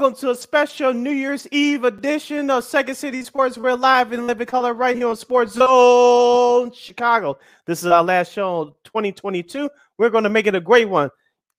Welcome to a special New Year's Eve edition of Second City Sports. We're live in living color right here on Sports Zone Chicago. This is our last show of 2022. We're going to make it a great one.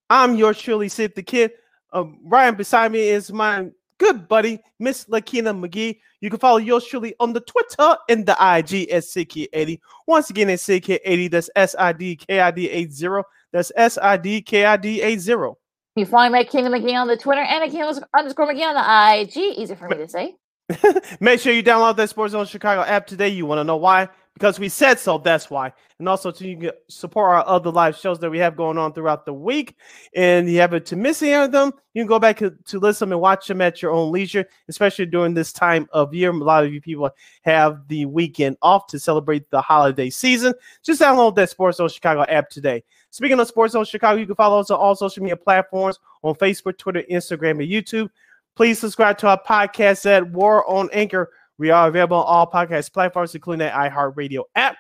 I'm your truly, Sid the Kid. Um, Ryan beside me is my good buddy, Miss Lakina McGee. You can follow yours truly on the Twitter and the IG at SidKid80. Once again, it's SidKid80. That's S I D K I D 80. That's S I D K I D 80. You find my Kingdom McGee on the Twitter and a Kingdom underscore McGee on the IG. Easy for me to say. Make sure you download that Sports Zone Chicago app today. You want to know why? Because we said so. That's why. And also to you can support our other live shows that we have going on throughout the week. And you have to miss any of them, you can go back to, to listen and watch them at your own leisure, especially during this time of year. A lot of you people have the weekend off to celebrate the holiday season. Just download that Sports Zone Chicago app today. Speaking of Sports Zone Chicago, you can follow us on all social media platforms on Facebook, Twitter, Instagram, and YouTube. Please subscribe to our podcast at War on Anchor. We are available on all podcast platforms, including the iHeartRadio app.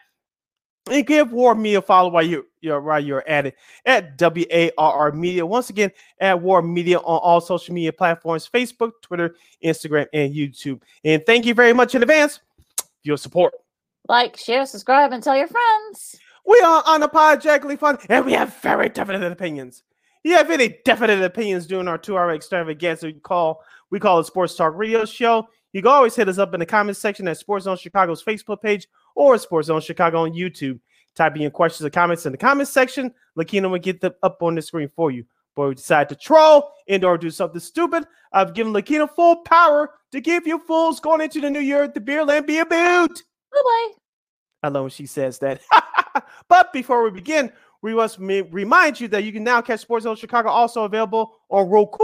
And give War Media a follow while you, you're while you're at it at W A R R Media. Once again, at War Media on all social media platforms: Facebook, Twitter, Instagram, and YouTube. And thank you very much in advance for your support. Like, share, subscribe, and tell your friends. We are unapologetically fun, and we have very definite opinions. You have any definite opinions during our two-hour extravaganza? We call we call it Sports Talk Radio Show. You can always hit us up in the comments section at Sports Zone Chicago's Facebook page or Sports Zone Chicago on YouTube. Type in your questions or comments in the comments section. Lakina will get them up on the screen for you. But we decide to troll and or do something stupid. I've given Lakina full power to give you fools going into the new year at the beer land be a boot. Bye bye. I love when she says that. but before we begin, we must remind you that you can now catch Sports Zone Chicago also available on Roku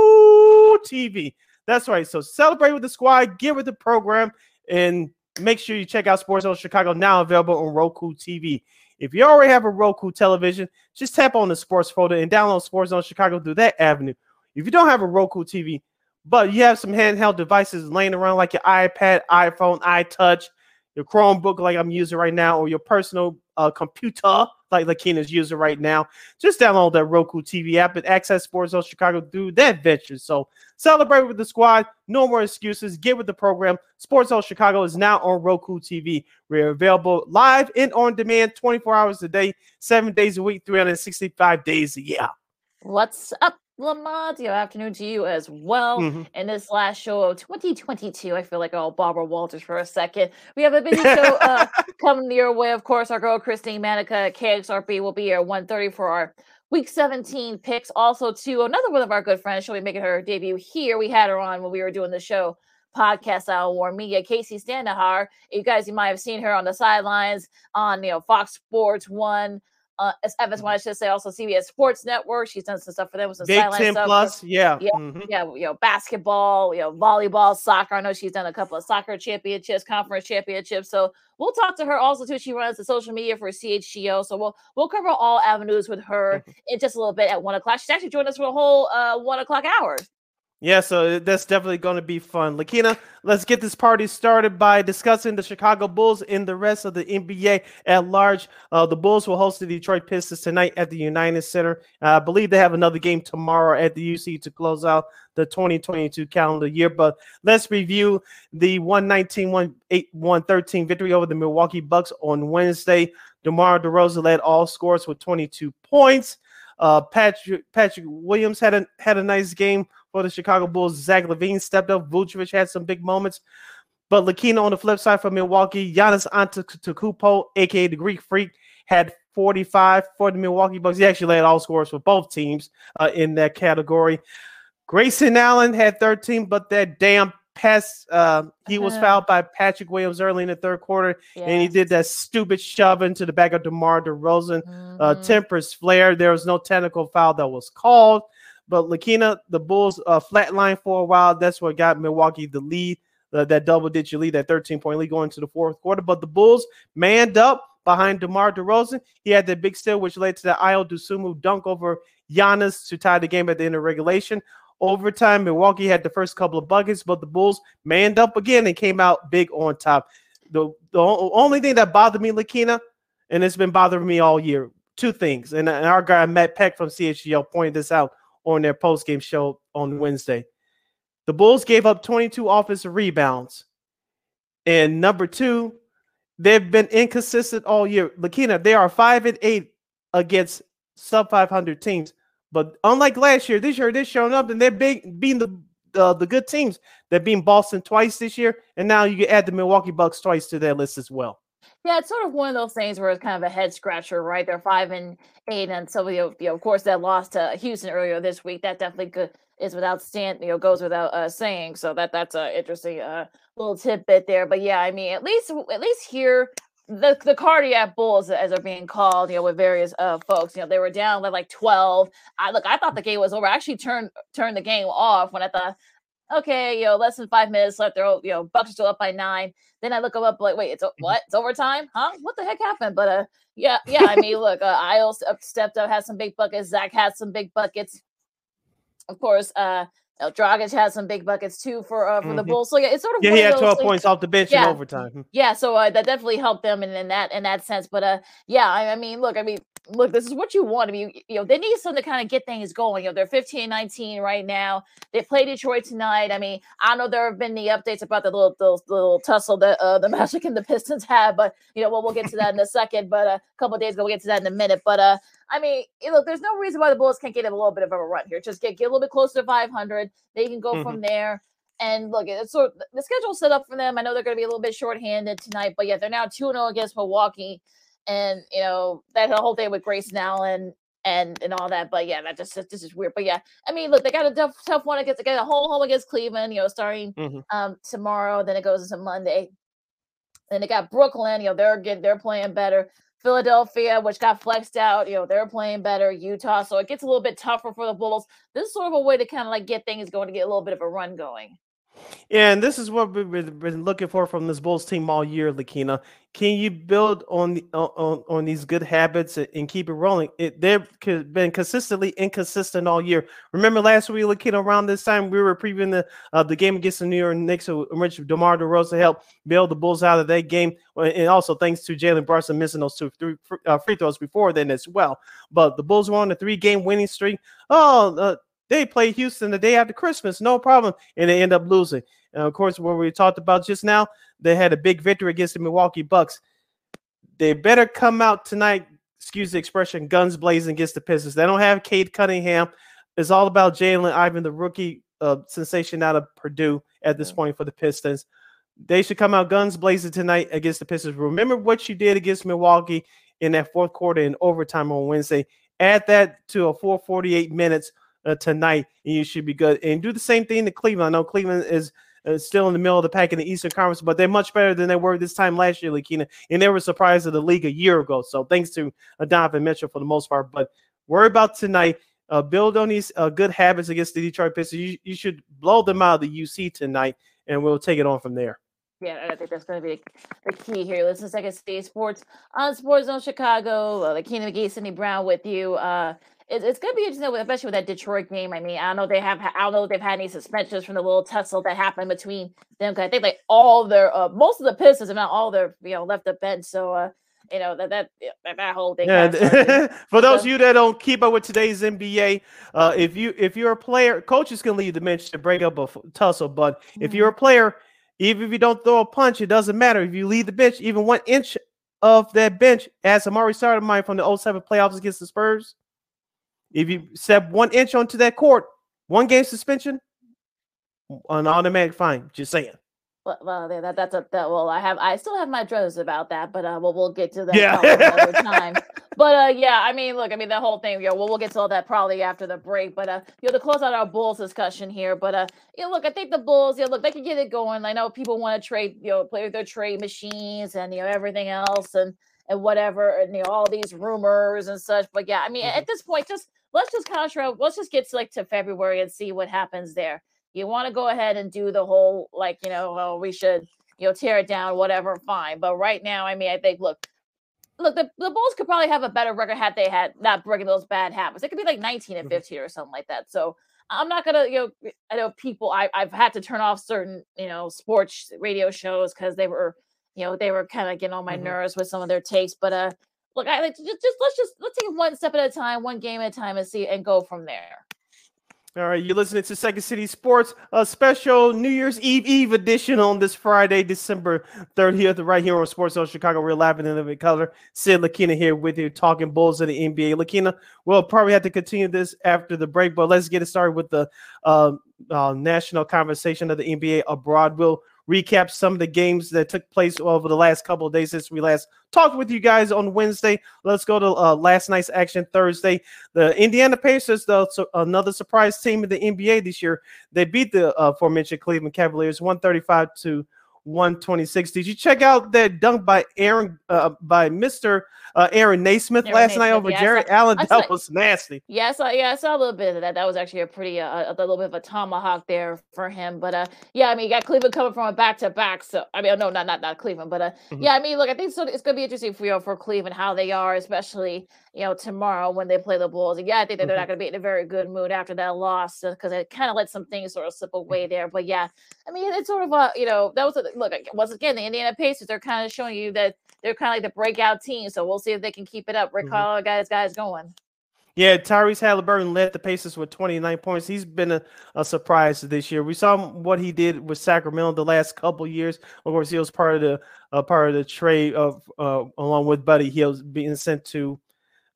TV. That's right. So celebrate with the squad, get with the program, and make sure you check out Sports Zone Chicago now available on Roku TV. If you already have a Roku television, just tap on the sports folder and download Sports Zone Chicago through that avenue. If you don't have a Roku TV, but you have some handheld devices laying around like your iPad, iPhone, iTouch, your Chromebook like I'm using right now, or your personal uh, computer like Lakina's using right now, just download that Roku TV app and access Sports Zone Chicago through that venture. So celebrate with the squad. No more excuses. Get with the program. Sports Zone Chicago is now on Roku TV. We're available live and on demand 24 hours a day, seven days a week, 365 days a year. What's up? Lamont, good afternoon to you as well. Mm-hmm. In this last show of 2022, I feel like oh Barbara Walters for a second. We have a busy show uh, coming your way. Of course, our girl Christine Manica at KXRP will be here 1:30 for our Week 17 picks. Also, to another one of our good friends, she'll be making her debut here. We had her on when we were doing the show podcast out War Media, Casey Standahar. You guys, you might have seen her on the sidelines on you know Fox Sports One uh, as Evans wanted to say also CBS Sports Network. She's done some stuff for them with some Big Ten stuff. Plus, yeah, yeah, mm-hmm. yeah, you know, basketball, you know, volleyball, soccer. I know she's done a couple of soccer championships, conference championships. So we'll talk to her also too. She runs the social media for CHGO, so we'll we'll cover all avenues with her mm-hmm. in just a little bit at one o'clock. She's actually joined us for a whole uh, one o'clock hours. Yeah, so that's definitely going to be fun. Lakina, let's get this party started by discussing the Chicago Bulls and the rest of the NBA at large. Uh, the Bulls will host the Detroit Pistons tonight at the United Center. Uh, I believe they have another game tomorrow at the UC to close out the 2022 calendar year. But let's review the 119 113 victory over the Milwaukee Bucks on Wednesday. DeMar DeRozan led all scores with 22 points. Uh, Patrick Patrick Williams had a had a nice game for the Chicago Bulls. Zach LaVine stepped up. Vucevic had some big moments. But Lakina on the flip side for Milwaukee, Giannis Antetokounmpo, aka the Greek Freak, had 45 for the Milwaukee Bucks. He actually led all scores for both teams uh, in that category. Grayson Allen had 13, but that damn pass, uh, he was uh-huh. fouled by Patrick Williams early in the third quarter, yes. and he did that stupid shove into the back of DeMar DeRozan. Uh, mm-hmm. Uh, tempers flared. There was no technical foul that was called. But Lakina, the Bulls uh, flatlined for a while. That's what got Milwaukee the lead, uh, that double digit lead, that 13 point lead going into the fourth quarter. But the Bulls manned up behind DeMar DeRozan. He had that big steal, which led to the Ayo Dosunmu dunk over Giannis to tie the game at the end of regulation. Overtime, Milwaukee had the first couple of buckets, but the Bulls manned up again and came out big on top. The, the only thing that bothered me, Lakina, and it's been bothering me all year, two things. And, and our guy Matt Peck from CHGO pointed this out on their post game show on Wednesday. the Bulls gave up 22 offensive rebounds. And number two, they've been inconsistent all year. Lakina, they are five and eight against sub 500 teams. But unlike last year, this year they're showing up and they're big, being the uh, the good teams. They're being Boston twice this year, and now you can add the Milwaukee Bucks twice to their list as well. Yeah, it's sort of one of those things where it's kind of a head scratcher, right? They're five and eight, and so you know, of course, that loss to Houston earlier this week that definitely good is without stand, you know, goes without uh, saying. So that that's a interesting uh, little tidbit there. But yeah, I mean, at least at least here the the cardiac bulls as they're being called, you know, with various uh folks, you know, they were down by like 12. I look, I thought the game was over. I actually turned turned the game off when I thought, okay, you know, less than five minutes left. They're you know, Bucks are still up by nine. Then I look them up like, wait, it's mm-hmm. what? It's overtime? Huh? What the heck happened? But uh yeah, yeah, I mean, look, uh Isles stepped up, has some big buckets, Zach has some big buckets. Of course, uh know, Dragic has some big buckets too for uh, for mm-hmm. the Bulls. So yeah, it's sort of yeah. He had twelve points off the bench yeah. in overtime. Hmm. Yeah, so uh, that definitely helped them in, in that in that sense. But uh, yeah, I, I, mean, look, I mean, look, this is what you want. I mean, you, you know, they need something to kind of get things going. You know, they're 15-19 right now. They play Detroit tonight. I mean, I know there have been the updates about the little the little tussle that uh, the Magic and the Pistons have, but you know, well, we'll get to that in a second. But uh, a couple days ago, we'll get to that in a minute. But uh, I mean, look, there's no reason why the Bulls can't get a little bit of a run here. Just get, get a little bit closer to 500. They can go mm-hmm. from there. And look, it's sort of, the schedule set up for them. I know they're going to be a little bit shorthanded tonight, but yeah, they're now 2 0 against Milwaukee. And, you know, that whole thing with Grayson Allen and and all that. But yeah, that just this is weird. But yeah, I mean, look, they got a tough, tough one against get a whole home against Cleveland. You know, starting mm-hmm. um tomorrow. Then it goes into Monday. Then they got Brooklyn. You know, they're getting they're playing better. Philadelphia, which got flexed out, you know, they're playing better. Utah, so it gets a little bit tougher for the Bulls. This is sort of a way to kind of like get things going to get a little bit of a run going. And this is what we've been looking for from this Bulls team all year, Lakina. Can you build on on on these good habits and keep it rolling? It, they've been consistently inconsistent all year. Remember last week, Lakina, around this time we were previewing the uh, the game against the New York Knicks, which DeMar DeRozan helped bail the Bulls out of that game, and also thanks to Jalen Brunson missing those two three, uh, free throws before then as well. But the Bulls were on a three game winning streak. Oh, uh, they play Houston the day after Christmas, no problem, and they end up losing. And of course, what we talked about just now, they had a big victory against the Milwaukee Bucks. They better come out tonight, excuse the expression, guns blazing against the Pistons. They don't have Cade Cunningham. It's all about Jaden Ivey, the rookie uh, sensation out of Purdue at this yeah. point for the Pistons. They should come out guns blazing tonight against the Pistons. Remember what you did against Milwaukee in that fourth quarter in overtime on Wednesday. Add that to a 448 minutes uh, tonight, and you should be good. And do the same thing to Cleveland. I know Cleveland is uh, still in the middle of the pack in the Eastern Conference, but they're much better than they were this time last year, Lakina. And they were surprised of the league a year ago. So thanks to uh, Donovan Mitchell for the most part. But worry about tonight. Uh, build on these uh, good habits against the Detroit Pistons. You, you should blow them out of the UC tonight, and we'll take it on from there. Yeah, I think that's going to be the key here. Listen Second State Sports on Sports Zone Chicago. Uh, Lakina McGee, Sydney Brown with you. Uh, it's, it's going to be interesting, especially with that Detroit game. I mean, I don't know they have, I don't know if they've had any suspensions from the little tussle that happened between them. Cause I think like all their, uh, most of the Pistons, if not all their, you know, left the bench. So, uh, you know that that that whole thing. Yeah. For those of you that don't keep up with today's NBA, uh, if you if you're a player, coaches can leave the bench to break up a tussle. But mm-hmm. if you're a player, even if you don't throw a punch, it doesn't matter. If you leave the bench, even one inch of that bench, as Amar'e Stoudemire from the 07 playoffs against the Spurs, if you step one inch onto that court, one game suspension, an automatic fine. Just saying. Well, well that, that's a that. Well, I have I still have my druthers about that, but uh, well, we'll get to that yeah. another time. But uh, yeah, I mean, look, I mean, the whole thing. Yeah, well, we'll get to all that probably after the break. But uh, you know, to close out our Bulls discussion here. But uh, you know, look, I think the Bulls. Yeah, look, they can get it going. I know people want to trade, you know, play with their trade machines and you know everything else and and whatever, and you know all these rumors and such. But yeah, I mean, mm-hmm. at this point, just let's just concentrate. Let's just get to like to February and see what happens there. You want to go ahead and do the whole like you know, well, we should you know tear it down, whatever, fine. But right now, I mean, I think look, look, the, the Bulls could probably have a better record had they had not breaking those bad habits. It could be like 19 and mm-hmm. 15 or something like that. So I'm not gonna, you know, I know people. I I've had to turn off certain, you know, sports radio shows because they were, you know, they were kind of getting on my mm-hmm. nerves with some of their takes. But uh, look, I like just, just let's just let's take one step at a time, one game at a time, and see and go from there. All right, you're listening to Second City Sports, a special New Year's Eve Eve edition on this Friday, December 30th, right here on Sports Zone Chicago. We're live in living color. Sid Lakina here with you, talking Bulls of the NBA. Lakina, we'll probably have to continue this after the break, but let's get it started with the uh, uh, national conversation of the NBA abroad. We'll recap some of the games that took place over the last couple of days since we last talked with you guys on Wednesday. Let's go to uh, last night's action Thursday. The Indiana Pacers, though, so another surprise team in the NBA this year, they beat the uh, aforementioned Cleveland Cavaliers 135 to 126. Did you check out that dunk by Aaron uh, by Mr. Uh, Aaron Nesmith Aaron last Nesmith, night over yeah, Jarrett Allen? that was nasty. Yeah, I saw, yeah, I saw a little bit of that. That was actually a pretty uh, a little bit of a tomahawk there for him. But uh, yeah, I mean, you got Cleveland coming from a back to back. So I mean, no, not not not Cleveland, but uh, mm-hmm. yeah, I mean, look, I think so. It's gonna be interesting for you know, for Cleveland how they are, especially you know tomorrow when they play the Bulls. And yeah, I think that mm-hmm. they're not gonna be in a very good mood after that loss because uh, it kind of let some things sort of slip mm-hmm. away there. But yeah, I mean, it's sort of a you know that was a, look once again the Indiana Pacers They're kind of showing you that they're kind of like the breakout team. So we'll see if they can keep it up. Rick mm-hmm. guys, guys going. Yeah, Tyrese Haliburton led the Pacers with 29 points. He's been a, a, surprise this year. We saw what he did with Sacramento the last couple years. Of course, he was part of the uh, part of the trade of uh, along with Buddy Hield being sent to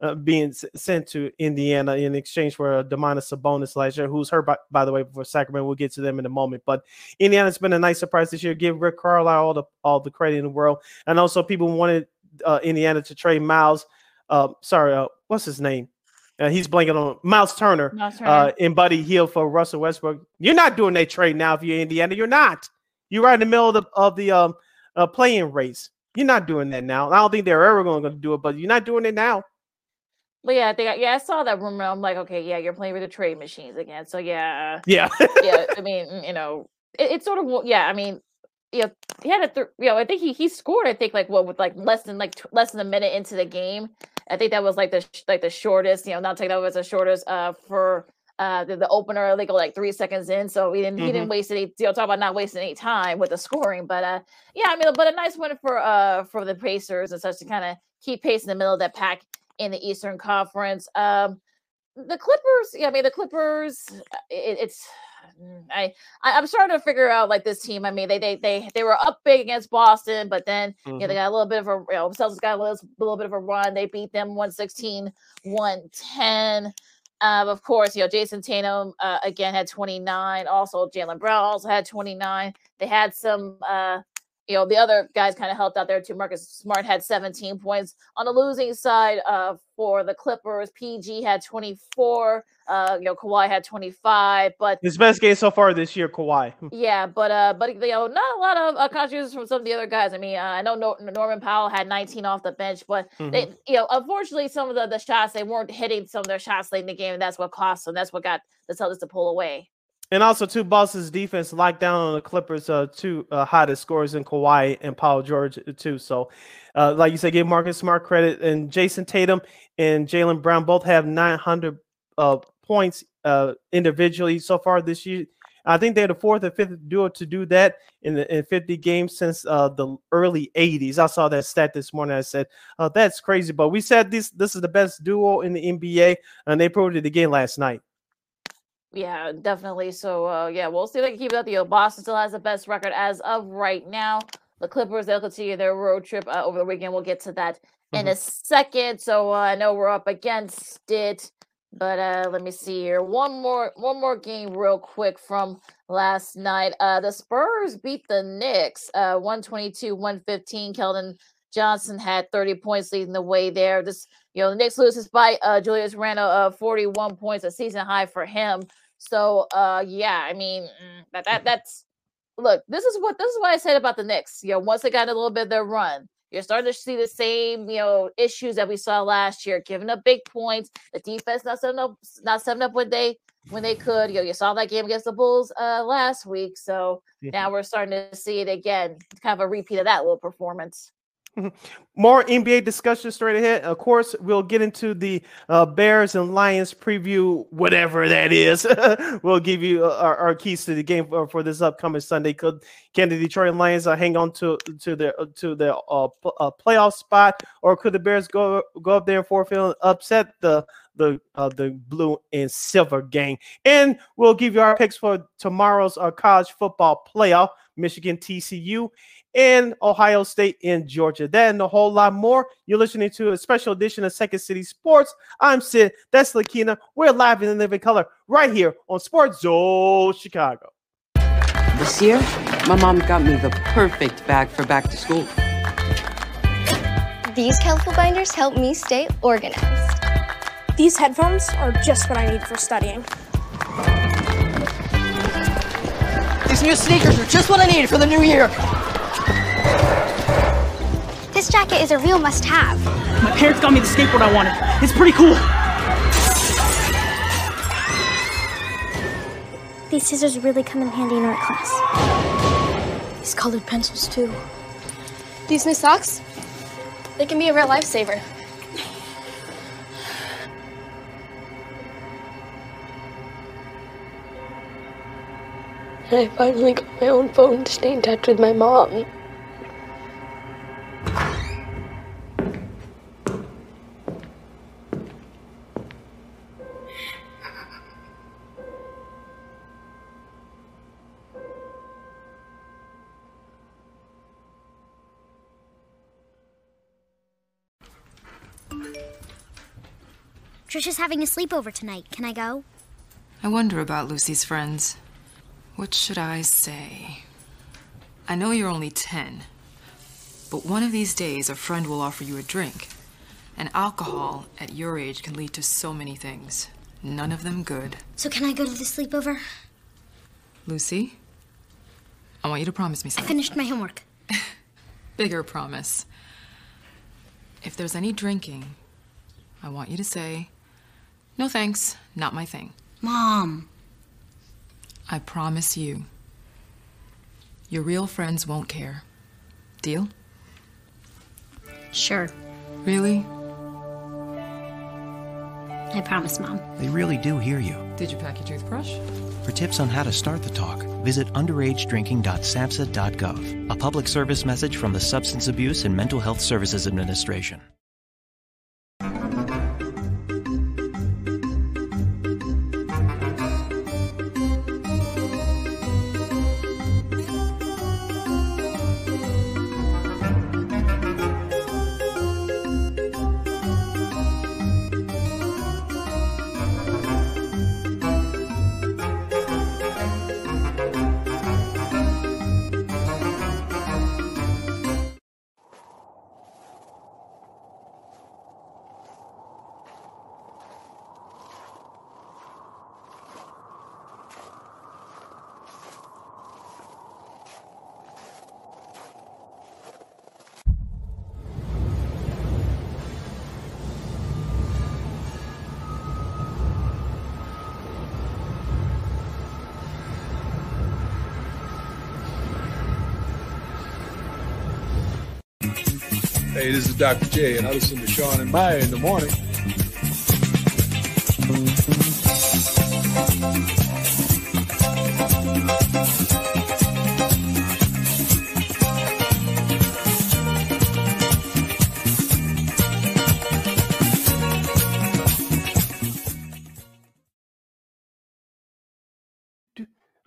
uh, being sent to Indiana in exchange for a Domantas Sabonis last year, who's hurt by, by the way for Sacramento. We'll get to them in a moment, but Indiana's been a nice surprise this year. Give Rick Carlisle all the all the credit in the world, and also people wanted uh, Indiana to trade Miles. Uh, sorry, uh, what's his name? Uh, he's blanking on Miles Turner, Miles Turner. Uh, and Buddy Hield for Russell Westbrook. You're not doing that trade now if you're Indiana. You're not. You're right in the middle of the of the um, uh, playing race. You're not doing that now. I don't think they're ever going to do it, but you're not doing it now. But yeah, I think yeah, I saw that rumor. I'm like, okay, yeah, you're playing with the trade machines again. So yeah, yeah, yeah. I mean, mm, you know, it, it's sort of yeah. I mean, yeah, he had a th- you know, I think he he scored. I think like what with like less than like t- less than a minute into the game. I think that was like the sh- like the shortest. You know, not take that was the shortest uh for uh the, the opener. They go like three seconds in, so he didn't mm-hmm. he didn't mm-hmm. waste any. You know, talk about not wasting any time with the scoring. But uh, yeah, I mean, but a nice win for uh for the Pacers and such to kind of keep pace in the middle of that pack in the Eastern Conference. Um, the Clippers, yeah, I mean the Clippers. Uh, it, it's mm, I, I am starting to figure out like this team. I mean they they they they were up big against Boston, but then mm-hmm. you know, they mm-hmm. got a little bit of a you know Celtics got a little, a little bit of a run. They beat them 116, 110. Um, of course, you know Jayson Tatum uh, again had 29. Also, Jaylen Brown also had 29. They had some uh, you know, the other guys kind of helped out there too. Marcus Smart had 17 points. On the losing side uh, for the Clippers, PG had 24. Uh, you know, Kawhi had 25. But his best game so far this year, Kawhi. Yeah, but uh, but you know, not a lot of uh, contributions from some of the other guys. I mean, uh, I know Norman Powell had 19 off the bench, but mm-hmm. they, you know, unfortunately, some of the, the shots they weren't hitting some of their shots late in the game, and that's what cost them. That's what got the Celtics to pull away. And also, two Boston's defense locked down on the Clippers' uh, two uh, hottest scorers in Kawhi and Paul George uh, too. So, uh, like you said, give Marcus Smart credit, and Jayson Tatum and Jaylen Brown both have 900 uh, points uh, individually so far this year. I think they're the fourth or fifth duo to do that in the, in 50 games since the early 80s. I saw that stat this morning. I said, oh, "That's crazy," but we said this this is the best duo in the NBA, and they proved it again last night. Yeah, definitely. So, uh, yeah, we'll see if they can keep it up. The Boston still has the best record as of right now. The Clippers, they'll continue their road trip uh, over the weekend. We'll get to that mm-hmm. in a second. So, uh, I know we're up against it, but uh, let me see here. One more, one more game, real quick from last night. Uh, the Spurs beat the Knicks, uh, 122 115. Keldon Johnson had 30 points leading the way there. This, you know, the Knicks loses by uh, Julius Randle, uh, 41 points, a season high for him. So uh yeah, I mean mm, that that that's look, this is what this is what I said about the Knicks. You know, once they got a little bit of their run, you're starting to see the same, you know, issues that we saw last year, giving up big points, the defense not setting up not setting up when they when they could. You know, you saw that game against the Bulls uh last week. So now we're starting to see it again, kind of a repeat of that little performance. More NBA discussion straight ahead. Of course, we'll get into the uh, Bears and Lions preview, whatever that is. we'll give you uh, our, our, keys to the game for, for, this upcoming Sunday. Could can the Detroit Lions uh, hang on to to their to their uh, uh, playoff spot, or could the Bears go go up there and forfeit, upset the the uh, the blue and silver gang? And we'll give you our picks for tomorrow's uh, college football playoff: Michigan, TCU, in Ohio State in Georgia. That and a whole lot more. You're listening to a special edition of Second City Sports. I'm Sid. That's Lakina. We're live in the living color right here on Sports Zone Chicago. This year, my mom got me the perfect bag for back to school. These colorful binders help me stay organized. These headphones are just what I need for studying. These new sneakers are just what I need for the new year. This jacket is a real must-have. My parents got me the skateboard I wanted. It's pretty cool. These scissors really come in handy in art class. These colored pencils, too. These new socks? They can be a real lifesaver. I finally got my own phone to stay in touch with my mom. Trisha's having a sleepover tonight. Can I go? I wonder about Lucy's friends. What should I say? I know you're only 10, but one of these days a friend will offer you a drink. And alcohol at your age can lead to so many things. None of them good. So can I go to the sleepover? Lucy, I want you to promise me something. I finished my homework. Bigger promise. If there's any drinking, I want you to say, no thanks, not my thing. Mom. I promise you. Your real friends won't care. Deal? Sure. Really? I promise, Mom. They really do hear you. Did you pack your toothbrush? For tips on how to start the talk, visit underagedrinking.samhsa.gov, a public service message from the Substance Abuse and Mental Health Services Administration. This is Dr. J, and I listen to Sean and Maya in the morning.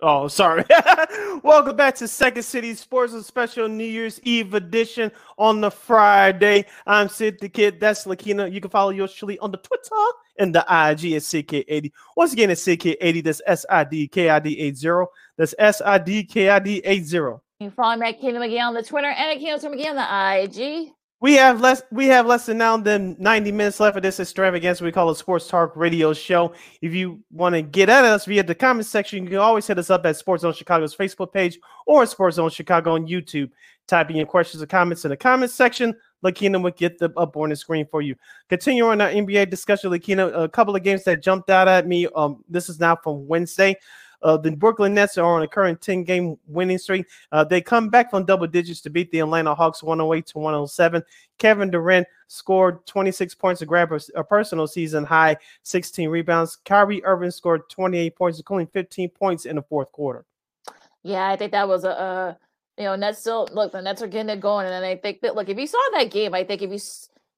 Oh, sorry. Welcome back to Second City Sports, a special New Year's Eve edition on the Friday. I'm Sid the Kid. That's Lakina. You can follow yours truly on the Twitter and the IG at CK80. Once again, it's CK80. That's S I D K I D 80. That's S I D K I D 80. You can follow me at Kingdom McGee on the Twitter and at Kingdom McGee on the IG. We have less. We have less than now than ninety minutes left of this extravaganza we call a sports talk radio show. If you want to get at us via the comment section, you can always hit us up at Sports Zone Chicago's Facebook page or Sports Zone Chicago on YouTube. Typing in questions or comments in the comments section. Lakina will get them up on the screen for you. Continue on our NBA discussion, Lakina. A couple of games that jumped out at me. Um, this is now from Wednesday. Uh, the Brooklyn Nets are on a current 10 game winning streak. Uh, they come back from double digits to beat the Atlanta Hawks 108 to 107. Kevin Durant scored 26 points to grab a, a, personal season high, 16 rebounds. Kyrie Irving scored 28 points, including 15 points in the fourth quarter. Yeah, I think that was a, you know, Nets still look. The Nets are getting it going, and I think that look, if you saw that game, I think if you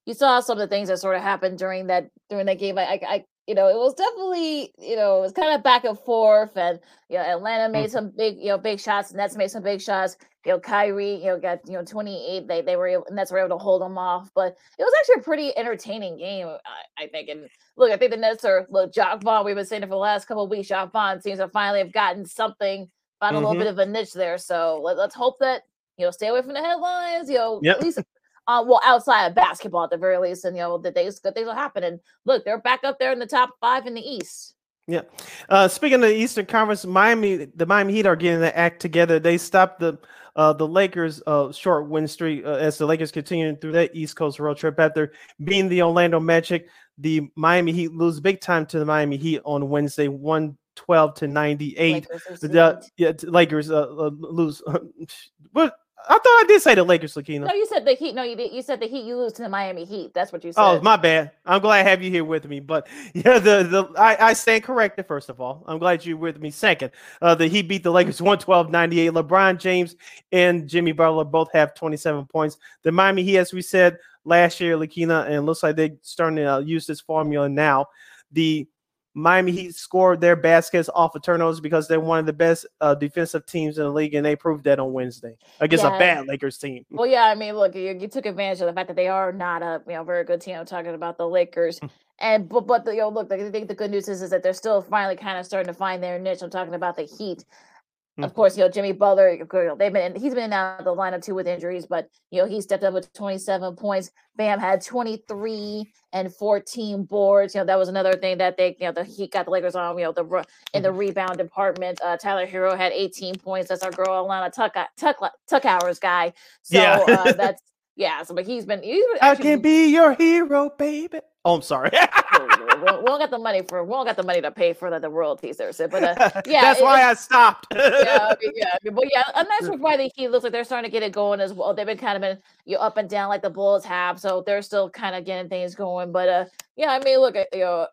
you saw some of the things that sort of happened during that during that game, I, I you know, it was definitely, you know, it was kind of back and forth. And, you know, Atlanta made mm-hmm. some big, you know, big shots. Nets made some big shots. You know, Kyrie, you know, got, you know, 28. They, they were able, Nets were able to hold them off. But it was actually a pretty entertaining game, I, I think. And look, I think the Nets are, look, Jacque Vaughn, we've been saying it for the last couple of weeks. Jacque Vaughn seems to finally have gotten something, found a mm-hmm. little bit of a niche there. So let, let's hope that, you know, stay away from the headlines, you know, yep. at least uh, well, outside of basketball at the very least, and you know the things good things will happen. And look, they're back up there in the top five in the East. Yeah. Uh, speaking of the Eastern Conference, Miami, the Miami Heat are getting the act together. They stopped the uh, the Lakers' uh, short win streak uh, as the Lakers continuing through that East Coast road trip after being the Orlando Magic. The Miami Heat lose big time to the Miami Heat on Wednesday, one twelve to ninety eight. The yeah, Lakers uh, uh, lose. what I thought I did say the Lakers, Lakina. No, you said the Heat. No, you did. You said the Heat. You lose to the Miami Heat. That's what you oh, said. Oh, my bad. I'm glad to have you here with me. But yeah, the the I, I stand corrected. First of all, I'm glad you're with me. Second, uh, the Heat beat the Lakers 112-98. LeBron James and Jimmy Butler both have 27 points. The Miami Heat, as we said last year, Lakina, and looks like they're starting to uh, use this formula now. The Miami Heat scored their baskets off of turnovers because they're one of the best uh, defensive teams in the league, and they proved that on Wednesday against yeah. a bad Lakers team. Well, yeah, I mean, look, you, you, took advantage of the fact that they are not a you know very good team. I'm talking about the Lakers, hmm. and but but the, you know, look, I think the good news is is that they're still finally kind of starting to find their niche. I'm talking about the Heat. Of mm-hmm. course, you know Jimmy Butler. They've been he's been out of the lineup too with injuries, but you know he stepped up with 27 points. Bam had 23 and 14 boards. You know that was another thing that they you know the he got the Lakers on. You know the in the mm-hmm. rebound department. Uh, Tyler Herro had 18 points. That's our girl Alana Tuck Tuck Tuck Hours guy. So yeah. uh, that's yeah. So but he's been. He's been I can be your hero, baby. Oh, I'm sorry. we, don't, got the money for we don't got the money to pay for the, the royalties there. So, but uh, yeah, that's it, why I stopped. yeah, yeah, but yeah, and that's why the Heat looks like they're starting to get it going as well. They've been kind of been you know, up and down like the Bulls have, so they're still kind of getting things going. But uh, yeah, I mean, look, at you know,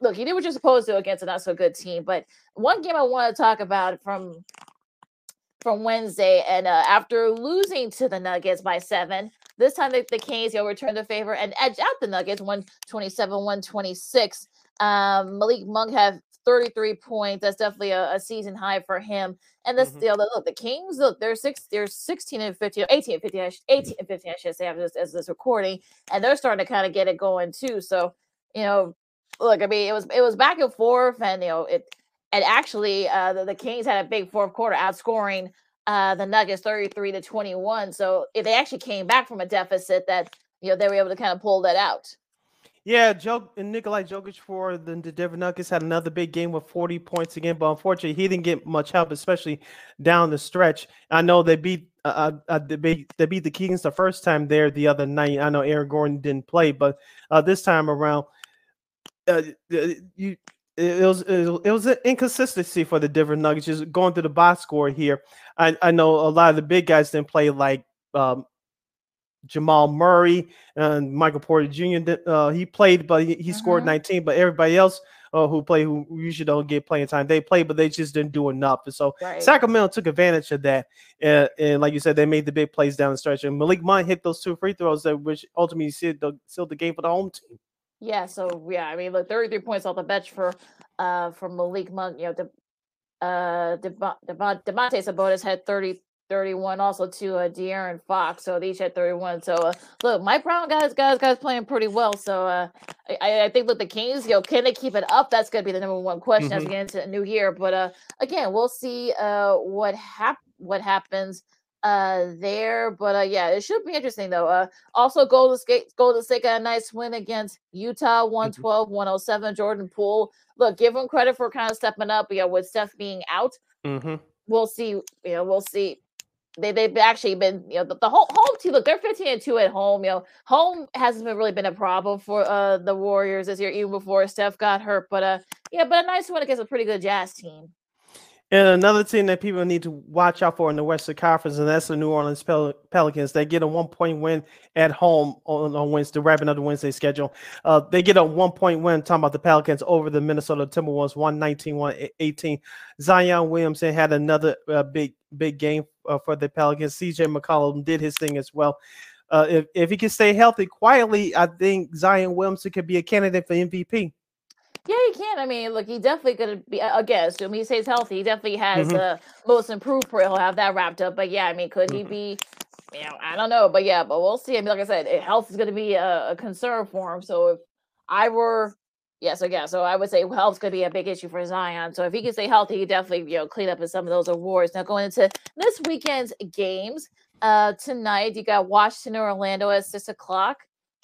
look, you did what you're supposed to against a not so good team. But one game I want to talk about from from Wednesday, and uh, after losing to the Nuggets by seven, this time the, the Canes, you'll return the favor and edge out the Nuggets 127, 126. Um, Malik Monk have 33 points. That's definitely a, a season high for him. And this, mm-hmm. you know, look, the Kings, look, they're six, they're 16 and 15, 18 and 15, 18 and 15, I should say, after this, as this recording, and they're starting to kind of get it going too. So, you know, look, I mean, it was it was back and forth, and you know, it and actually, uh, the, the Kings had a big fourth quarter, outscoring uh, the Nuggets 33 to 21. So they actually came back from a deficit that, you know, they were able to kind of pull that out. Yeah, Joe and Nikolai Jokic for the, the Denver Nuggets had another big game with 40 points again, but unfortunately he didn't get much help, especially down the stretch. I know they beat uh, uh, uh they, beat, they beat the Kings the first time there the other night. I know Aaron Gordon didn't play, but uh, this time around, uh, you it was it was an inconsistency for the Denver Nuggets just going through the box score here. I, I know a lot of the big guys didn't play like um, Jamal Murray and Michael Porter Jr. Uh, he played, but he, he mm-hmm. scored 19. But everybody else uh, who play, who usually don't get playing time, they played, but they just didn't do enough. And so right. Sacramento took advantage of that. Uh, and like you said, they made the big plays down the stretch. And Malik Monk hit those two free throws that which ultimately sealed the, sealed the game for the home team. Yeah, so yeah, I mean, look, 33 points off the bench for uh for Malik Monk. You know, the uh Domantas Sabonis had 30 31 also to uh De'Aaron Fox. So they each had 31. So uh, look, Mike Brown guys, guys, guys playing pretty well. So uh I, I think with the Kings, you know, can they keep it up? That's gonna be the number one question mm-hmm. as we get into the new year. But uh again, we'll see uh what hap what happens uh there. But uh yeah, it should be interesting though. Uh also Golden State Golden State got a nice win against Utah 112 mm-hmm. 107. Jordan Poole. Look, give him credit for kind of stepping up, you know, with Steph being out. Mm-hmm. We'll see, you know, we'll see. They they've actually been, you know, the, the whole home team. Look, they're 15 and 2 at home. You know, home hasn't been really been a problem for uh the Warriors this year, even before Steph got hurt. But uh yeah, but a nice one against a pretty good jazz team. And another team that people need to watch out for in the Western Conference, and that's the New Orleans Pel- Pelicans. They get a one point win at home on, on Wednesday, wrapping up the Wednesday schedule. Uh, they get a one point win, talking about the Pelicans over the Minnesota Timberwolves, 119 118. Zion Williamson had another uh, big, big game uh, for the Pelicans. CJ McCollum did his thing as well. Uh, if, if he can stay healthy quietly, I think Zion Williamson could be a candidate for MVP. Yeah, he can. I mean, look, he definitely could be. I guess, assuming he stays healthy, he definitely has Mhm. uh, most improved for He'll have that wrapped up. But yeah, I mean, could he be? You know, I don't know, but yeah, but we'll see. I mean, like I said, eh, health is going to be a, a concern for him. So if I were, yeah, so yeah, so I would say health's going to be a big issue for Zion. So if he can stay healthy, he definitely you know clean up in some of those awards. Now going into this weekend's games, uh, tonight you got Washington Orlando at six o'clock.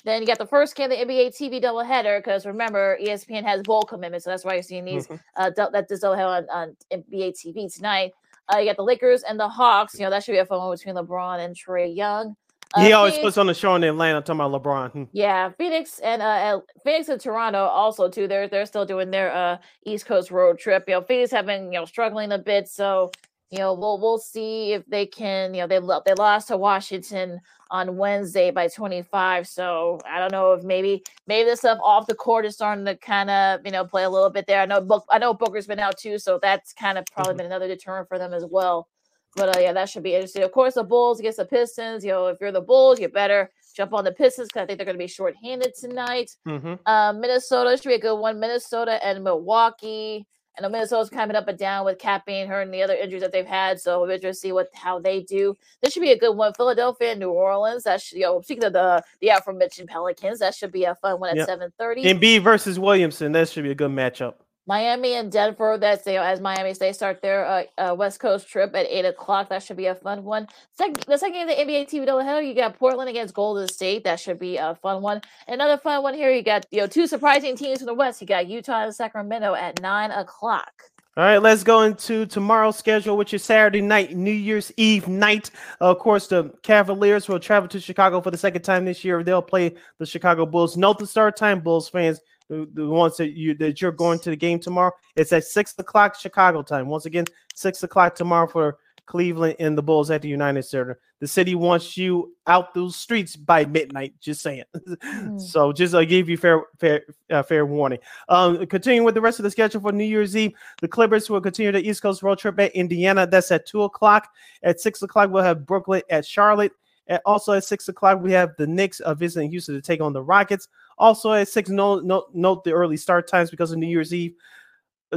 Then you got the first game of the NBA TV doubleheader because remember ESPN has bowl commitments, so that's why you're seeing these Mhm. uh dou- that this doubleheader on, on NBA TV tonight. Uh, you got the Lakers and the Hawks. You know that should be a fun one between LeBron and Trae Young. Uh, he always Phoenix- puts on the show in Atlanta talking about LeBron. Hmm. yeah, Phoenix and uh Phoenix and Toronto also too. They're they're still doing their uh East Coast road trip. You know, Phoenix have been you know struggling a bit, so you know we'll we'll see if they can. You know, they lo- they lost to Washington on Wednesday by 25. So I don't know if maybe maybe this stuff off the court is starting to kind of you know play a little bit there. I know Book I know Booker's been out too, so that's kind of probably been another deterrent for them as well. But uh, yeah, that should be interesting. Of course, the Bulls against the Pistons. You know, if you're the Bulls, you better jump on the Pistons because I think they're going to be shorthanded tonight. Mhm. Uh, Minnesota should be a good one. Minnesota and Milwaukee. I know Minnesota's coming up and down with KAT being hurt and the other injuries that they've had. So we'll just see what how they do. This should be a good one. Philadelphia and New Orleans. That should, you know, speaking of the the aforementioned Pelicans, that should be a fun one at Yep. seven thirty. Embiid versus Williamson. That should be a good matchup. Miami and Denver. That's you know, as Miami they start their uh, uh, West Coast trip at eight o'clock. That should be a fun one. Second, the second game of the NBA TV doubleheader, you got Portland against Golden State. That should be a fun one. Another fun one here. You got you know two surprising teams from the West. You got Utah and Sacramento at nine o'clock. All right, let's go into tomorrow's schedule, which is Saturday night, New Year's Eve night. of course, the Cavaliers will travel to Chicago for the second time this year. They'll play the Chicago Bulls. Note the start time, Bulls fans, the, the ones that you that you're going to the game tomorrow. It's at six o'clock Chicago time. Once again, six o'clock tomorrow for Cleveland and the Bulls at the United Center. The city wants you out those streets by midnight. Just saying. so just uh, give you fair fair uh, fair warning. Um, continuing with the rest of the schedule for New Year's Eve, the Clippers will continue the East Coast road trip at Indiana. That's at two o'clock. At six o'clock, we'll have Brooklyn at Charlotte. And also at six o'clock, we have the Knicks uh, visiting Houston to take on the Rockets. Also at six, note, note, note the early start times because of New Year's Eve.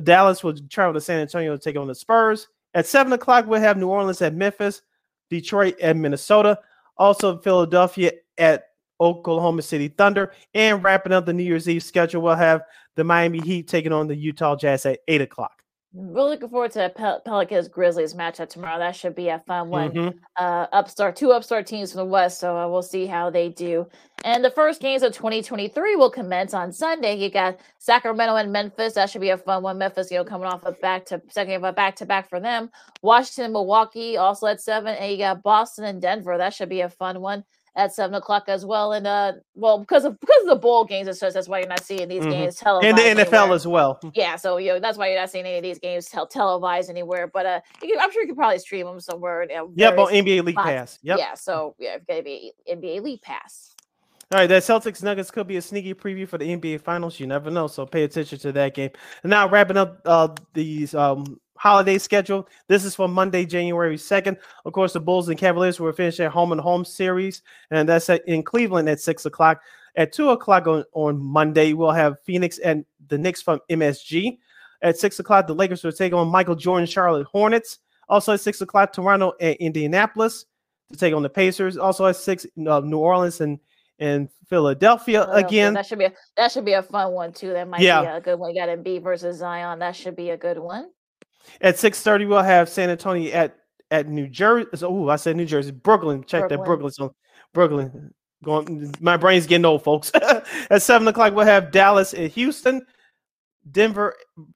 Dallas will travel to San Antonio to take on the Spurs. At seven o'clock, we'll have New Orleans at Memphis, Detroit at Minnesota. Also, Philadelphia at Oklahoma City Thunder. And wrapping up the New Year's Eve schedule, we'll have the Miami Heat taking on the Utah Jazz at eight o'clock. Really looking forward to Pel- Pelicans Grizzlies matchup tomorrow. That should be a fun one. Mhm. Uh, upstart, two upstart teams from the West, so uh, we'll see how they do. And the first games of 2023 will commence on Sunday. You got Sacramento and Memphis. That should be a fun one. Memphis, you know, coming off a back to second of a back to back for them. Washington, and Milwaukee, also at seven, and you got Boston and Denver. That should be a fun one at seven o'clock as well. And uh, well, because of because of the bowl games, it's just that's why you're not seeing these Mhm. games televised. And the NFL anywhere. as well. Yeah, so you know that's why you're not seeing any of these games tel- televised anywhere. But uh, you can, I'm sure you could probably stream them somewhere. You know, Yep, on NBA League spots. Pass. Yep. Yeah, so yeah, it's gonna be NBA League Pass. All right, that Celtics Nuggets could be a sneaky preview for the NBA Finals. You never know, so pay attention to that game. And now wrapping up uh, these um, holiday schedule. This is for Monday, January second. Of course, the Bulls and Cavaliers will finish their home and home series, and that's at, in Cleveland at six o'clock. At two o'clock on, on Monday, we'll have Phoenix and the Knicks from MSG. At six o'clock, the Lakers will take on Michael Jordan Charlotte Hornets. Also at six o'clock, Toronto and Indianapolis to take on the Pacers. Also at six, uh, New Orleans and and Philadelphia Philadelphia, again. that should be a, that should be a fun one too. That might be a good one. You got Embiid versus Zion. That should be a good one. At six thirty, we'll have San Antonio at at New Jersey. Oh, I said New Jersey, Brooklyn. Check that Brooklyn. Brooklyn. So Brooklyn. Going, my brain's getting old, folks. at seven o'clock, we'll have Dallas at Houston, Denver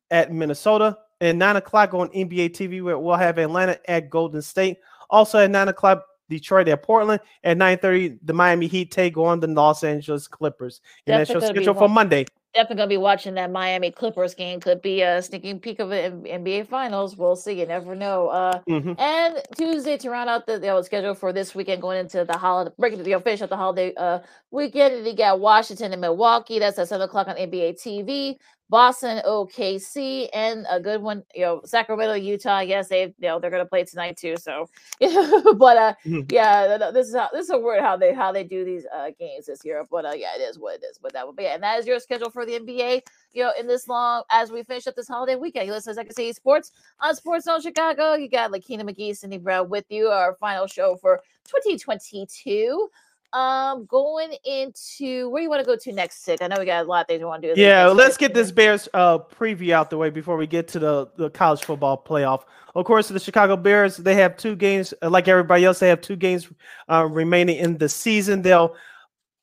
at Minnesota, and nine o'clock on NBA TV, where we'll have Atlanta at Golden State. Also at nine o'clock, Detroit at Portland. At nine thirty, the Miami Heat take on the Los Angeles Clippers. And that's your gonna be schedule for Monday. Definitely gonna be watching that Miami Clippers game. Could be a sneaking peek of the NBA Finals. We'll see. You never know. Uh, mm-hmm. And Tuesday to round out the, the schedule for this weekend, going into the holiday, breaking the finish of the holiday uh, weekend. You got Washington and Milwaukee. That's at seven o'clock on NBA TV. Boston, OKC, and a good one, you know, Sacramento, Utah. Yes, they, you know, they're gonna play tonight too. So, but uh, mm-hmm. yeah, this is how this is a word how they how they do these uh games this year. But uh, yeah, it is what it is. But that would be, and that is your schedule for the NBA. You know, in this long as we finish up this holiday weekend, you listen to Second City Sports on Sports Zone Chicago. You got Lakina McGee, Sydney Brown with you. Our final show for 2022. Um, going into where you want to go to next, Sid? I know we got a lot of things we want to do. Yeah, let's get this Bears uh preview out the way before we get to the the college football playoff. Of course, the Chicago Bears they have two games, uh, like everybody else. They have two games uh, remaining in the season. They'll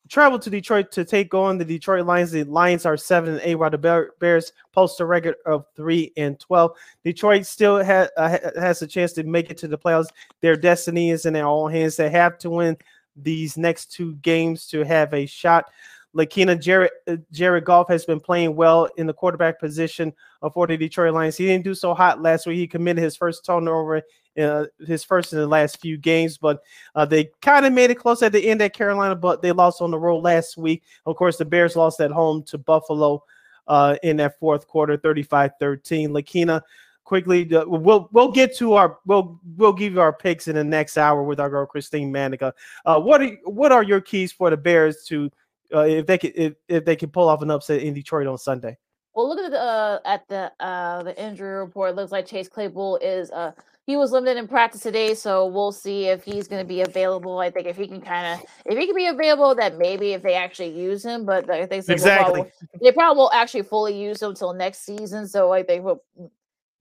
travel to Detroit to take on the Detroit Lions. The Lions are seven and eight, while the Bears post a record of three and twelve. Detroit still ha- uh, has a chance to make it to the playoffs. Their destiny is in their own hands. They have to win these next two games to have a shot. Lakina Jared uh, Jared Goff has been playing well in the quarterback position for the Detroit Lions. He didn't do so hot last week. He committed his first turnover, uh, his first in the last few games, but uh, they kind of made it close at the end at Carolina, but they lost on the road last week. Of course, the Bears lost at home to Buffalo uh, in that fourth quarter, 35-13. Lakina quickly we'll we'll get to our we'll we'll give you our picks in the next hour with our girl Christine Manica. Uh, what are what are your keys for the Bears to uh, if they can if, if they can pull off an upset in Detroit on Sunday? Well, look at the uh, at the uh, the injury report. It looks like Chase Claypool is uh he was limited in practice today, so we'll see if he's going to be available. I think if he can kind of if he can be available, that maybe if they actually use him, but I think exactly probably, they probably won't actually fully use him until next season. So I think we'll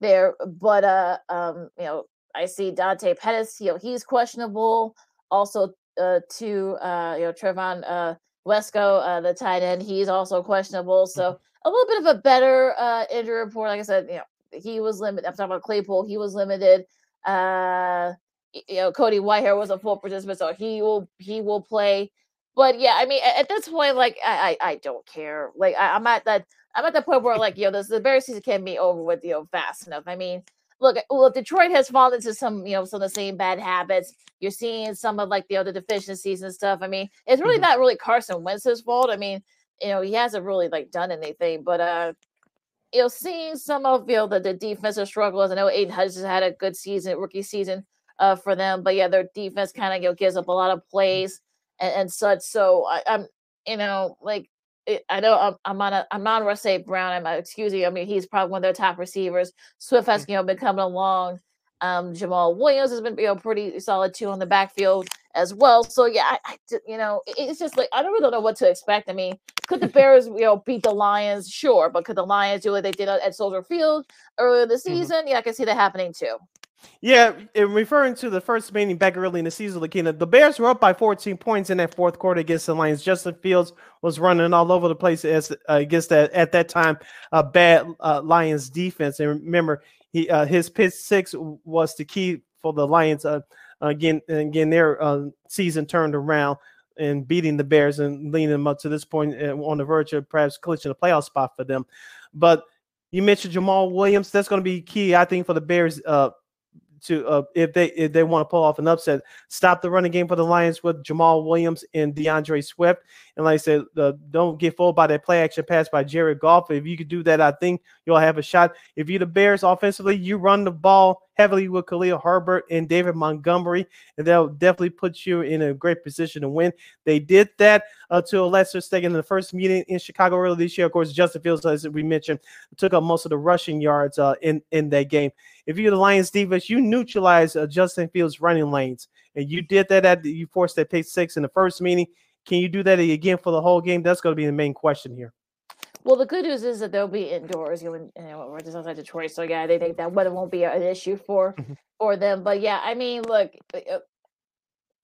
there. But uh, um, you know, I see Dante Pettis. You know, he's questionable. Also, uh, to uh, you know, Trevon uh, Wesco, uh, the tight end, he's also questionable. So mm-hmm. a little bit of a better uh injury report. Like I said, you know, he was limited. I'm talking about Claypool. He was limited. Uh, you know, Cody Whitehair was a full participant, so he will he will play. But yeah, I mean, at, at this point, like I, I, I don't care. Like I, I'm at that I'm at the point where like, yo, this the Bears season can't be over with, you know, fast enough. I mean, look, well, Detroit has fallen into some, you know, some of the same bad habits. You're seeing some of like the other deficiencies and stuff. I mean, it's really mm-hmm. not really Carson Wentz's fault. I mean, you know, he hasn't really like done anything, but uh you know, seeing some of you know the, the defensive struggles. I know Aidan Hutchinson had a good season, rookie season uh for them, but yeah, their defense kind of you know gives up a lot of plays and, and such. So I, I'm you know, like I know I'm, I'm on a I'm on Russell Brown. I'm uh, excuse me. I mean, he's probably one of their top receivers. Swift has you know been coming along. Um, Jamaal Williams has been you know pretty solid too on the backfield as well. So yeah, I, I you know it, it's just like I don't really know what to expect. I mean, could the Bears you know beat the Lions? Sure, but could the Lions do what they did at Soldier Field earlier this mm-hmm. season? Mm-hmm. Yeah, I can see that happening too. Yeah, in referring to the first meeting back early in the season, Lakina, the Bears were up by 14 points in that fourth quarter against the Lions. Justin Fields was running all over the place as uh, against that at that time a bad uh, Lions defense. And remember, he uh, his pick six was the key for the Lions. Uh, again, again, their uh, season turned around and beating the Bears and leading them up to this point on the verge of perhaps clinching a playoff spot for them. But you mentioned Jamaal Williams. That's going to be key, I think, for the Bears uh, to uh, if they if they want to pull off an upset, stop the running game for the Lions with Jamaal Williams and D'Andre Swift. And like I said, uh, don't get fooled by that play action pass by Jared Goff. If you could do that, I think you'll have a shot. If you're the Bears offensively, you run the ball heavily with Khalil Herbert and David Montgomery, and that'll definitely put you in a great position to win. They did that uh, to a lesser extent in the first meeting in Chicago earlier this year. Of course, Justin Fields, as we mentioned, took up most of the rushing yards uh, in in that game. If you're the Lions defense, you neutralize uh, Justin Fields' running lanes, and you did that at you forced that pick six in the first meeting. Can you do that again for the whole game? That's going to be the main question here. Well, the good news is that they'll be indoors. You know, you know we're just outside Detroit, so yeah, they think that weather won't be an issue for mm-hmm. for them. But yeah, I mean, look, uh, uh,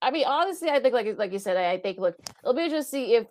I mean, honestly, I think like like you said, I, I think look, it'll be interesting to see if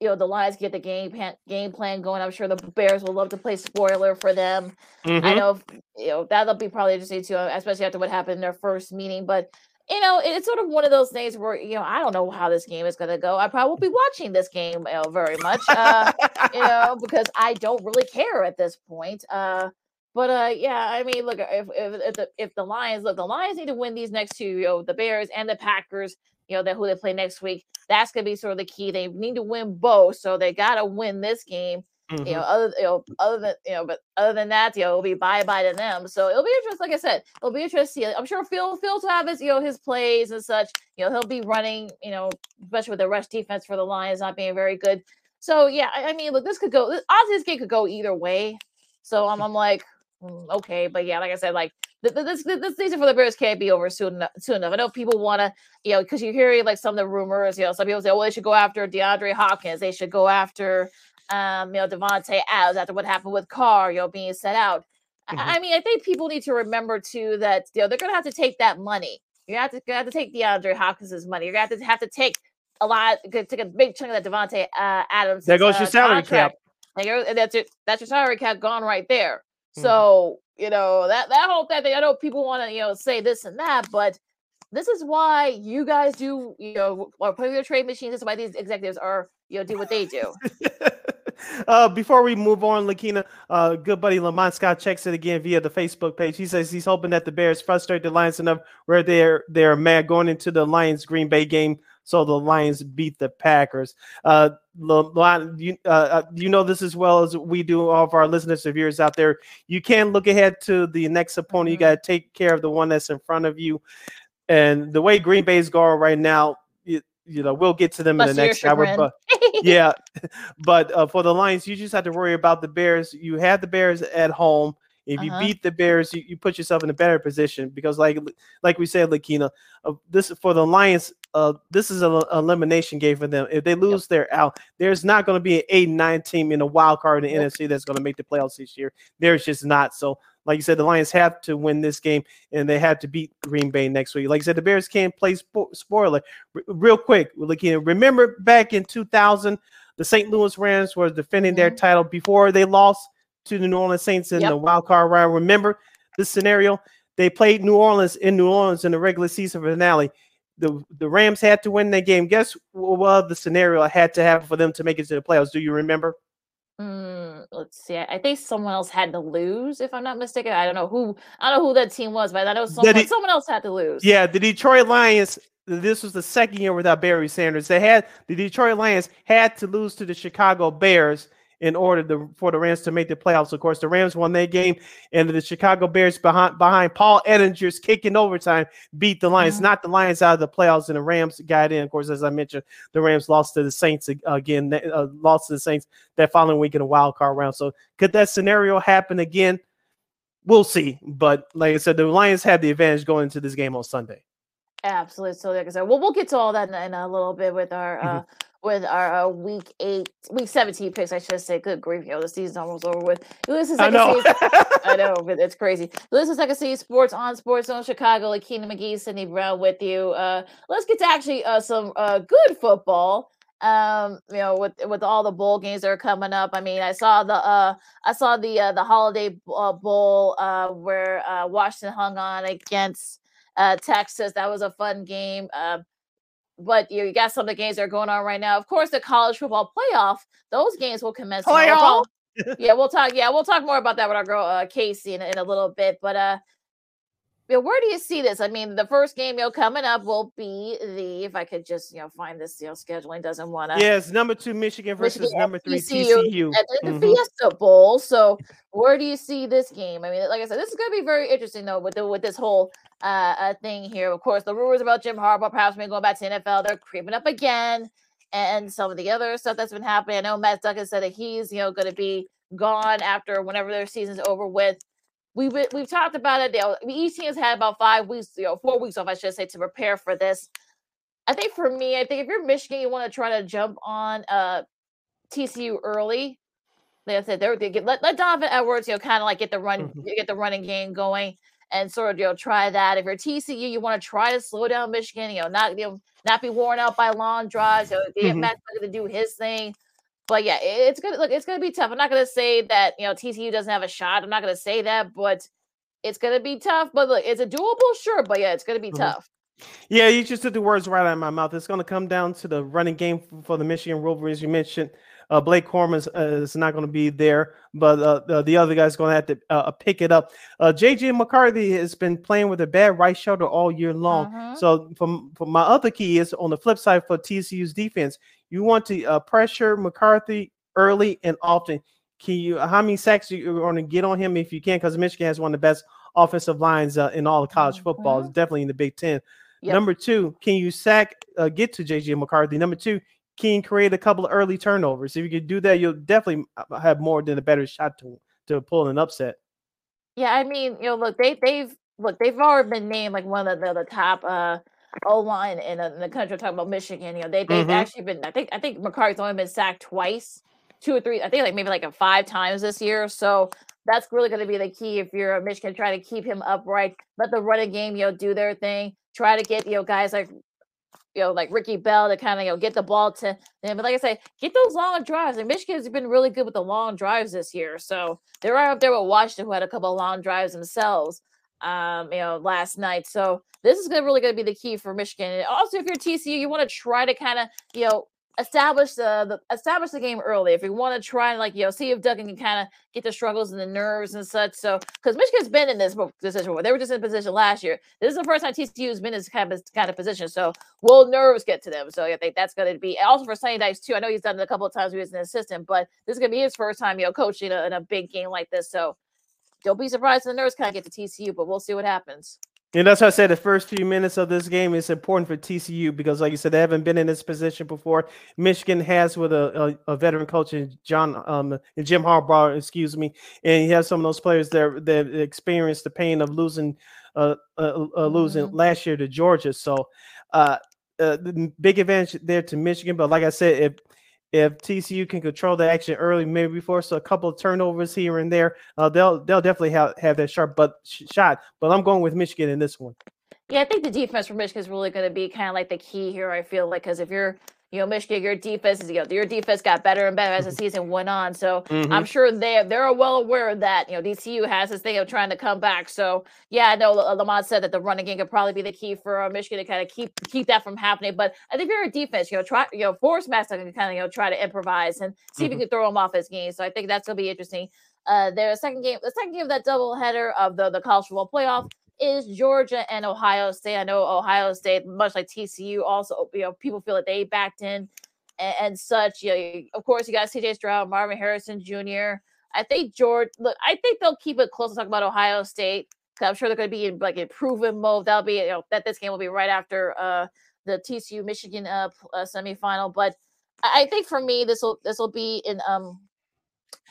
you know the Lions get the game plan, game plan going. I'm sure the Bears will love to play spoiler for them. Mm-hmm. I know you know that'll be probably interesting too, especially after what happened in their first meeting. But you know, it's sort of one of those things where you know I don't know how this game is going to go. I probably won't be watching this game you know, very much. Uh, you know, because I don't really care at this point. Uh, but uh, yeah, I mean, look, if if if the, if the Lions look, the Lions need to win these next two, you know, the Bears and the Packers. You know, that who they play next week. That's gonna be sort of the key. They need to win both, so they gotta win this game. Mm-hmm. You know, other you know, other than you know, but other than that, you know, it'll be bye bye to them. So it'll be interesting. Like I said, it'll be interesting. I'm sure Phil Phil to have his you know his plays and such. You know, he'll be running. You know, especially with the rush defense for the Lions not being very good. So yeah, I, I mean, look, this could go. Honestly, this game could go either way. So I'm, I'm like, mm, okay, but yeah, like I said, like this this season for the Bears can't be over soon enough. Soon enough. I know people want to, you know, because you hear like some of the rumors. You know, some people say, well, they should go after DeAndre Hopkins. They should go after, um, you know, Davante Adams after what happened with Carr, you know, being set out. Mm-hmm. I, I mean, I think people need to remember too that you know they're gonna have to take that money. You have to have to take DeAndre Hopkins' money. You're gonna have to have to take a lot, take a big chunk of that Davante uh, Adams. There goes uh, your salary contract. cap. And that's it. That's your salary cap gone right there. Mm-hmm. So you know that that whole thing. I know people want to you know say this and that, but this is why you guys do you know or play with your trade machines. This is why these executives are you know do what they do. uh, before we move on, Lakina, uh, good buddy Lamont Scott checks it again via the Facebook page. He says he's hoping that the Bears frustrate the Lions enough where they're they're mad going into the Lions Green Bay game so the Lions beat the Packers. Uh, you, uh, uh, you know this as well as we do, all of our listeners and viewers out there. You can't look ahead to the next opponent. You mm-hmm. got to take care of the one that's in front of you. And the way Green Bay is going right now, you, know, we'll get to them Plus in the next hour. But yeah, but uh, for the Lions, you just have to worry about the Bears. You have the Bears at home. If you uh-huh. beat the Bears, you, you put yourself in a better position because, like, like we said, Lakina, uh, this for the Lions uh, this is an elimination game for them. If they lose, yep. they're out. There's not going to be an eight nine team in a wild card in the yep. NFC that's going to make the playoffs this year. There's just not. So, like you said, the Lions have to win this game and they have to beat Green Bay next week. Like I said, the Bears can't play spo- spoiler. R- real quick, looking. Remember back in 2000, the St. Louis Rams were defending mm-hmm. their title before they lost to the New Orleans Saints in yep. the wild card round. Remember this scenario? They played New Orleans in New Orleans in the regular season finale the the Rams had to win that game. Guess what the scenario had to happen for them to make it to the playoffs? Do you remember? Mm, let's see. I think someone else had to lose, if I'm not mistaken. I don't know who. I don't know who that team was, but I know someone, he, someone else had to lose. Yeah, the Detroit Lions. This was the second year without Barry Sanders. They had the Detroit Lions had to lose to the Chicago Bears in order to, for the Rams to make the playoffs. Of course, the Rams won that game, and the Chicago Bears behind behind Paul Edinger's kick in overtime beat the Lions. Mm-hmm. Not the Lions out of the playoffs, and the Rams got in. Of course, as I mentioned, the Rams lost to the Saints again. Uh, lost to the Saints that following week in a wild card round. So could that scenario happen again? We'll see. But like I said, the Lions have the advantage going into this game on Sunday. Absolutely. So, like I said, well, we'll get to all that in, in a little bit with our mm-hmm. With our uh, week eight, week seventeen picks. I should say, good grief, you know, the season's almost over with. This is I know, I know, but it's crazy. This is Second City Sports on Sports Zone Chicago. Lakina McGee, Sydney Brown with you. Uh, let's get to actually uh, some uh, good football. Um, you know, with with all the bowl games that are coming up. I mean, I saw the uh, I saw the uh, the Holiday uh, Bowl uh, where uh, Washington hung on against uh, Texas. That was a fun game. Um, but you got some of the games that are going on right now. Of course, the college football playoff; those games will commence. Playoff. yeah, we'll talk. Yeah, we'll talk more about that with our girl uh, Casey in, in a little bit. But uh, you know, where do you see this? I mean, the first game you know coming up will be the if I could just you know find this you know scheduling doesn't want to. Yes, number two Michigan versus Michigan, number three TCU, TCU. at the, mm-hmm. Fiesta Bowl. So where do you see this game? I mean, like I said, this is going to be very interesting though with the, with this whole uh, uh, thing here. Of course, the rumors about Jim Harbaugh perhaps maybe going back to NFL they're creeping up again, and some of the other stuff that's been happening. I know Max Duggan said that he's you know going to be gone after whenever their season's over with we we've talked about it. each team has had about five weeks, you know, four weeks off, I should say, to prepare for this. I think for me, I think if you're Michigan, you want to try to jump on uh TCU early. Like I said, they're, they get let, let Donovan Edwards, you know, kind of like get the run, mm-hmm. get the running game going, and sort of you know try that. If you're TCU, you want to try to slow down Michigan, you know, not you know not be worn out by long drives. You know, get mm-hmm. Max to do his thing. But yeah, it's gonna look. It's gonna be tough. I'm not gonna say that you know TCU doesn't have a shot. I'm not gonna say that, but it's gonna be tough. But look, it's a doable, sure. But yeah, it's gonna be mm-hmm. tough. Yeah, you just took the words right out of my mouth. It's going to come down to the running game for the Michigan Wolverines. You mentioned Uh, Blake Corum is, uh, is not going to be there, but uh, the, the other guy's going to have to uh, pick it up. JJ uh, McCarthy has been playing with a bad right shoulder all year long. Uh-huh. So, from, from my other key is on the flip side for TCU's defense, you want to uh, pressure McCarthy early and often. Can you? How many sacks are you going to get on him if you can? Because Michigan has one of the best offensive lines uh, in all of college football. Mm-hmm. It's definitely in the Big Ten. Yep. Number two, can you sack uh, get to JJ McCarthy? Number two, can you create a couple of early turnovers? If you can do that, you'll definitely uh, have more than a better shot to to pull an upset. Yeah, I mean, you know, look, they they've look they've already been named like one of the, the top uh O line in, in, the country. talking about Michigan, you know, they they've mm-hmm. actually been. I think I think McCarthy's only been sacked twice, two or three. I think like maybe like a five times this year. So that's really going to be the key if you're a Michigan, trying to keep him upright, let the running game, you know, do their thing. Try to get, you know, guys like, you know, like Ricky Bell to kind of, you know, get the ball to them. But like I say, get those long drives. And Michigan's been really good with the long drives this year. So they're right up there with Washington, who had a couple of long drives themselves, um, you know, last night. So this is gonna really going to be the key for Michigan. And also, if you're TCU, you want to try to kind of, you know, establish the, establish the game early. If you want to try and like you know see if Duggan can kind of get the struggles and the nerves and such. So because Michigan's been in this position before, they were just in position last year. This is the first time TCU has been in this kind of kind of position. So will nerves get to them? So I think that's going to be also for Sonny Dykes too. I know he's done it a couple of times. He was an assistant, but this is going to be his first time you know coaching a, in a big game like this. So don't be surprised if the nerves kind of get to TCU, but we'll see what happens. And that's why I said the first few minutes of this game is important for TCU because, like you said, they haven't been in this position before. Michigan has with a, a, a veteran coach, and John um, Jim Harbaugh, excuse me, and he has some of those players that that experienced the pain of losing uh, uh, uh losing mm-hmm. last year to Georgia. So, uh, uh, the big advantage there to Michigan. But like I said, if if TCU can control the action early, maybe force so a couple of turnovers here and there, uh, they'll they'll definitely have, have that sharp but sh- shot. But I'm going with Michigan in this one. Yeah, I think the defense for Michigan is really going to be kind of like the key here. I feel like because if you're you know, Michigan, your defense is, you know, your defense got better and better as the mm-hmm. season went on. So mm-hmm. I'm sure they they're well aware of that. You know, TCU has this thing of trying to come back. So yeah, I know Lamont said that the running game could probably be the key for uh, Michigan to kind of keep keep that from happening. But I think if you're a defense, you know, try you know, force Master can kind of you know try to improvise and see mm-hmm. if you can throw him off his game. So I think that's gonna be interesting. Uh, their second game, the second game of that double header of the the college football playoff is Georgia and Ohio State. I know Ohio State, much like TCU, also you know people feel that they backed in and, and such. You know, of course, you got CJ Stroud, Marvin Harrison Jr. I think George. Look, I think they'll keep it close to talk about Ohio State because I'm sure they're going to be in like improvement mode. That'll be you know that this game will be right after uh the TCU Michigan uh, uh semifinal. But I think for me, this will this will be in um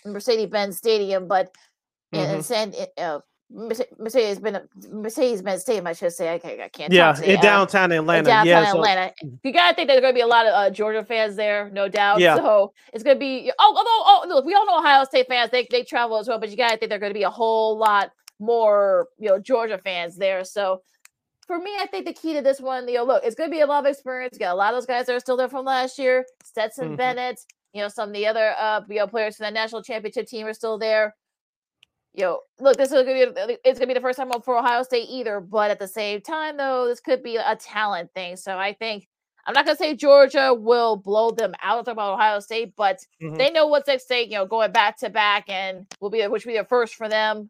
Mercedes Benz Stadium, but mm-hmm. in San uh, Mercedes been Mercedes Benz Stadium, I should say. I can't, I can't yeah, in downtown Atlanta. downtown yeah, Atlanta. So. You gotta think there's gonna be a lot of uh, Georgia fans there, no doubt. Yeah. So it's gonna be. Oh, although oh, look, we all know Ohio State fans. They they travel as well, but you gotta think there's gonna be a whole lot more, you know, Georgia fans there. So for me, I think the key to this one, you know, look, it's gonna be a lot of experience. You got a lot of those guys that are still there from last year. Stetson mm-hmm. Bennett, you know, some of the other uh, you know, players from the national championship team are still there know, look, this is gonna be it's gonna be the first time for Ohio State either. But at the same time, though, this could be a talent thing. So I think I'm not gonna say Georgia will blow them out about Ohio State, but mm-hmm. they know what's at stake. You know, going back to back and will be which will be a first for them.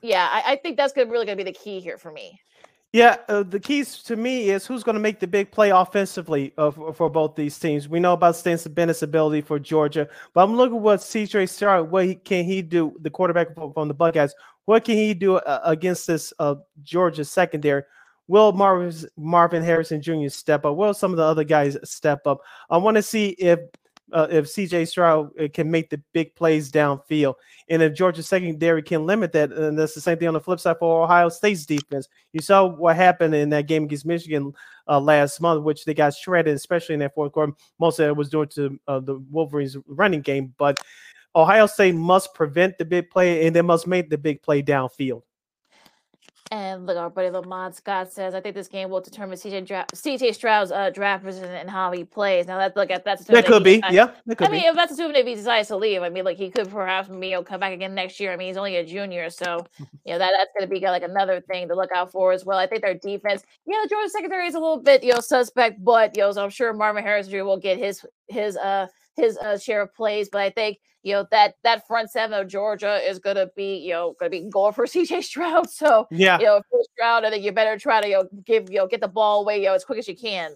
Yeah, I, I think that's gonna really gonna be the key here for me. Yeah, uh, the keys to me is who's going to make the big play offensively uh, for, both these teams. We know about Stetson Bennett's ability for Georgia, but I'm looking at what CJ Stroud, what he, can he do, the quarterback from the Buckeyes, what can he do uh, against this uh, Georgia secondary? Will Marvin, Marvin Harrison Jr. step up? Will some of the other guys step up? I want to see if uh, if CJ Stroud uh, can make the big plays downfield. And if Georgia secondary can limit that, and that's the same thing on the flip side for Ohio State's defense. You saw what happened in that game against Michigan uh, last month, which they got shredded, especially in that fourth quarter. Most of it was due to uh, the Wolverines running game, but Ohio State must prevent the big play and they must make the big play downfield. And look, our buddy Lamont Scott says, I think this game will determine CJ, Dra- CJ Stroud's uh, draft position and how he plays. Now, that's look at that's that could be, yeah. That could I mean, if that's assuming if he decides to leave, I mean, like he could perhaps you know come back again next year. I mean, he's only a junior, so you know that that's going to be like another thing to look out for as well. I think their defense, you know, the Georgia secondary is a little bit you know suspect, but you know, so I'm sure Marvin Harris Jr. will get his his uh his uh, share of plays, but I think you know that that front seven of Georgia is gonna be you know gonna be going for CJ Stroud. So yeah, you know Stroud, I think you better try to you know give you know get the ball away you know as quick as you can.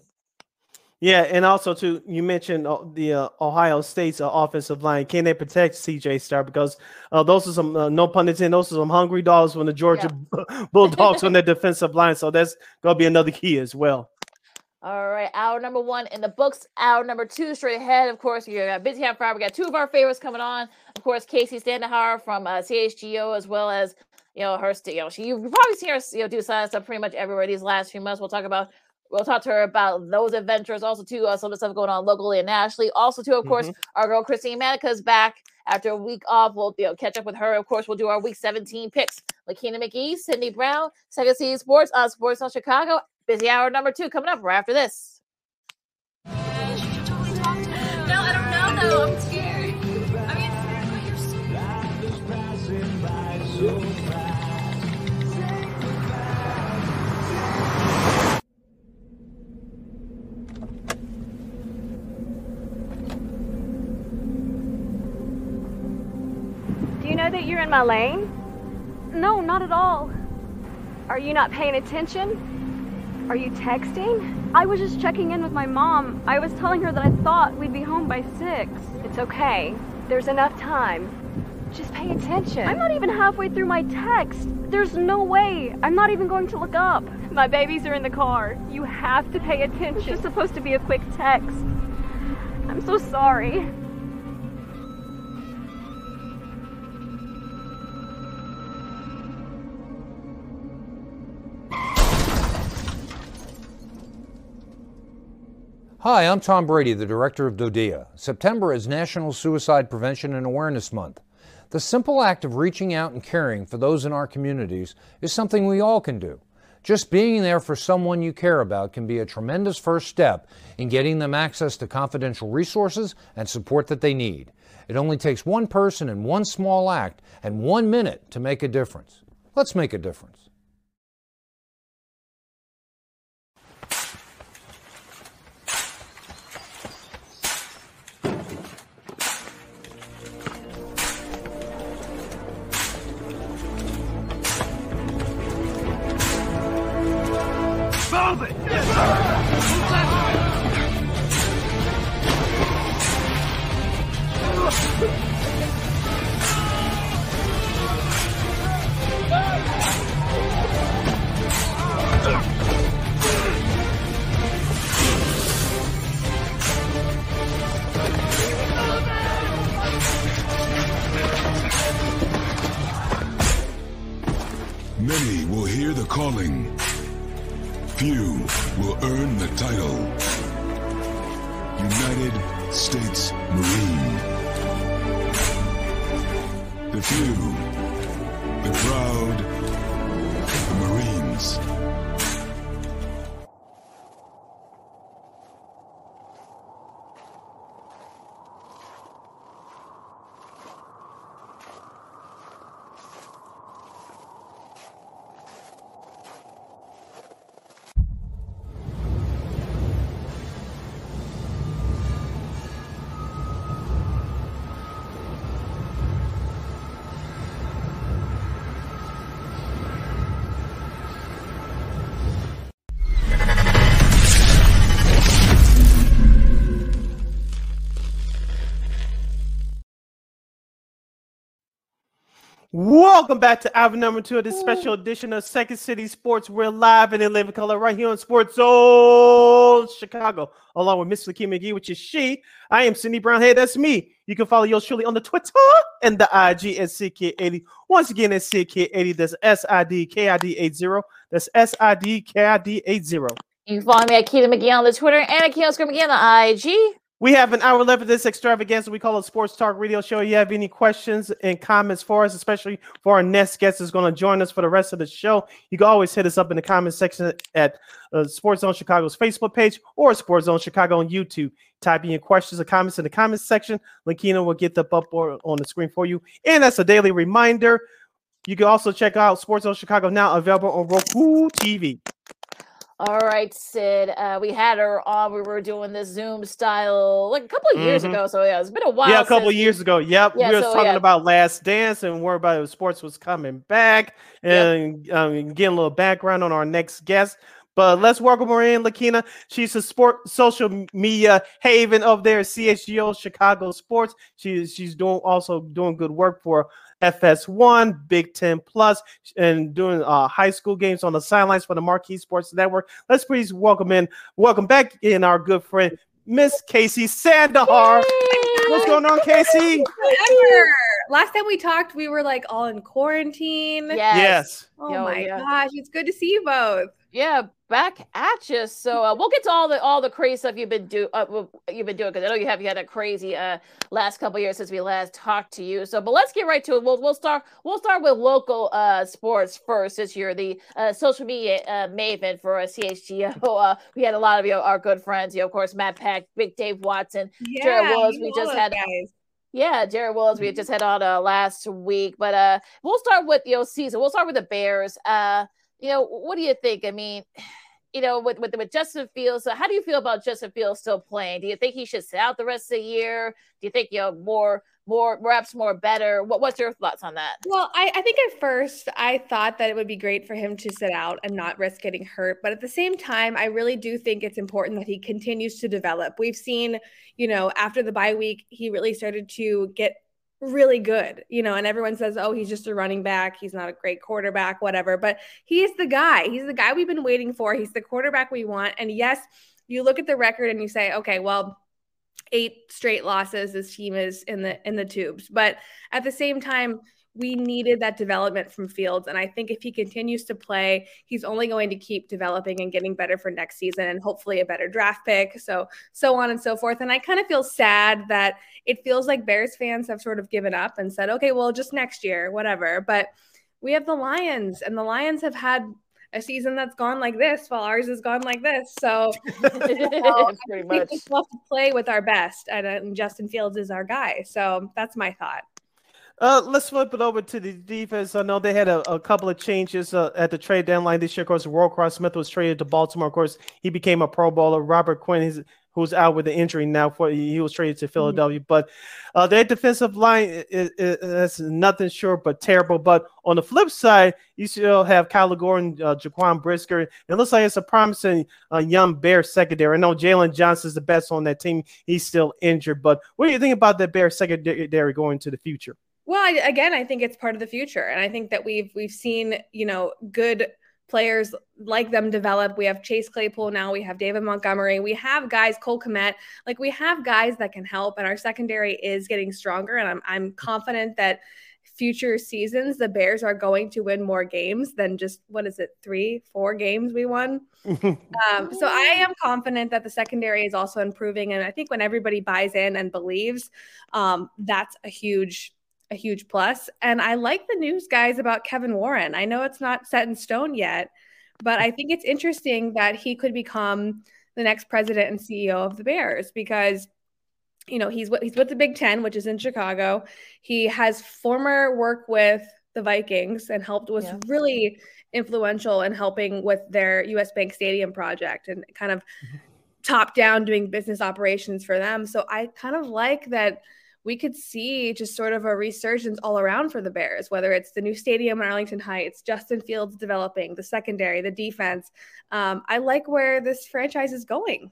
Yeah, and also too, you mentioned uh, the uh, Ohio State's uh, offensive line. Can they protect CJ Stroud? Because uh, those are some, uh, no pun intended, those are some hungry dogs from the Georgia yeah. Bulldogs on their defensive line. So that's gonna be another key as well. All right, hour number one in the books. Hour number two straight ahead. Of course, you got busy half hour. We got two of our favorites coming on. Of course, Casey Standahar from uh, CHGO, as well as you know her. You know, she you've probably seen her you know do sign stuff pretty much everywhere these last few months. We'll talk about We'll talk to her about those adventures, also too uh, some of the stuff going on locally and nationally. Also, too, of course, mm-hmm. our girl Christine Manica's back after a week off. We'll you know, catch up with her. Of course, we'll do our week 17 picks. Lakina McGee, Sydney Brown, Second City Sports on Sports Zone Chicago. Busy hour number two coming up right after this. No, I don't know though. I'm scared. I mean, you're you know that you're in my lane? No, not at all. Are you not paying attention? Are you texting? I was just checking in with my mom. I was telling her that I thought we'd be home by six. It's okay. There's enough time. Just pay attention. I'm not even halfway through my text. There's no way. I'm not even going to look up. My babies are in the car. You have to pay attention. It's just supposed to be a quick text. I'm so sorry. Hi, I'm Tom Brady, the director of DODEA. September is National Suicide Prevention and Awareness Month. The simple act of reaching out and caring for those in our communities is something we all can do. Just being there for someone you care about can be a tremendous first step in getting them access to confidential resources and support that they need. It only takes one person and one small act and one minute to make a difference. Let's make a difference. calling. Few will earn the title. United States Marine. The few, the proud, the Marines. Welcome back to hour number two of this special edition of Second City Sports. We're live and in living color right here on Sports Zone Chicago, along with Miss Lakina McGee, which is she. I am Sydney Brown. Hey, that's me. You can follow yours truly on the Twitter and the IG at SidKid80. Once again, it's SidKid80. That's S I D K I D 80. That's S I D K I D 80. You can follow me at Keita McGee on the Twitter and at Keita McGee on the IG. We have an hour left of this extravaganza. We call it Sports Talk Radio Show. If You have any questions and comments for us, especially for our next guest is going to join us for the rest of the show? You can always hit us up in the comment section at uh, Sports Zone Chicago's Facebook page or Sports Zone Chicago on YouTube. Type in your questions or comments in the comments section. Lakina will get them up on the screen for you. And that's a daily reminder. You can also check out Sports Zone Chicago now available on Roku TV. All right, Sid. Uh, we had her on. We were doing this Zoom style like a couple of years Mhm. ago. So yeah, it's been a while. Yeah, a couple we- years ago. Yep, Yeah, we were so, talking yeah. about Last Dance and where about sports was coming back and um, getting a little background on our next guest. But let's welcome her in, Lakina. She's a sport social media haven of there, CHGO Chicago Sports. She's she's doing also doing good work for FS1, Big Ten Plus, and doing uh, high school games on the sidelines for the Marquee Sports Network. Let's please welcome in, welcome back in our good friend Miss Casey Sandahar. What's going on, Casey? Forever. Last time we talked, we were like all in quarantine. Yes. Yes. Oh Yo, my yeah. gosh, it's good to see you both. Yeah, back at you. So uh, we'll get to all the all the crazy stuff you've been do uh, you've been doing because I know you have you had a crazy uh last couple years since we last talked to you. So, but let's get right to it. We'll we'll start we'll start with local uh sports first. Since you're the uh, social media uh, maven for uh, CHGO, uh, we had a lot of you know, our good friends. You know, of course, Matt Pack, Big Dave Watson, Jared Yeah, Willis. you We just had guys. yeah, Jared Willis. We just had on uh, last week, but uh, we'll start with you know season. We'll start with the Bears. Uh, you know, what do you think? I mean, you know, with with, with Justin Fields, uh, how do you feel about Justin Fields still playing? Do you think he should sit out the rest of the year? Do you think you know more, more, perhaps more better? What what's your thoughts on that? Well, I, I think at first I thought that it would be great for him to sit out and not risk getting hurt. But at the same time, I really do think it's important that he continues to develop. We've seen, you know, after the bye week, he really started to get really good, you know, and everyone says, oh, he's just a running back. He's not a great quarterback, whatever. But he's the guy. He's the guy we've been waiting for. He's the quarterback we want. And yes, you look at the record and you say, okay, well, eight straight losses this team is in the in the tubes but at the same time we needed that development from Fields and I think if he continues to play he's only going to keep developing and getting better for next season and hopefully a better draft pick so so on and so forth and I kind of feel sad that it feels like Bears fans have sort of given up and said okay well just next year whatever but we have the Lions and the Lions have had a season that's gone like this while ours has gone like this so you know, Pretty we much. just love to play with our best, and, uh, and Justin Fields is our guy. So that's my thought. Uh, let's flip it over to the defense. I know they had a, a couple of changes uh, at the trade deadline this year. Of course, Roquan Smith was traded to Baltimore. Of course, he became a Pro Bowler. Robert Quinn, he's, who's out with an injury now, for he was traded to Philadelphia. But uh, their defensive line is, is nothing short but terrible. But on the flip side, you still have Kyler Gordon, uh, Jaquan Brisker. It looks like it's a promising uh, young Bear secondary. I know Jaylon Johnson's the best on that team. He's still injured. But what do you think about that Bear secondary going into the future? Well, I, again, I think it's part of the future, and I think that we've we've seen you know good players like them develop. We have Chase Claypool now. We have David Montgomery. We have guys Cole Kmet. Like we have guys that can help, and our secondary is getting stronger. And I'm I'm confident that future seasons the Bears are going to win more games than just what is it three four games we won. Um, so I am confident that the secondary is also improving, and I think when everybody buys in and believes, um, that's a huge, a huge plus. And I like the news, guys, about Kevin Warren. I know it's not set in stone yet, but I think it's interesting that he could become the next president and CEO of the Bears because you know he's what he's with the Big Ten, which is in Chicago. He has former work with the Vikings and helped was Yeah. really influential in helping with their US Bank Stadium project and kind of mm-hmm. top down doing business operations for them. So I kind of like that we could see just sort of a resurgence all around for the Bears, whether it's the new stadium in Arlington Heights, Justin Fields developing, the secondary, the defense. Um, I like where this franchise is going.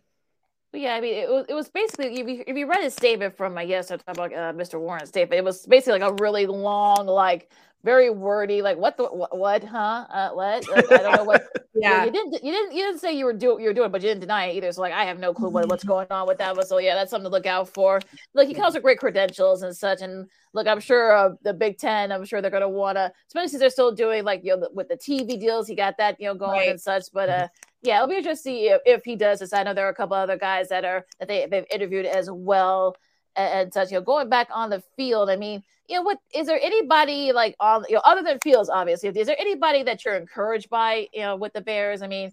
Yeah, I mean, it was, it was basically if you, if you read his statement from I guess I talked about uh, Mr. Warren's statement, it was basically like a really long, like very wordy, like what the what, what huh? Uh, what? Like, I don't know what. Yeah. you didn't you didn't you didn't say you were doing you were doing, but you didn't deny it either. So like I have no clue what, what's going on with that. But so yeah, that's something to look out for. Look, he comes with great credentials and such, and look, I'm sure uh, the Big Ten, I'm sure they're gonna wanna, especially since they're still doing like you know the, with the TV deals, he got that you know going Right. and such. But uh, yeah, it'll be interesting to see if, if he does this. I know there are a couple other guys that are that they they've interviewed as well and, such. You know, going back on the field, I mean, you know, what is there anybody like on you know other than Fields, obviously? Is there anybody that you're encouraged by, you know, with the Bears? I mean,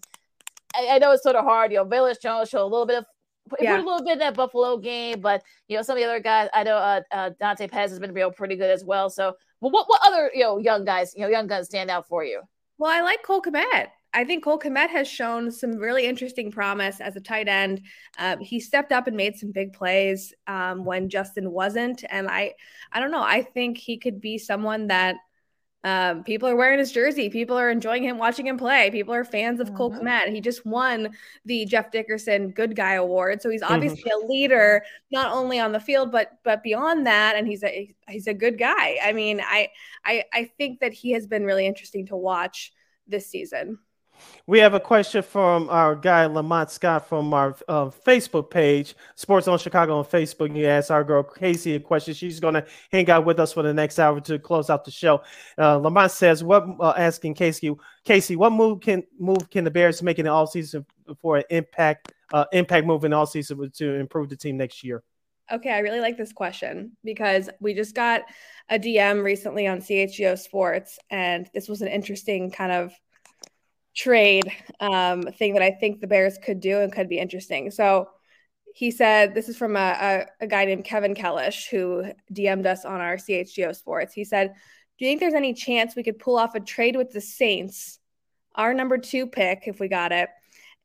I, I know it's sort of hard. You know, Velus Jones showed a little bit of. Put a little bit in that Buffalo game, but you know some of the other guys. I know uh, uh, Dante Pettis has been real pretty good as well. So, well, what what other you know young guys, you know young guns stand out for you? Well, I like Cole Kmet. I think Cole Kmet has shown some really interesting promise as a tight end. Um, he stepped up and made some big plays um, when Justin wasn't, and I, I don't know. I think he could be someone that um, people are wearing his jersey. People are enjoying him, watching him play. People are fans of mm-hmm. Cole Kmet. He just won the Jeff Dickerson Good Guy Award, so he's mm-hmm. obviously mm-hmm. a leader not only on the field but but beyond that. And he's a he's a good guy. I mean, I I I think that he has been really interesting to watch this season. We have a question from our guy Lamont Scott from our uh, Facebook page, Sports Zone Chicago on Facebook. You asked our girl Casey a question. She's going to hang out with us for the next hour to close out the show. Uh, Lamont says, "What uh, asking Casey? Casey, what move can move can the Bears make in the offseason for an impact uh, impact move in the offseason to improve the team next year?" Okay, I really like this question because we just got a DM recently on CHGO Sports, and this was an interesting kind of trade um, thing that I think the Bears could do and could be interesting. So he said, this is from a, a, a guy named Kevin Kellish who DM'd us on our CHGO Sports. He said, Do you think there's any chance we could pull off a trade with the Saints, our number two pick, if we got it,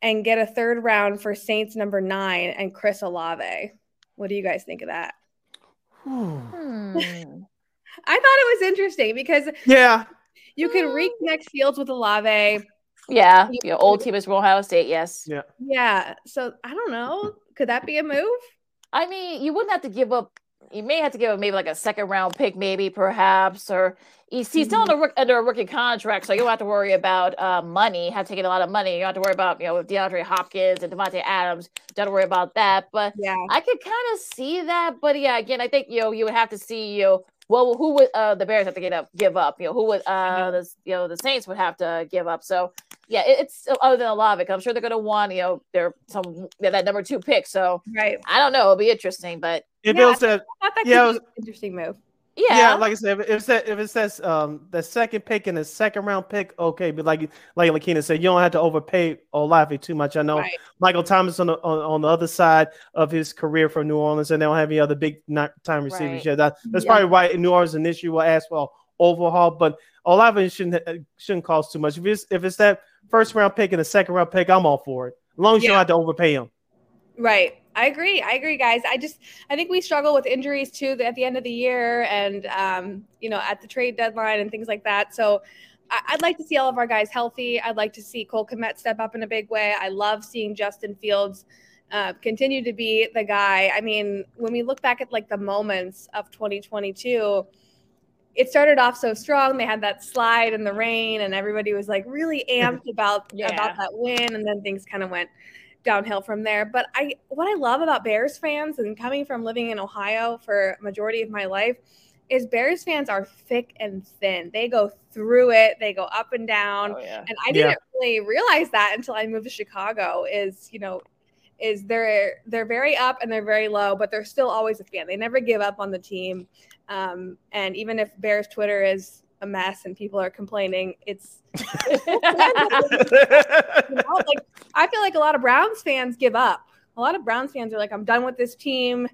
and get a third round for Saints number nine and Chris Olave? What do you guys think of that? Hmm. I thought it was interesting because yeah, you can reconnect Fields with Olave. Yeah, your old team is from Ohio State. Yes. Yeah. Yeah. So I don't know. Could that be a move? I mean, you wouldn't have to give up. You may have to give up maybe like a second round pick, maybe perhaps, or he's, he's still under, mm-hmm. under a rookie contract, so you don't have to worry about uh, money. Have taken a lot of money. You don't have to worry about you know with DeAndre Hopkins and Davante Adams. Don't worry about that. But yeah, I could kind of see that. But yeah, again, I think you know you would have to see you know well, who would uh, the Bears have to get up, give up? You know, who would uh, the you know the Saints would have to give up. So yeah, it, it's other than a lot of it. I'm sure they're going to want you know they're some yeah, that number two pick. So right, I don't know. It'll be interesting, but if yeah, it was a, yeah, it was, interesting move. Yeah. yeah, like I said, if it says if it says um the second pick and the second round pick, okay, but like like Lakina said, you don't have to overpay Olave too much. I know right. Michael Thomas on the on, on, the other side of his career for New Orleans, and they don't have any other big time receivers right. yet. That, that's yeah. probably why New Orleans initially will ask for overhaul, but Olave shouldn't shouldn't cost too much. If it's if it's that first round pick and a second round pick, I'm all for it. As long as yeah. you don't have to overpay him. Right. I agree. I agree, guys. I just I think we struggle with injuries too at the end of the year and um, you know at the trade deadline and things like that. So I, would like to see all of our guys healthy. I'd like to see Cole Kmet step up in a big way. I love seeing Justin Fields uh, continue to be the guy. I mean, when we look back at like the moments of 2022, it started off so strong. They had that slide in the rain, and everybody was like really amped about yeah. about that win, and then things kind of went downhill from there. But I what I love about Bears fans and coming from living in Ohio for a majority of my life is Bears fans are thick and thin. They go through it, they go up and down. Oh, yeah. And I didn't yeah. really realize that until I moved to Chicago is, you know, is they're they're very up and they're very low, but they're still always a fan. They never give up on the team. Um, and even if Bears Twitter is a mess and people are complaining, it's, it's you know, like I feel like a lot of Browns fans give up. A lot of Browns fans are like, I'm done with this team.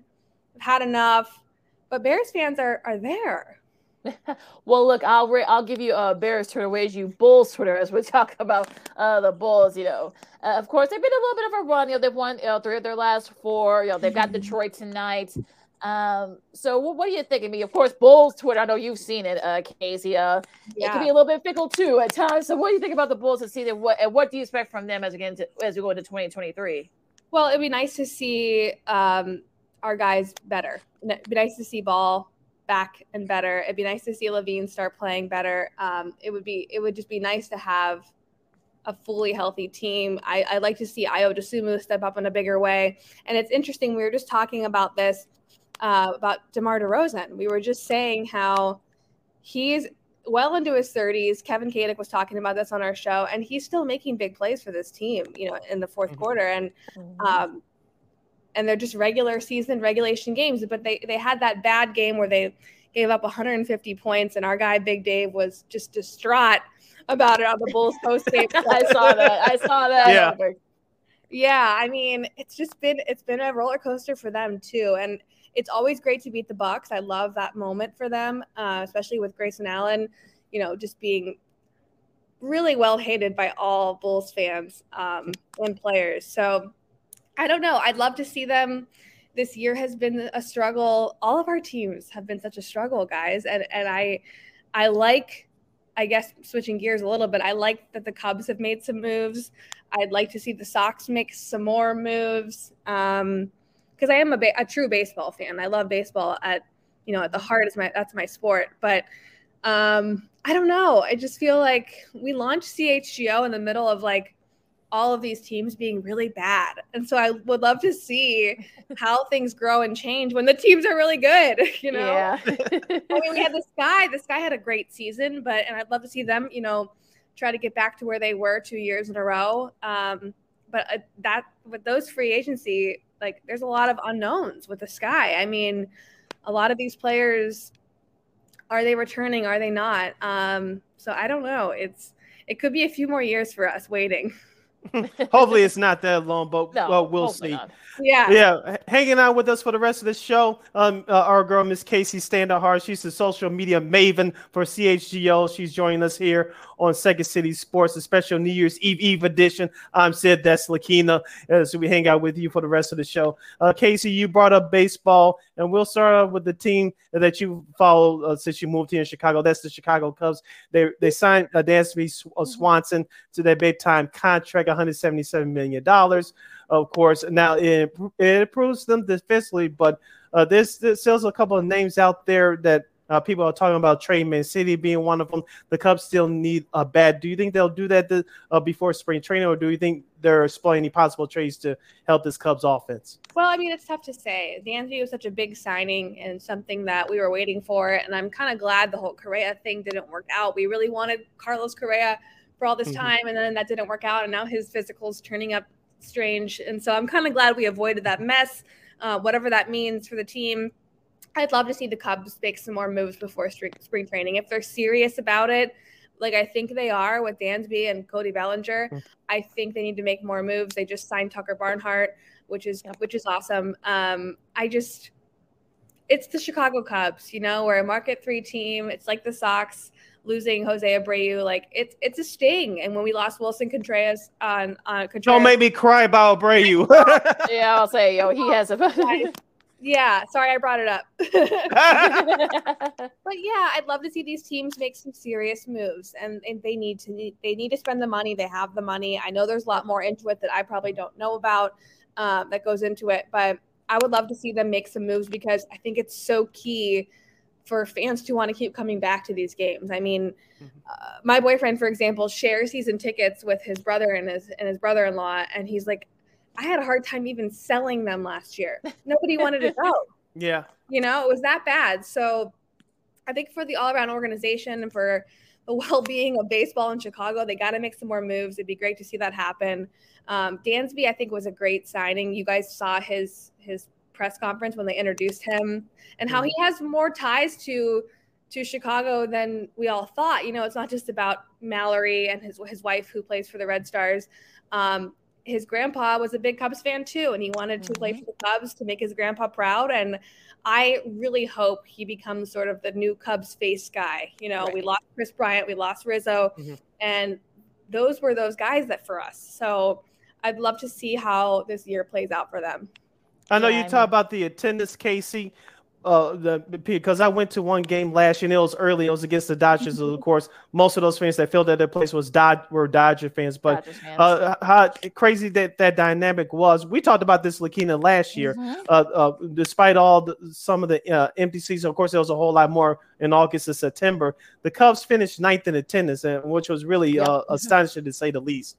I've had enough. But Bears fans are are there. well, look, I'll re- I'll give you uh, Bears Twitter, ways you Bulls Twitter as we talk about uh, the Bulls. You know, uh, of course they've been a little bit of a run. You know, they've won you know, three of their last four. You know, they've got. Detroit tonight. Um, so what, are you thinking? I mean, of course, Bulls Twitter. I know you've seen it, uh, Casey. Uh, yeah. it can be a little bit fickle too at times. So what do you think about the Bulls this season? What and what do you expect from them as we get into, as we go into 2023? Well, it'd be nice to see um, our guys better. It'd be nice to see Ball back and better. It'd be nice to see LaVine start playing better. Um, it would be it would just be nice to have a fully healthy team. I, I'd like to see Ayo Dosunmu step up in a bigger way. And it's interesting. We were just talking about this uh, about DeMar DeRozan. We were just saying how he's well into his 30s. Kevin Kadick was talking about this on our show, and he's still making big plays for this team, you know, in the 4th mm-hmm. quarter. And mm-hmm. um, and they're just regular season regulation games, but they they had that bad game where they gave up 150 points, and our guy Big Dave was just distraught about it on the Bulls post game. I saw that. I saw that. Yeah. Yeah, I mean, it's just been it's been a roller coaster for them too, and it's always great to beat the Bucks. I love that moment for them, uh, especially with Grayson Allen, you know, just being really well hated by all Bulls fans um, and players. So I don't know. I'd love to see them. This year has been a struggle. All of our teams have been such a struggle, guys. And and I I like I guess switching gears a little bit. I like that the Cubs have made some moves. I'd like to see the Sox make some more moves. Um because I am a, ba- a true baseball fan. I love baseball at you know at the heart is my that's my sport. But um I don't know. I just feel like we launched CHGO in the middle of like all of these teams being really bad. And so I would love to see how things grow and change when the teams are really good, you know. Yeah. I mean, we had the Sky. The Sky had a great season, but and I'd love to see them, you know, try to get back to where they were 2 years in a row. Um but uh, that with those free agency, like there's a lot of unknowns with the Sky. I mean, a lot of these players are they returning? Are they not? Um, so I don't know. It's it could be a few more years for us waiting. Hopefully, it's not that long, but No, well, we'll see. not. Yeah. Yeah, hanging out with us for the rest of the show. Um, uh, our girl Miss Casey Standahar. She's the social media maven for CHGO. She's joining us here on Second City Sports, a special New Year's Eve Eve edition. I'm Sid. That's Lakina. As we hang out with you for the rest of the show. Uh, Casey, you brought up baseball, and we'll start off with the team that you follow uh, since you moved here in Chicago. That's the Chicago Cubs. They they signed uh, Dansby uh, Swanson to their big time contract, 177 million dollars of course. Now it, it improves them defensively, but uh, there's, there's a couple of names out there that uh, people are talking about. Trey Mancini being one of them. The Cubs still need a bat. Do you think they'll do that th- uh, before spring training, or do you think they're exploring any possible trades to help this Cubs offense? Well, I mean, it's tough to say. Dansby was such a big signing and something that we were waiting for. And I'm kind of glad the whole Correa thing didn't work out. We really wanted Carlos Correa for all this Mhm. time, and then that didn't work out. And now his physical's turning up strange. And so I'm kind of glad we avoided that mess, uh, whatever that means for the team. I'd love to see the Cubs make some more moves before spring, spring training. If they're serious about it, like I think they are with Dansby and Cody Bellinger, I think they need to make more moves. They just signed Tucker Barnhart, which is which is awesome. Um, I just it's the Chicago Cubs, you know, we're a market three team. It's like the Sox losing Jose Abreu. Like it's it's a sting. And when we lost Willson Contreras on on Contreras, Don't make me cry about Abreu. yeah, I'll say, yo, he has a. yeah, sorry I brought it up. but yeah, I'd love to see these teams make some serious moves, and, and they need to they need to spend the money. They have the money. I know there's a lot more into it that I probably don't know about um, that goes into it, but I would love to see them make some moves because I think it's so key for fans to want to keep coming back to these games. I mean, uh, my boyfriend, for example, shares season tickets with his brother and his and his brother-in-law, and he's like, I had a hard time even selling them last year. Nobody wanted to go. yeah. You know, it was that bad. So I think for the all around organization and for the well being of baseball in Chicago, they got to make some more moves. It'd be great to see that happen. Um, Dansby, I think, was a great signing. You guys saw his his press conference when they introduced him and how he has more ties to to Chicago than we all thought. You know, it's not just about Mallory and his his wife who plays for the Red Stars. Um, his grandpa was a big Cubs fan too, and he wanted to play mm-hmm. for the Cubs to make his grandpa proud. And I really hope he becomes sort of the new Cubs face guy. You know, we lost Kris Bryant, we lost Rizzo, mm-hmm. and those were those guys that for us. So I'd love to see how this year plays out for them. I know Yeah, you I talk about the attendance, Casey. Uh, the because I went to one game last year and it was early. It was against the Dodgers. of course, most of those fans that filled at their place was Dod were Dodger fans. But Dodgers fans. uh, how crazy that that dynamic was. We talked about this Lakina last year. Mhm. Uh, uh, despite all the, some of the uh, empty seats, of course, there was a whole lot more in August and September. The Cubs finished ninth in attendance, and which was really uh, astonishing to say the least.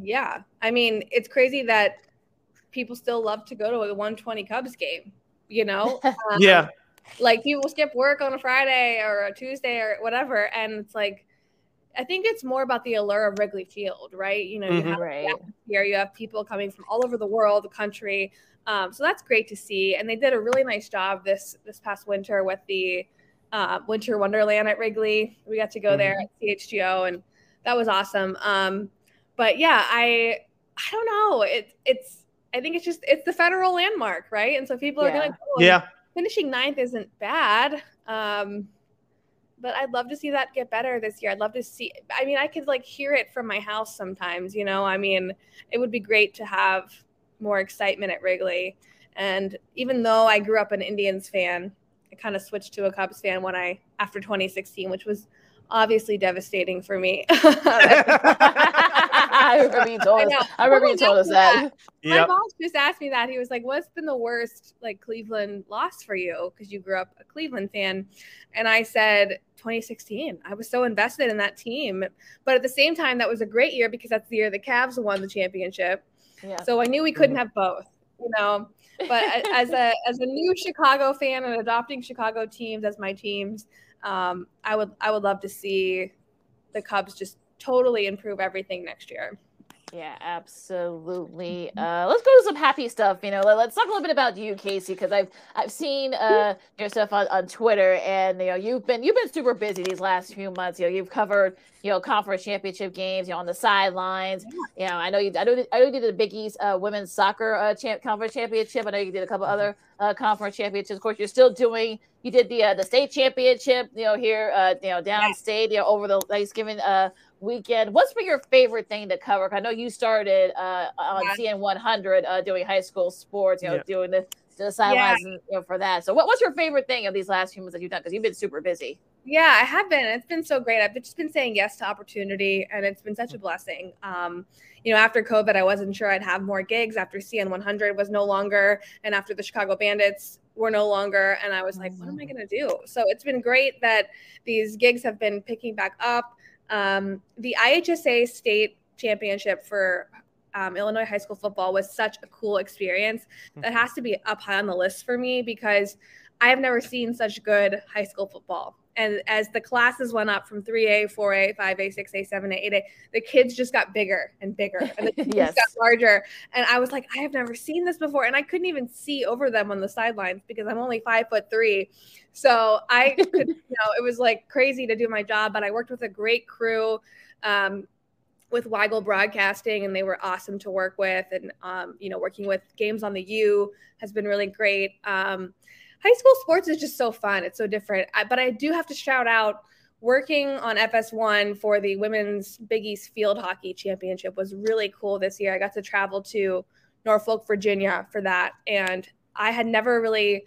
Yeah. I mean, it's crazy that people still love to go to a 120 Cubs game, you know? Um, Yeah. Like people skip work on a Friday or a Tuesday or whatever. And it's like, I think it's more about the allure of Wrigley Field, right? You know, you Mhm. have Right. here, you have people coming from all over the world, the country. Um, so that's great to see. And they did a really nice job this this past winter with the uh, Winter Wonderland at Wrigley. We got to go there at CHGO, and that was awesome. Um, but yeah, I I don't know. It, it's I think it's just it's the federal landmark, right? And so people are gonna go. and Yeah. Finishing ninth isn't bad. Um, but I'd love to see that get better this year. I'd love to see. I mean, I could like hear it from my house sometimes. You know, I mean, it would be great to have more excitement at Wrigley. And even though I grew up an Indians fan, I kind of switched to a Cubs fan when I after 2016, which was obviously devastating for me. I remember you told us. I, remember you told us that. My boss just asked me that. He was like, "What's been the worst like Cleveland loss for you?" Because you grew up a Cleveland fan, and I said 2016. I was so invested in that team, but at the same time, that was a great year because that's the year the Cavs won the championship. Yeah. So I knew we couldn't have both. You know, but as a as a new Chicago fan and adopting Chicago teams as my teams, um, I would I would love to see the Cubs just totally improve everything next year. Yeah, absolutely. Uh, let's go to some happy stuff. You know, let, us talk a little bit about you, Casey, because I've I've seen uh, your stuff on, on Twitter, and you know you've been you've been super busy these last few months. You know, you've covered you know conference championship games. You know, on the sidelines. You know, I know you. I know. I know you did the Big East uh, women's soccer uh, champ, conference championship. I know you did a couple other uh, conference championships. Of course, you're still doing. You did the uh, the state championship. You know, here. Uh, you know, downstate. You know, over the Thanksgiving. Uh, weekend. What's been your favorite thing to cover? I know you started uh, on yeah. CN 100 uh, doing high school sports, you know, yeah. doing the, the sidelines yeah. you know, for that. So, what, what's your favorite thing of these last few months that you've done? Because you've been super busy. Yeah, I have been. It's been so great. I've just been saying yes to opportunity, and it's been such a blessing. Um, you know, after COVID, I wasn't sure I'd have more gigs. After CN 100 was no longer, and after the Chicago Bandits were no longer, and I was like, what am I mm-hmm. going to do? So it's been great that these gigs have been picking back up. Um, the IHSA state championship for um, Illinois high school football was such a cool experience. That has to be up high on the list for me because I have never seen such good high school football and as the classes went up from 3A, 4A, 5A, 6A, 7A, 8A, the kids just got bigger and bigger and the kids yes. got larger. And I was like, I have never seen this before. And I couldn't even see over them on the sidelines because I'm only five foot three. So I could, you know, it was like crazy to do my job, but I worked with a great crew. Um, with Weigel Broadcasting, and they were awesome to work with. And um, you know, working with Games on the U has been really great. Um, high school sports is just so fun. It's so different. I, but I do have to shout out working on FS1 for the women's Big East Field Hockey Championship was really cool this year. I got to travel to Norfolk, Virginia for that. And I had never really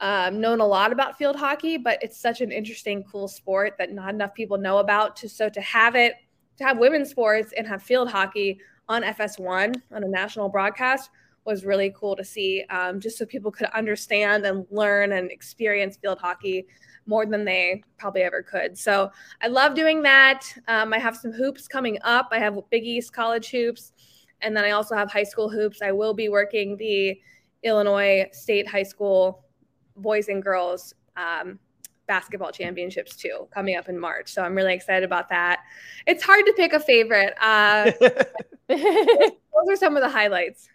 um, known a lot about field hockey, but it's such an interesting, cool sport that not enough people know about. To, so to have it, to have women's sports and have field hockey on FS1 on a national broadcast was really cool to see, um, just so people could understand and learn and experience field hockey more than they probably ever could. So I love doing that. Um, I have some hoops coming up. I have Big East college hoops, and then I also have high school hoops. I will be working the Illinois State High School boys and girls um, basketball championships too, coming up in March. So I'm really excited about that. It's hard to pick a favorite. Uh, those are some of the highlights.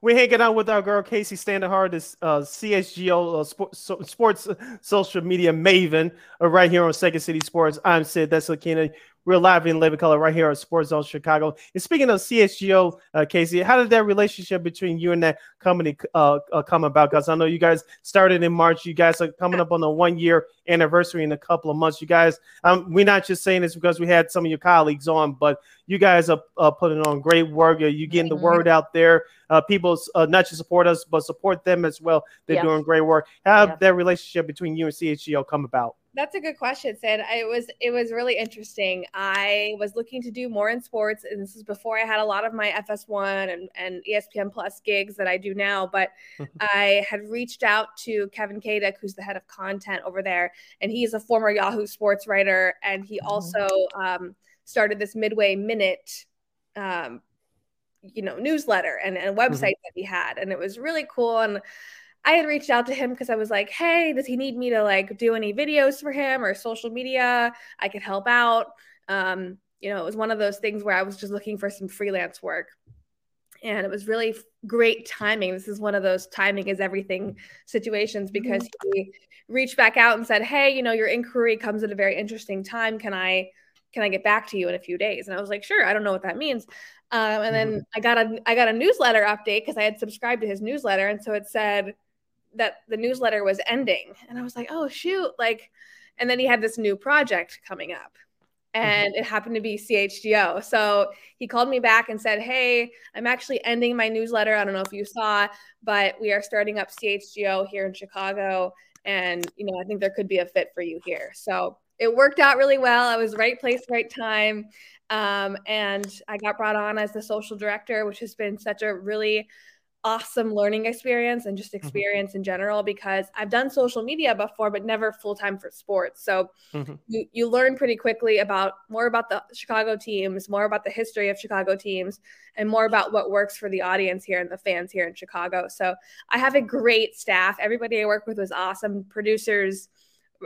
We're hanging out with our girl Casey Standahar this uh, CHGO uh, so, sports uh, social media maven, uh, right here on Second City Sports. I'm Sid. That's Lakina. We're live in living color right here on Sports Zone Chicago. And speaking of CHGO, uh, Casey, how did that relationship between you and that company uh, uh, come about? Because I know you guys started in March. You guys are coming up on the one year anniversary in a couple of months. You guys, um, we're not just saying this because we had some of your colleagues on, but you guys are uh, putting on great work. You're getting the mm-hmm. word out there. Uh, people uh, not just support us, but support them as well. They're yeah. doing great work. How yeah. that relationship between you and CHGO come about? That's a good question, Sid. It was it was really interesting. I was looking to do more in sports, and this is before I had a lot of my FS1 and, and ESPN Plus gigs that I do now. But I had reached out to Kevin Kaduk, who's the head of content over there, and he's a former Yahoo Sports writer, and he mm-hmm. also um, started this Midway Minute um, you know newsletter and, and website mm-hmm. that he had and it was really cool and I had reached out to him because I was like, hey, does he need me to like do any videos for him or social media? I could help out. Um, you know, it was one of those things where I was just looking for some freelance work. And it was really great timing. This is one of those timing is everything situations because mm-hmm. he reached back out and said, Hey, you know, your inquiry comes at a very interesting time. Can I can I get back to you in a few days? And I was like, sure, I don't know what that means. Um, and then mm-hmm. I got a I got a newsletter update because I had subscribed to his newsletter, and so it said, that the newsletter was ending and i was like oh shoot like And then he had this new project coming up and it happened to be CHGO. So he called me back and said, Hey, I'm actually ending my newsletter. I don't know if you saw, but we are starting up CHGO here in Chicago. And, you know, I think there could be a fit for you here. So it worked out really well. I was right place, right time. Um, and I got brought on as the social director, which has been such a really awesome learning experience and just experience mm-hmm. in general because I've done social media before, but never full time for sports. So mm-hmm. you, you learn pretty quickly about more about the Chicago teams, more about the history of Chicago teams, and more about what works for the audience here and the fans here in Chicago. So I have a great staff. Everybody I work with was awesome producers.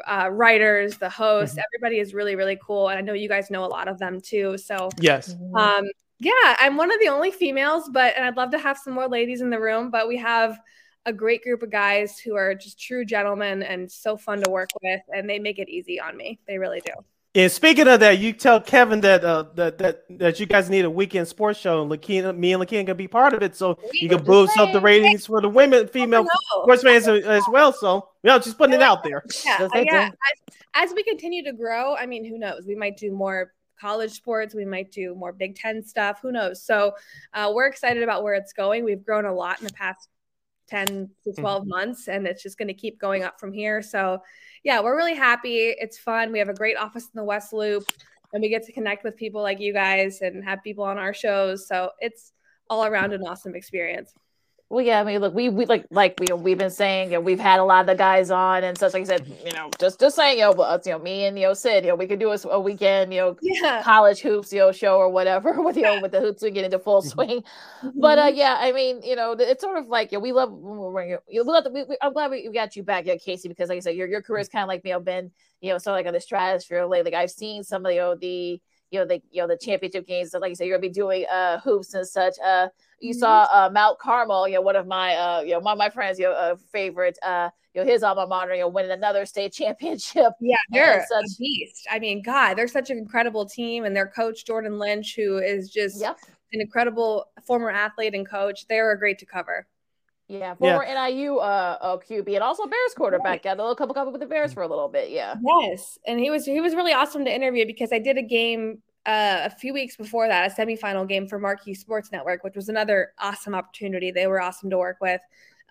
Uh, writers, the host, mm-hmm. everybody is really, really cool. And I know you guys know a lot of them too. So, yes. Um, yeah, I'm one of the only females, but and I'd love to have some more ladies in the room, but we have a great group of guys who are just true gentlemen and so fun to work with and they make it easy on me. They really do. And speaking of that, you tell Kevin that uh, that that that you guys need a weekend sports show, and Lakina, me and Lakina can be part of it, so we you can boost up the ratings for the women, female sports fans as well. So, you know, just putting yeah. it out there. Yeah, yeah. As, as we continue to grow, I mean, who knows? We might do more college sports. We might do more Big Ten stuff. Who knows? So uh, we're excited about where it's going. We've grown a lot in the past 10 to mm-hmm. 12 mm-hmm. months, and it's just going to keep going up from here. So, yeah, we're really happy. It's fun. We have a great office in the West Loop, and we get to connect with people like you guys and have people on our shows. So, it's all around an awesome experience. Well, yeah, I mean, look, we, we like like we we've been saying, you know, we've had a lot of the guys on and such. Like I said, you know, just just saying, you know, us, you know, me and you know Sid, you know, we could do a, a weekend, you know, yeah. college hoops, you know, show or whatever with you know with the hoops we get into full mm-hmm. swing. Mm-hmm. But uh, yeah, I mean, you know, it's sort of like, you know, we love you we love we, we, I'm glad we, we got you back, yeah, Casey, because like I said, your your career's kind of like you know been you know sort of like on the stratosphere lately. Like I've seen some of the you know, the you know the you know the championship games. So like you said, you're gonna be doing uh hoops and such. Uh, you saw uh, Mount Carmel, you know, one of my, uh, you know, my, my friends, you know, uh, favorite, uh, you know, his alma mater, you know, winning another state championship. Yeah, they're such a beast. I mean, God, they're such an incredible team, and their coach Jordan Lynch, who is just yep. an incredible former athlete and coach. They are great to cover. Yeah, former yeah. NIU uh, uh, QB and also Bears quarterback. Yeah, a little couple couple with the Bears for a little bit. Yeah. Yes, and he was he was really awesome to interview because I did a game uh, a few weeks before that, a semifinal game for Marquee Sports Network, which was another awesome opportunity. They were awesome to work with.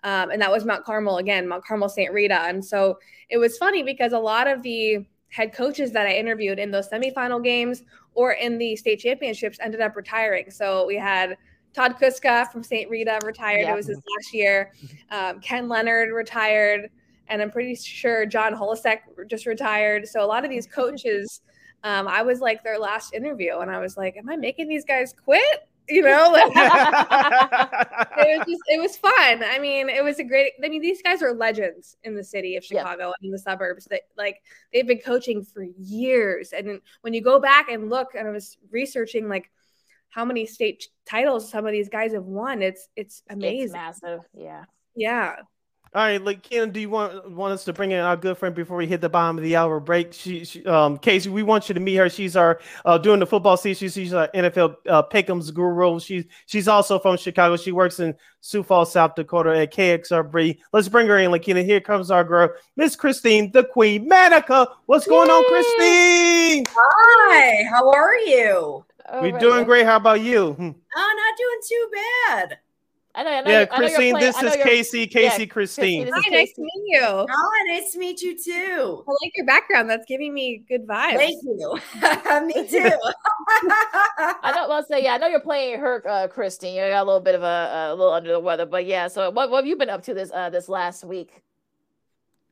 Um, and that was Mount Carmel again, Mount Carmel St. Rita. And so it was funny because a lot of the head coaches that I interviewed in those semifinal games or in the state championships ended up retiring. So we had Todd Kuska from St. Rita retired. Yeah. It was his last year. Um, Ken Leonard retired. And I'm pretty sure John Holecek just retired. So a lot of these coaches um, I was like their last interview, and I was like, "Am I making these guys quit?" You know, like, it was just it was fun. I mean, it was a great. I mean, these guys are legends in the city of Chicago yeah. and in the suburbs. That like they've been coaching for years, and when you go back and look, and I was researching like how many state titles some of these guys have won. It's it's amazing, it's massive. Yeah, yeah. All right, like Ken, do you want want us to bring in our good friend before we hit the bottom of the hour break? She, she um, Casey, we want you to meet her. She's our uh, doing the football season. She's our NFL uh, Pick'em's guru. She's she's also from Chicago. She works in Sioux Falls, South Dakota at KXRB. Let's bring her in, like Lakina. Here comes our girl, Miss Christine, the Queen Manica. What's going Yay! on, Christine? Hi, how are you? We're doing great. How about you? Oh, not doing too bad. I know, I know. Yeah, Christine, this is Casey. Casey, yeah, Christine. Hi, nice to meet you. Oh, nice to meet you too. I like your background. That's giving me good vibes. Thank you. me too. I know. Let's say, yeah, I know you're playing her, uh, Christine. You got a little bit of a, a little under the weather, but yeah. So, what, what have you been up to this uh, this last week?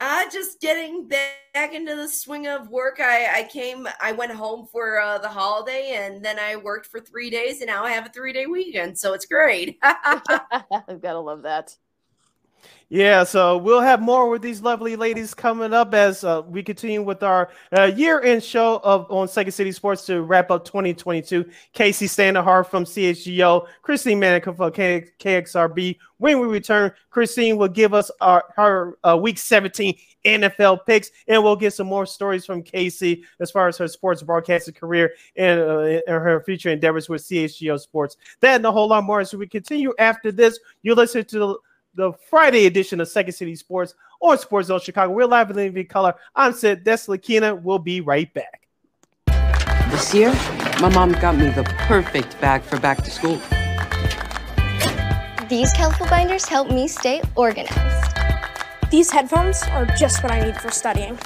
Uh, just getting back into the swing of work. I, I came, I went home for uh, the holiday and then I worked for three days and now I have a three day weekend. So it's great. I've got to love that. Yeah, so we'll have more with these lovely ladies coming up as uh, we continue with our uh, year-end show of on Second City Sports to wrap up 2022. Casey Standahar from CHGO, Christine Manica from K- KXRB. When we return, Christine will give us our her uh, Week 17 NFL picks, and we'll get some more stories from Casey as far as her sports broadcasting career and, uh, and her future endeavors with CHGO Sports. That and a whole lot more as we continue after this. You listen to the the Friday edition of Second City Sports on Sports Zone Chicago. We're live in living color. I'm Sid. That's Lakina. We'll be right back. This year, my mom got me the perfect bag for back to school. These colorful binders help me stay organized. These headphones are just what I need for studying.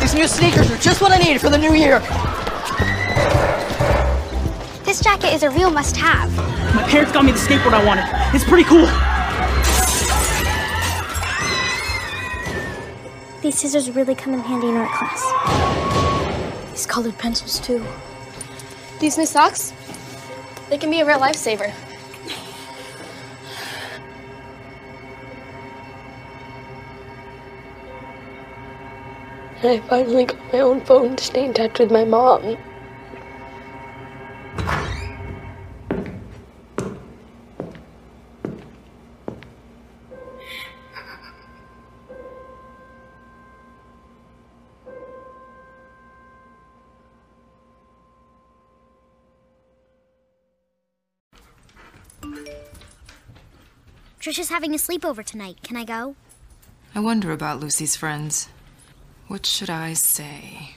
These new sneakers are just what I need for the new year. This jacket is a real must-have. My parents got me the skateboard I wanted. It's pretty cool. These scissors really come in handy in art class. These colored pencils, too. These new socks? They can be a real lifesaver. I finally got my own phone to stay in touch with my mom. Trisha's having a sleepover tonight. Can I go? I wonder about Lucy's friends. What should I say?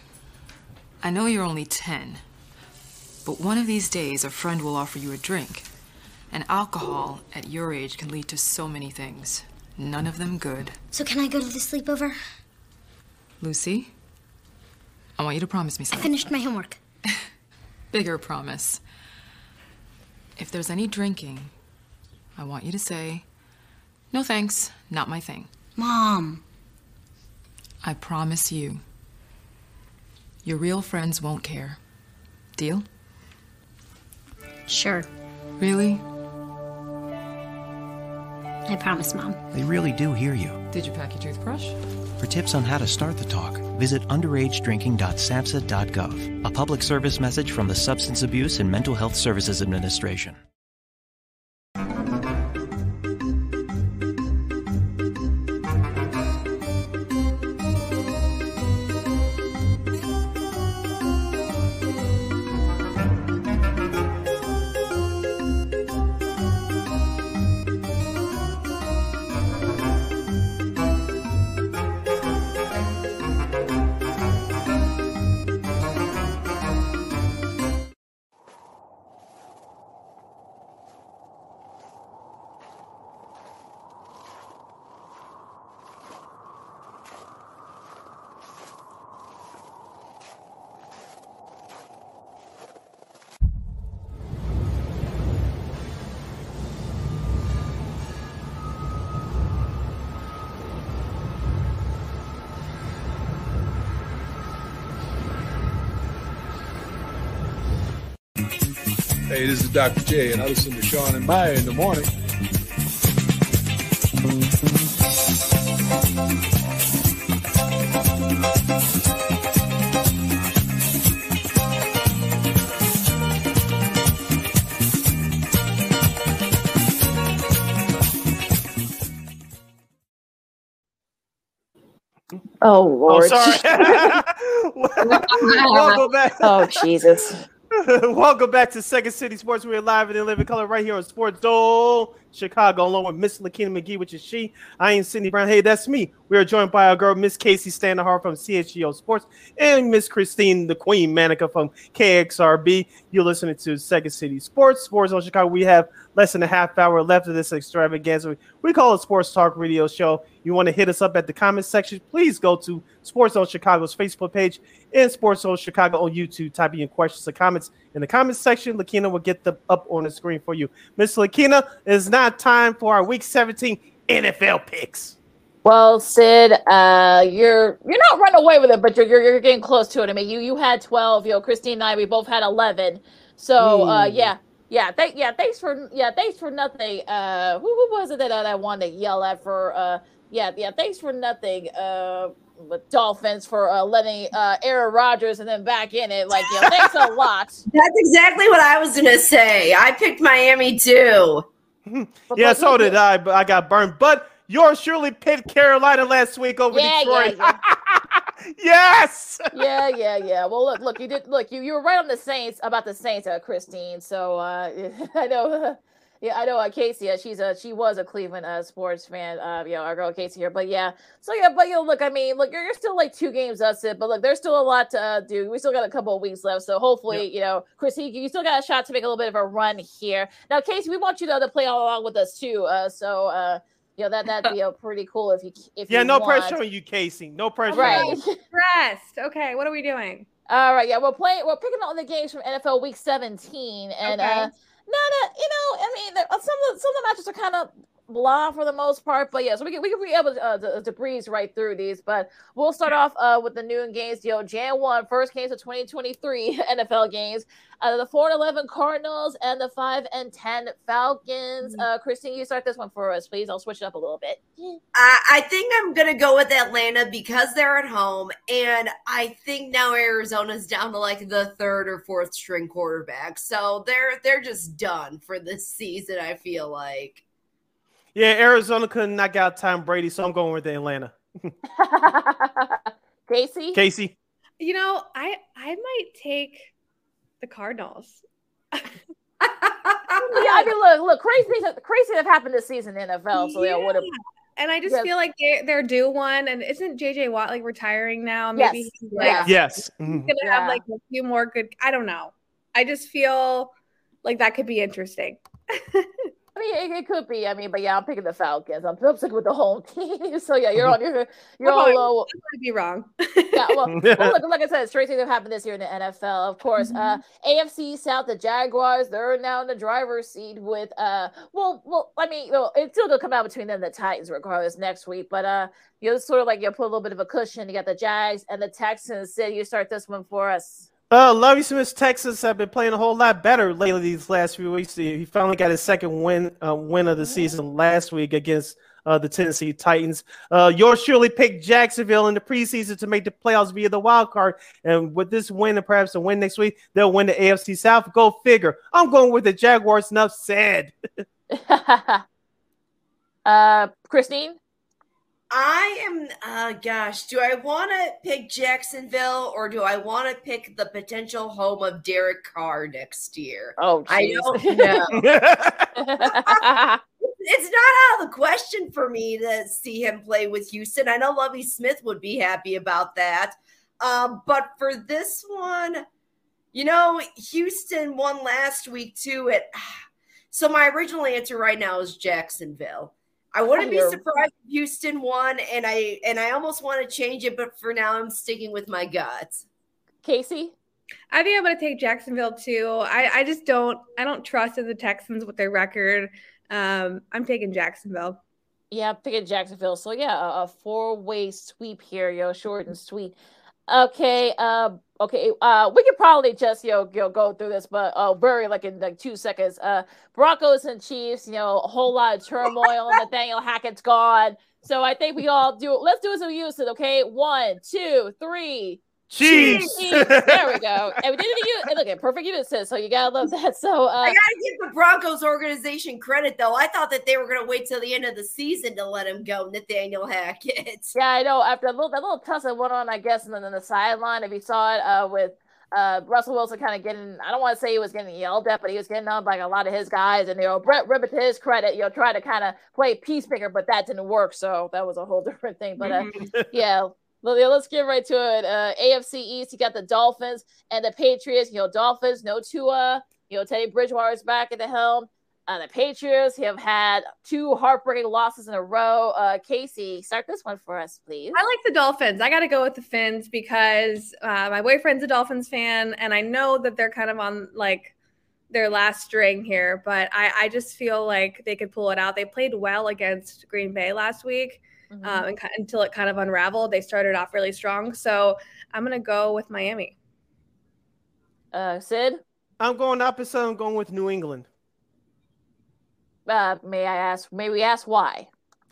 I know you're only 10, but one of these days a friend will offer you a drink. And alcohol at your age can lead to so many things, none of them good. So can I go to the sleepover? Lucy, I want you to promise me something. I finished my homework. Bigger promise. If there's any drinking, I want you to say, no thanks, not my thing. Mom. I promise you. Your real friends won't care. Deal? Sure. Really? I promise, Mom. They really do hear you. Did you pack your toothbrush? For tips on how to start the talk, visit underagedrinking.samhsa.gov, a public service message from the Substance Abuse and Mental Health Services Administration. Is Dr. J, and I listen to Sean and Maya in the morning. Oh Lord. Oh, sorry. Welcome back. oh Jesus. Welcome back to Second City Sports. We're live and in living color right here on Sports Zone, Chicago, along with Miss Lakina McGee, which is she. I am Sydney Brown. Hey, that's me. We are joined by our girl, Miss Casey Standahar from CHGO Sports, and Miss Christine, the Queen Manica from KXRB. You're listening to Second City Sports, Sports Zone Chicago. We have less than a half hour left of this extravaganza. We call it Sports Talk Radio Show. You want to hit us up at the comment section? Please go to Sports Zone Chicago's Facebook page and Sports Zone Chicago on YouTube. Type in questions or comments in the comments section. Lakina will get them up on the screen for you. Miss Lakina, it's not time for our Week 17 NFL picks. Well, Sid, uh, you're you're not running away with it, but you're, you're you're getting close to it. I mean, you you had twelve. You know, Christine and I, we both had eleven. So, uh, Hmm. yeah, yeah, th- yeah. Thanks for yeah, thanks for nothing. Uh, who, who was it that I wanted to yell at for? Uh, yeah, yeah. Thanks for nothing. With Dolphins for uh, letting uh, Aaron Rodgers and then back in it. Like, you know, thanks a lot. That's exactly what I was gonna say. I picked Miami too. Yeah, so did I, but I got burned. But yours surely picked Carolina last week over Yeah, Detroit. yeah, yes. yeah, yeah, yeah. Well, look, look, you did look. You you were right on the Saints about the Saints, uh, Christine. So uh, I know yeah, I know uh, Casey. Uh, she's a she was a Cleveland uh, sports fan. Uh, you know, our girl Casey here. But yeah, so yeah, but you know, look, I mean, look, you're, you're still like two games that's it. But look, there's still a lot to uh, do. We still got a couple of weeks left, so hopefully, you know, Chris, you, you still got a shot to make a little bit of a run here. Now, Casey, we want you to, to play all along with us too. Uh, so uh, you know that that'd be uh, pretty cool if you if yeah, you no want. pressure on you, Casey. No pressure. Right. on. Rest. Okay, what are we doing? All right, yeah, we're playing. We're picking all the games from NFL Week 17, and Okay. uh, not a, you know, I mean, some of some of the matches are kind of blah for the most part, but yeah, so we can we can be able to, uh, to, to breeze right through these. But we'll start off uh, with the noon games. Know, Jan one first games of 2023 NFL games. Uh, the four and eleven Cardinals and the five and ten Falcons. Uh, Christine, you start this one for us, please. I'll switch it up a little bit. I, I think I'm gonna go with Atlanta because they're at home, and I think now Arizona's down to like the third or fourth string quarterback, so they're they're just done for this season. I feel like. Yeah, Arizona couldn't knock out Tom Brady, so I'm going with Atlanta. Casey. Casey. You know, I I might take the Cardinals. yeah, I mean, look, look, crazy things, crazy things have happened this season in the NFL. So yeah, what a And I just Yes. feel like they, they're due one. And isn't JJ Watt like retiring now? Maybe Yes. he's like, Yes. Yes. he's Mhm. gonna Yeah. have like a few more good. I don't know. I just feel like that could be interesting. I mean, it, it could be. I mean, but yeah, I'm picking the Falcons. I'm, I'm sticking with the home team. so yeah, you're on. You're you're all low. I might be wrong. Yeah, well, well look, like I said, straight things have happened this year in the NFL. Of course, uh, AFC South, the Jaguars, they're now in the driver's seat with uh, well, well, I mean, well, it's still gonna come out between them and the Titans regardless next week. But uh, you know, sort of like you put a little bit of a cushion. You got the Jags and the Texans. Sid, you start this one for us. Uh, Lovie Smith's Texas have been playing a whole lot better lately these last few weeks. He he finally got his second win uh, win of the season last week against uh, the Tennessee Titans. Uh, yours surely picked Jacksonville in the preseason to make the playoffs via the wild card, and with this win and perhaps a win next week, they'll win the AFC South. Go figure. I'm going with the Jaguars. Enough said. uh, Christine. I am, uh, gosh, do I want to pick Jacksonville or do I want to pick the potential home of Derek Carr next year? Oh, I don't know. it's not out of the question for me to see him play with Houston. I know Lovie Smith would be happy about that. Um, but for this one, you know, Houston won last week too. It so my original answer right now is Jacksonville. I wouldn't be surprised if Houston won, and I and I almost want to change it, but for now I'm sticking with my guts. Casey. I think I'm gonna take Jacksonville too. I, I just don't I don't trust in the Texans with their record. Um, I'm taking Jacksonville. Yeah, I'm picking Jacksonville. So yeah, a, a four-way sweep here, yo, short and sweet. Okay, uh, okay, uh, we could probably just you know, you know go through this, but uh, very like in like two seconds. Uh, Broncos and Chiefs, you know, a whole lot of turmoil. Nathaniel Hackett's gone, so I think we all do. Let's do as we used to. Okay, one, two, three. Chiefs. Chiefs. There we go. And we did it again. And look at perfect unison. So you gotta love that. So uh, I gotta give the Broncos organization credit though. I thought that they were gonna wait till the end of the season to let him go, Nathaniel Hackett. Yeah, I know. After a little, that little tussle went on, I guess, and then on the sideline, if you saw it, uh, with uh, Russell Wilson kind of getting, I don't want to say he was getting yelled at, but he was getting on by a lot of his guys. And, you know, Brett Rypien, to his credit, you know, tried to kind of play peacemaker, but that didn't work. So that was a whole different thing. But uh, yeah, well, yeah, let's get right to it. Uh, AFC East, you got the Dolphins and the Patriots. You know, Dolphins, no Tua. You know, Teddy Bridgewater's back at the helm. Uh, the Patriots have had two heartbreaking losses in a row. Uh, Casey, start this one for us, please. I like the Dolphins. I got to go with the Fins because uh, my boyfriend's a Dolphins fan, and I know that they're kind of on like their last string here. But I, I just feel like they could pull it out. They played well against Green Bay last week, Mhm. um, and, until it kind of unraveled. They started off really strong, so I'm gonna go with Miami. Uh, Sid, I'm going opposite. I'm going with New England. uh, may I ask? May we ask why?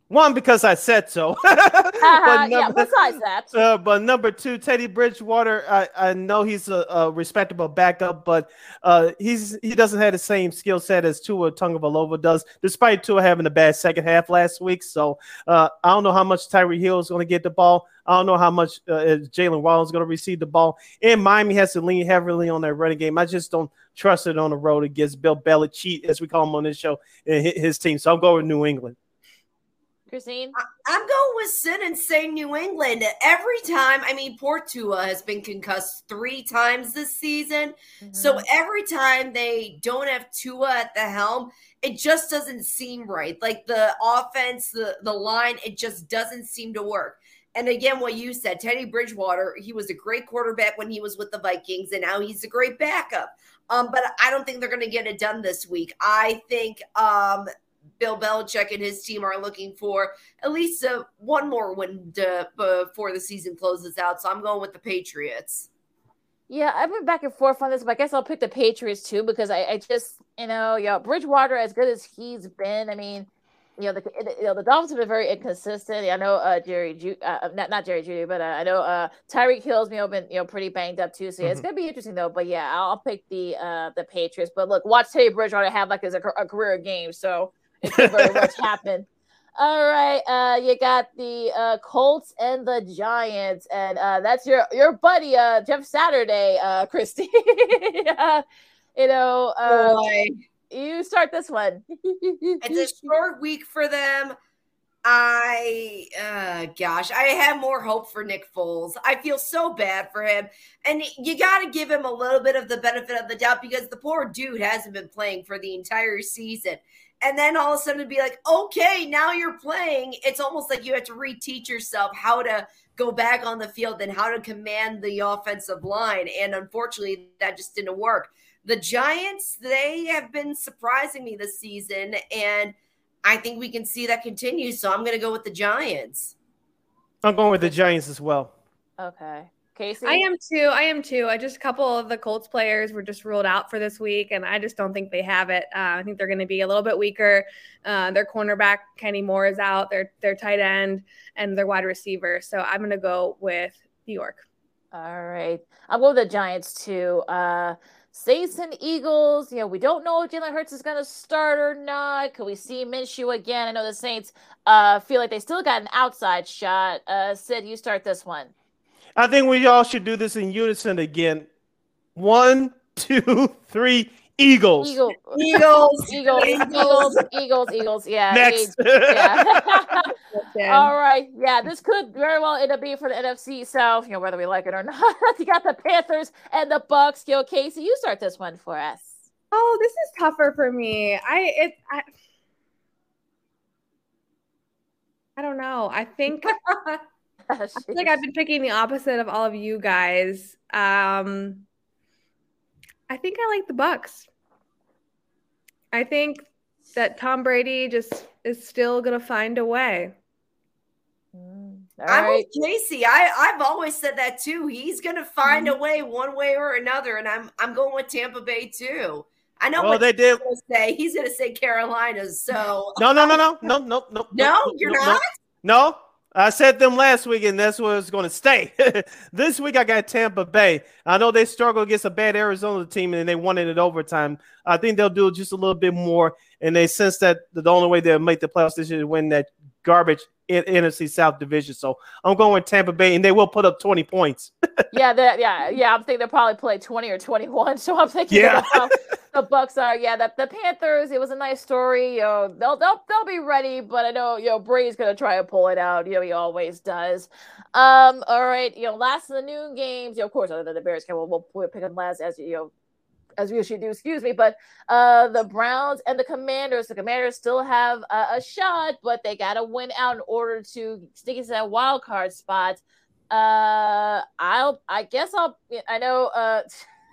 One because I said so. uh-huh, yeah. Besides that, uh, but number two, Teddy Bridgewater. I, I know he's a, a respectable backup, but uh, he's he doesn't have the same skill set as Tua Tagovailoa does. Despite Tua having a bad second half last week, so uh, I don't know how much Tyreek Hill is going to get the ball. I don't know how much uh, Jaylen Waddle is going to receive the ball. And Miami has to lean heavily on that running game. I just don't trust it on the road against Bill Belichick, as we call him on this show, and his team. So I'm going with New England. Christine? I- am going with Sid and say New England. Every time, I mean, Portua has been concussed three times this season. Mm-hmm. So every time they don't have Tua at the helm, it just doesn't seem right. Like the offense, the, the line, it just doesn't seem to work. And again, what you said, Teddy Bridgewater, he was a great quarterback when he was with the Vikings, and now he's a great backup. Um, but I don't think they're going to get it done this week. I think um, Bill Belichick and his team are looking for at least a, one more win to, before the season closes out. So I'm going with the Patriots. Yeah, I've been back and forth on this, but I guess I'll pick the Patriots too because I, I just, you know, yeah, Bridgewater, as good as he's been, I mean, you know, the you know the Dolphins have been very inconsistent. I know uh, Jerry, Ju- uh, uh not not Jerry Jeudy, but uh, I know uh, Tyreek Hill's you know been you know pretty banged up too. So yeah, mm-hmm. it's gonna be interesting though. But yeah, I'll, I'll pick the uh the Patriots. But look, watch Teddy Bridgewater have like his a, a career game, so it could very much happen. All right, uh, you got the uh, Colts and the Giants, and uh, that's your your buddy uh, Jeff Saturday, uh, Christy. uh, you know, uh, Boy. you start this one. it's a short week for them. I, uh, gosh, I have more hope for Nick Foles. I feel so bad for him. And you got to give him a little bit of the benefit of the doubt because the poor dude hasn't been playing for the entire season and then all of a sudden be like, okay, now you're playing. It's almost like you have to reteach yourself how to go back on the field and how to command the offensive line. And unfortunately, that just didn't work. The Giants, they have been surprising me this season, and I think we can see that continue. So I'm going to go with the Giants. I'm going with the Giants as well. Okay. Casey? I am too. I am too. I just a couple of the Colts players were just ruled out for this week, and I just don't think they have it. Uh, I think they're going to be a little bit weaker. Uh, their cornerback Kenny Moore is out. Their their tight end and their wide receiver. So I'm going to go with New York. All right, I'll go with the Giants too. Uh, Saints and Eagles. You know, we don't know if Jalen Hurts is going to start or not. Could we see Minshew again? I know the Saints uh, feel like they still got an outside shot. Uh, Sid, you start this one. I think we all should do this in unison again. One, two, three. Eagles. Eagles. Eagles. Eagles. Eagles. Eagles. Eagles. Yeah. Next. Yeah. All right. Yeah, this could very well end up being for the NFC South, you know, whether we like it or not. you got the Panthers and the Bucs. Yo, Casey, you start this one for us. Oh, this is tougher for me. I it I I don't know. I think I feel like I've been picking the opposite of all of you guys. Um, I think I like the Bucs. I think that Tom Brady just is still gonna find a way. Mm, I'm right. with Casey. I I've always said that too. He's gonna find mm. a way, one way or another, and I'm I'm going with Tampa Bay too. I know well, what they did. Say he's gonna say Carolina. So no, no, no, no, no, no, no. No, no you're no, not. No, I said them last week, and that's where it's going to stay. this week, I got Tampa Bay. I know they struggled against a bad Arizona team, and they won it in overtime. I think they'll do just a little bit more, and they sense that the only way they'll make the playoffs this year is win that garbage NFC South division. So I'm going with Tampa Bay, and they will put up 20 points. yeah, yeah, yeah. I'm thinking they'll probably play 20 or 21. So I'm thinking yeah. the Bucs are. Yeah, the, the Panthers. It was a nice story. You know, they'll they'll they'll be ready, but I know you know Brady's gonna try and pull it out. You know, he always does. Um, all right. You know, last of the noon games. You know, of course, other than the Bears, can we'll, we'll pick them last as you know as we usually do, excuse me. But uh, the Browns and the Commanders, the Commanders still have a, a shot, but they got to win out in order to stick into that wild card spot. Uh, I'll, I guess I'll, I know, uh,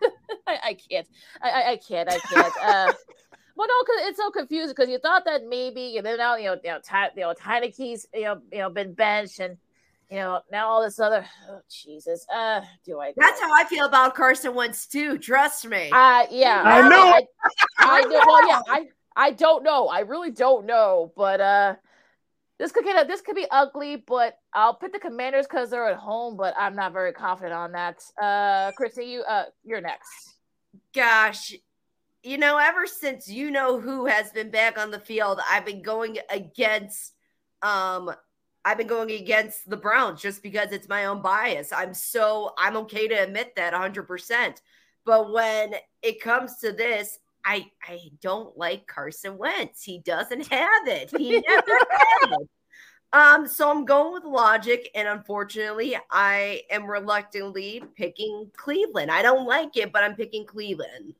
I, I, can't, I, I can't, I can't. Uh, well, no, because it's so confusing because you thought that maybe you know now you know you know, Ty, you know Heinicke's you know you know been benched and you know, now all this other oh Jesus. Uh do I That's how I feel about Carson Wentz too, trust me. Uh yeah. I know. I, I, I know well yeah, I I don't know. I really don't know, but uh this could get a, this could be ugly, but I'll pick the Commanders because they're at home. But I'm not very confident on that. Uh, Christy, you uh, you're next. Gosh, you know, ever since you know who has been back on the field, I've been going against um I've been going against the Browns just because it's my own bias. I'm so I'm okay to admit that 100%. But when it comes to this, I I don't like Carson Wentz. He doesn't have it. He never had it. Um, so I'm going with logic, and unfortunately, I am reluctantly picking Cleveland. I don't like it, but I'm picking Cleveland.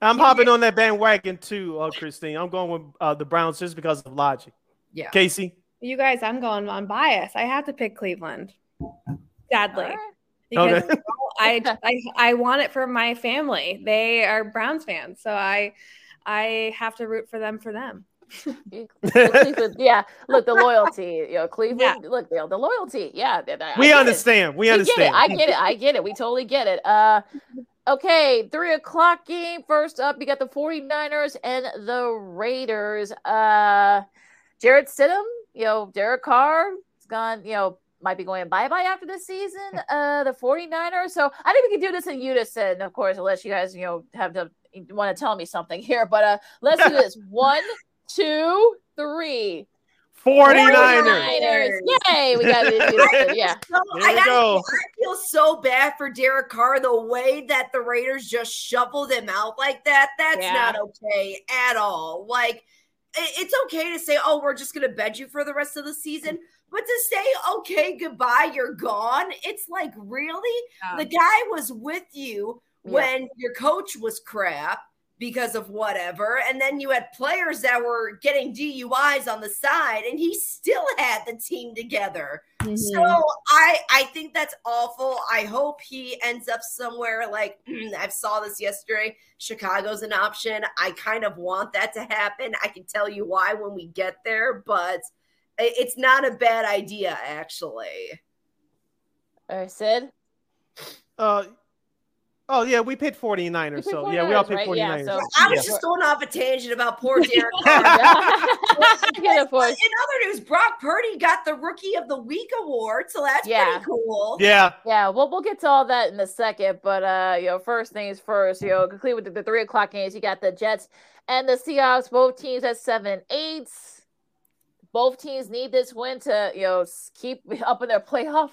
I'm hopping on that bandwagon too, uh, Christine. I'm going with uh, the Browns just because of logic. Yeah. Casey. You guys, I'm going on bias. I have to pick Cleveland. Sadly. Because Okay. I, I I want it for my family. They are Browns fans, so I I have to root for them for them. Yeah, look the loyalty, you know, Cleveland. Look, you know, the loyalty. Yeah, I- I We get it. understand. We get it. understand. I get it. I get it. We totally get it. Uh, okay, three o'clock game. First up, you got the 49ers and the Raiders. Uh, Jarrett Stidham, you know, Derek Carr has gone, you know, might be going bye bye after this season. Uh, the 49ers. So I think we can do this in unison, of course, unless you guys, you know, have to want to tell me something here. But uh, let's do this. One, two, three. 49ers. 49ers. Yay, we got it. Yeah. So, There I, gotta go. I feel so bad for Derek Carr the way that the Raiders just shuffled him out like that. That's Yeah. not okay at all. Like, i- it's okay to say, "Oh, we're just gonna bed you for the rest of the season," mm. but to say, "Okay, goodbye, you're gone," it's like, really? The guy was with you Yeah. when your coach was crap because of whatever and then you had players that were getting DUIs on the side and he still had the team together. So I I think that's awful. I hope he ends up somewhere like I saw this yesterday. Chicago's an option. I kind of want that to happen. I can tell you why when we get there, but it's not a bad idea actually. Uh, Sid. Uh, oh yeah, we picked 49ers. picked so yeah, we all 49ers, picked right? 49ers. so- I was Yeah. just going off a tangent about poor Derek Carr. Yeah, of. In other news, Brock Purdy got the Rookie of the Week award, so that's Yeah. pretty cool. Yeah. Yeah, well, we'll get to all that in a second. But uh, you know, first things first, you know, complete with the, the three o'clock games. You got the Jets and the Seahawks, both teams at seven eights. Both teams need this win to, you know, keep up in their playoff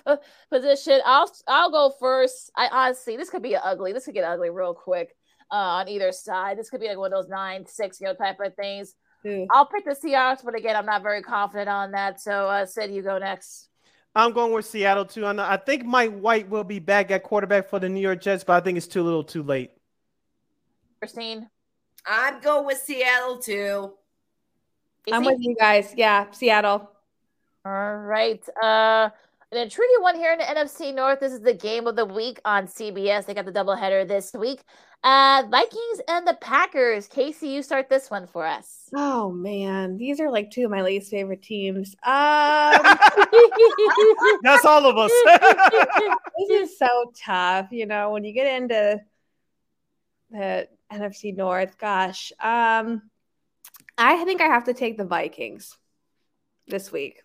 position. I'll I'll go first. I honestly, this could be ugly. This could get ugly real quick uh, on either side. This could be like one of those nine six, you know, type of things. I'll pick the Seahawks, but again, I'm not very confident on that. So, uh, Sid, you go next. I'm going with Seattle too. I, know, I think Mike White will be back at quarterback for the New York Jets, but I think it's too little, too late. Christine. I'm going with Seattle too. I'm with you guys. Yeah, Seattle. All right. Uh an intriguing one here in the NFC North. This is the game of the week on CBS. They got the doubleheader this week. Uh Vikings and the Packers. Casey, you start this one for us. Oh man, these are like two of my least favorite teams. Um, That's all of us. this is so tough. You know, when you get into the NFC North, gosh, um, I think I have to take the Vikings this week.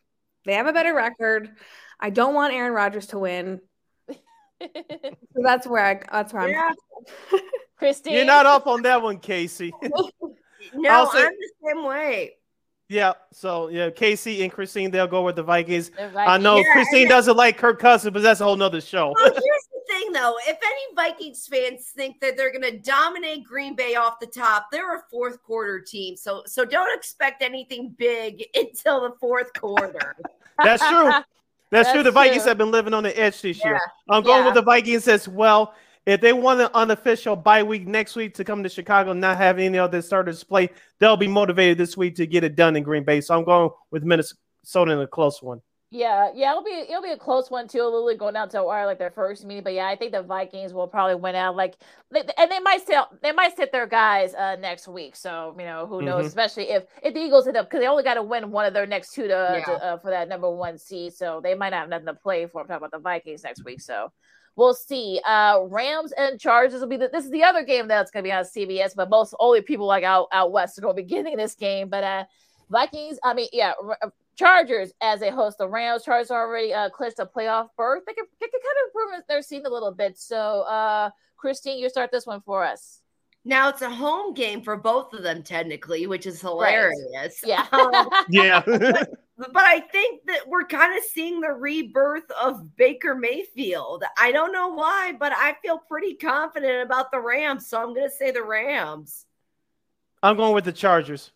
They have a better record. I don't want Aaron Rodgers to win. So that's where I that's where I'm Christine. You're not off on that one, Casey. No, I'll say- I'm the same way. yeah. So yeah, Casey and Christine, they'll go with the Vikings. The I know Yeah, Christine and- doesn't like Kirk Cousins, but that's a whole nother show. Well, here's the thing, though. If any Vikings fans think that they're going to dominate Green Bay off the top, they're a fourth quarter team. So, so don't expect anything big until the fourth quarter. That's true. That's, true. The Vikings true. have been living on the edge this year. I'm going with the Vikings as well. If they want an unofficial bye week next week to come to Chicago, and not have any of their starters play, they'll be motivated this week to get it done in Green Bay. So I'm going with Minnesota in a close one. Yeah, yeah, it'll be it'll be a close one too. Literally going down to the wire like their first meeting, but yeah, I think the Vikings will probably win out. Like, they, and they might sit they might sit their guys uh next week. So you know who knows, Mhm. especially if if the Eagles end up because they only got to win one of their next two to, Yeah. to uh, for that number one seed. So they might not have nothing to play for. I'm talking about the Vikings next week. So we'll see. Uh, Rams and Chargers will be the, this is the other game that's going to be on CBS, but most only people like out out west are going to be getting this game. But uh, Vikings, I mean, yeah, R- uh, Chargers as they host the Rams. Chargers already uh, clinched a playoff berth. They can, they can kind of improve their season a little bit. So, uh, Christine, you start this one for us. Now it's a home game for both of them, technically, which is hilarious. Right. Yeah. Um, yeah. but I think that we're kind of seeing the rebirth of Baker Mayfield. I don't know why, but I feel pretty confident about the Rams. So I'm going to say the Rams. I'm going with the Chargers.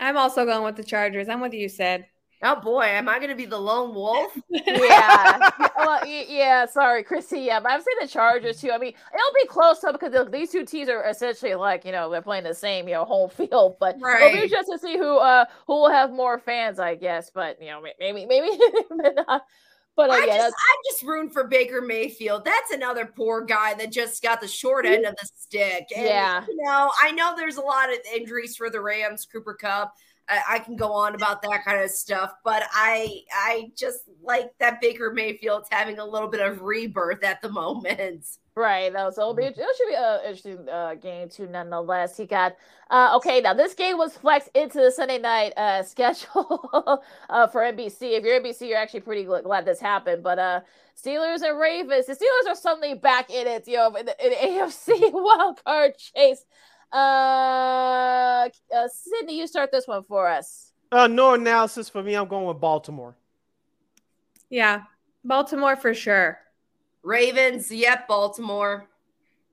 I'm also going with the Chargers. I'm with you, Sid. Oh boy, am I going to be the lone wolf? yeah. well, yeah. Sorry, Chrissy. Yeah, but I'm saying the Chargers too. I mean, it'll be close though because these two teams are essentially like you know they're playing the same you know home field, but right. it'll be just to see who uh who will have more fans, I guess. But you know maybe maybe not. But uh, I yeah, just I just rooting for Baker Mayfield. That's another poor guy that just got the short end of the stick. And, yeah, you know I know there's a lot of injuries for the Rams. Cooper Kupp. I can go on about that kind of stuff, but I I just like that Baker Mayfield's having a little bit of rebirth at the moment. Right. That was it'll be it should be an interesting uh, game too. Nonetheless, he got uh, okay. Now this game was flexed into the Sunday night uh, schedule uh, for NBC. If you're NBC, you're actually pretty glad this happened. But uh, Steelers and Ravens, the Steelers are suddenly back in it. You know, in the, in the AFC wild card chase. Uh, uh, Sydney, you start this one for us. Uh, no analysis for me. I'm going with Baltimore. Yeah, Baltimore for sure. Ravens, yep, Baltimore.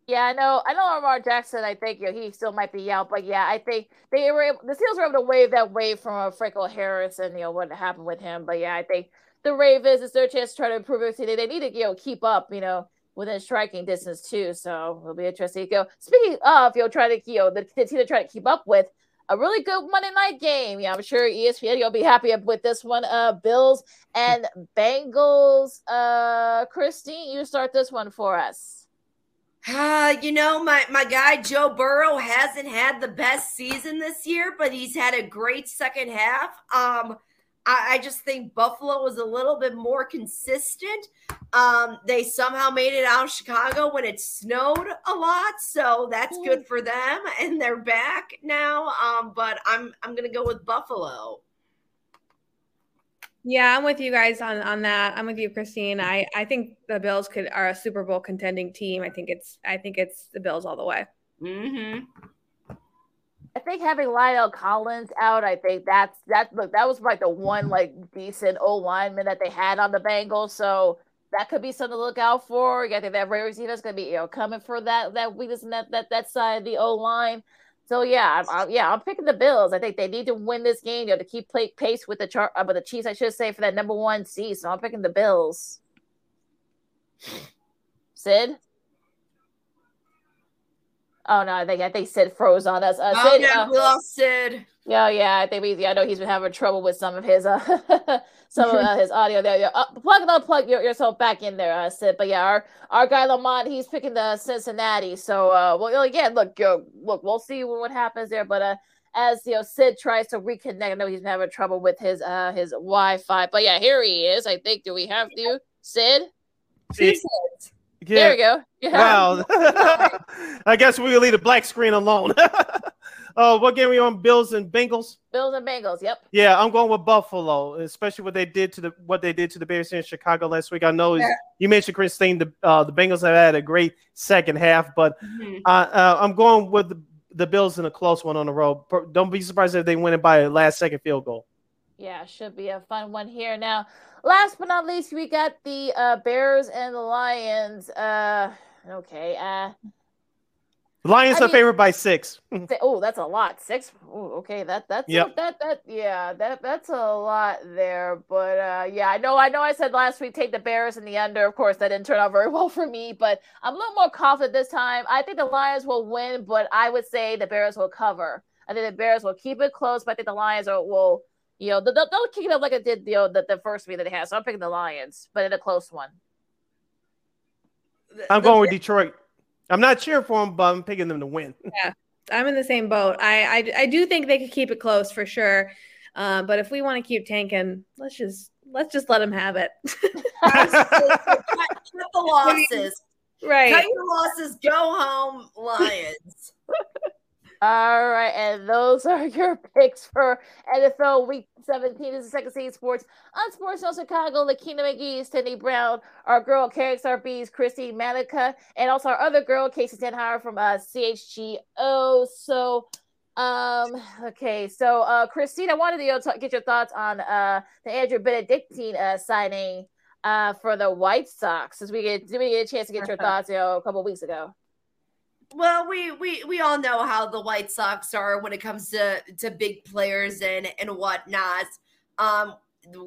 Yeah, I know. I know Lamar Jackson. I think you know, he still might be out, but yeah, I think they were able, the Steelers were able to wave that wave from uh, Franco Harris and you know what happened with him. But yeah, I think the Ravens is their chance to try to improve it. They, they need to you know keep up. You know within striking distance too. So it'll be interesting to go. Speaking of, you know, trying to you know the, the team to try to keep up with a really good Monday night game. Yeah, I'm sure ESPN you'll be happy with this one. Uh, Bills and Bengals. Uh, Christine, you start this one for us. Uh, you know, my, my guy Joe Burrow hasn't had the best season this year, but he's had a great second half. Um, I, I just think Buffalo was a little bit more consistent. Um, they somehow made it out of Chicago when it snowed a lot, so that's good for them, and they're back now. Um, but I'm I'm gonna go with Buffalo. Yeah, I'm with you guys on on that. I'm with you, Christine. I I think the Bills could are a Super Bowl contending team. I think it's I think it's the Bills all the way. Mm-hmm. I think having La'el Collins out, I think that's that. Look, that was like the one like decent O lineman that they had on the Bengals, so that could be something to look out for. Yeah, I think that Ray is going to be you know coming for that that weakness in that that that side of the O line. So yeah, I'm, I'm, yeah, I'm picking the Bills. I think they need to win this game, you know, to keep play, pace with the chart, uh, with the Chiefs, I should say, for that number one seed. So I'm picking the Bills. Sid. Oh no, I think I think Sid froze on us. Uh, oh Sid, yeah, uh, we lost Sid. Yeah, yeah, I think we. Yeah, I know he's been having trouble with some of his uh some of uh, his audio there. Yeah, uh, plug and unplug your, yourself back in there, uh, Sid. But yeah, our our guy Lamont, he's picking the Cincinnati. So uh, well, again, look, yo, look, we'll see what happens there. But uh, as you know, Sid tries to reconnect. I know he's been having trouble with his uh his Wi-Fi. But yeah, here he is. I think. Do we have you, Sid? Two Sids. Yeah. There we go. Yeah. Wow. I guess we'll leave the black screen alone. uh, what game are we on? Bills and Bengals. Bills and Bengals. Yep. Yeah, I'm going with Buffalo, especially what they did to the what they did to the Bears in Chicago last week. I know Yeah. you mentioned Christine. The uh, the Bengals have had a great second half, but Mhm. uh, uh, I'm going with the, the Bills in a close one on the road. Don't be surprised if they win it by a last second field goal. Yeah, should be a fun one here. Now, last but not least, we got the uh, Bears and the Lions. Uh, okay. Uh, Lions I are mean- favored by six. Oh, that's a lot. Six. Oh, okay. That that's Yep. that that yeah that that's a lot there. But uh, yeah, I know I know I said last week take the Bears and the under. Of course, that didn't turn out very well for me. But I'm a little more confident this time. I think the Lions will win, but I would say the Bears will cover. I think the Bears will keep it close, but I think the Lions are, will you know they'll, they'll kick it up like it did you know, the the first week that they had. So I'm picking the Lions, but in a close one. I'm going with Detroit. I'm not cheering for them, but I'm picking them to win. Yeah, I'm in the same boat. I I, I do think they could keep it close for sure. Um, but if we want to keep tanking, let's just let's just let them have it. Cut the losses. Right. Cut your losses. Go home, Lions. All right, and those are your picks for NFL Week 17. This is Second City Sports on Sports Zone Chicago. Lakina McGee, Sydney Brown, our girl KXRB's Christy Manica, and also our other girl Casey Standahar from uh, CHGO. So, um, okay, so uh, Christine, I wanted to you know, t- get your thoughts on uh the Andrew Benintendi uh, signing uh for the White Sox. Since we get did we get a chance to get your thoughts you know, a couple weeks ago. Well, we we we all know how the White Sox are when it comes to to big players and and whatnot. Um,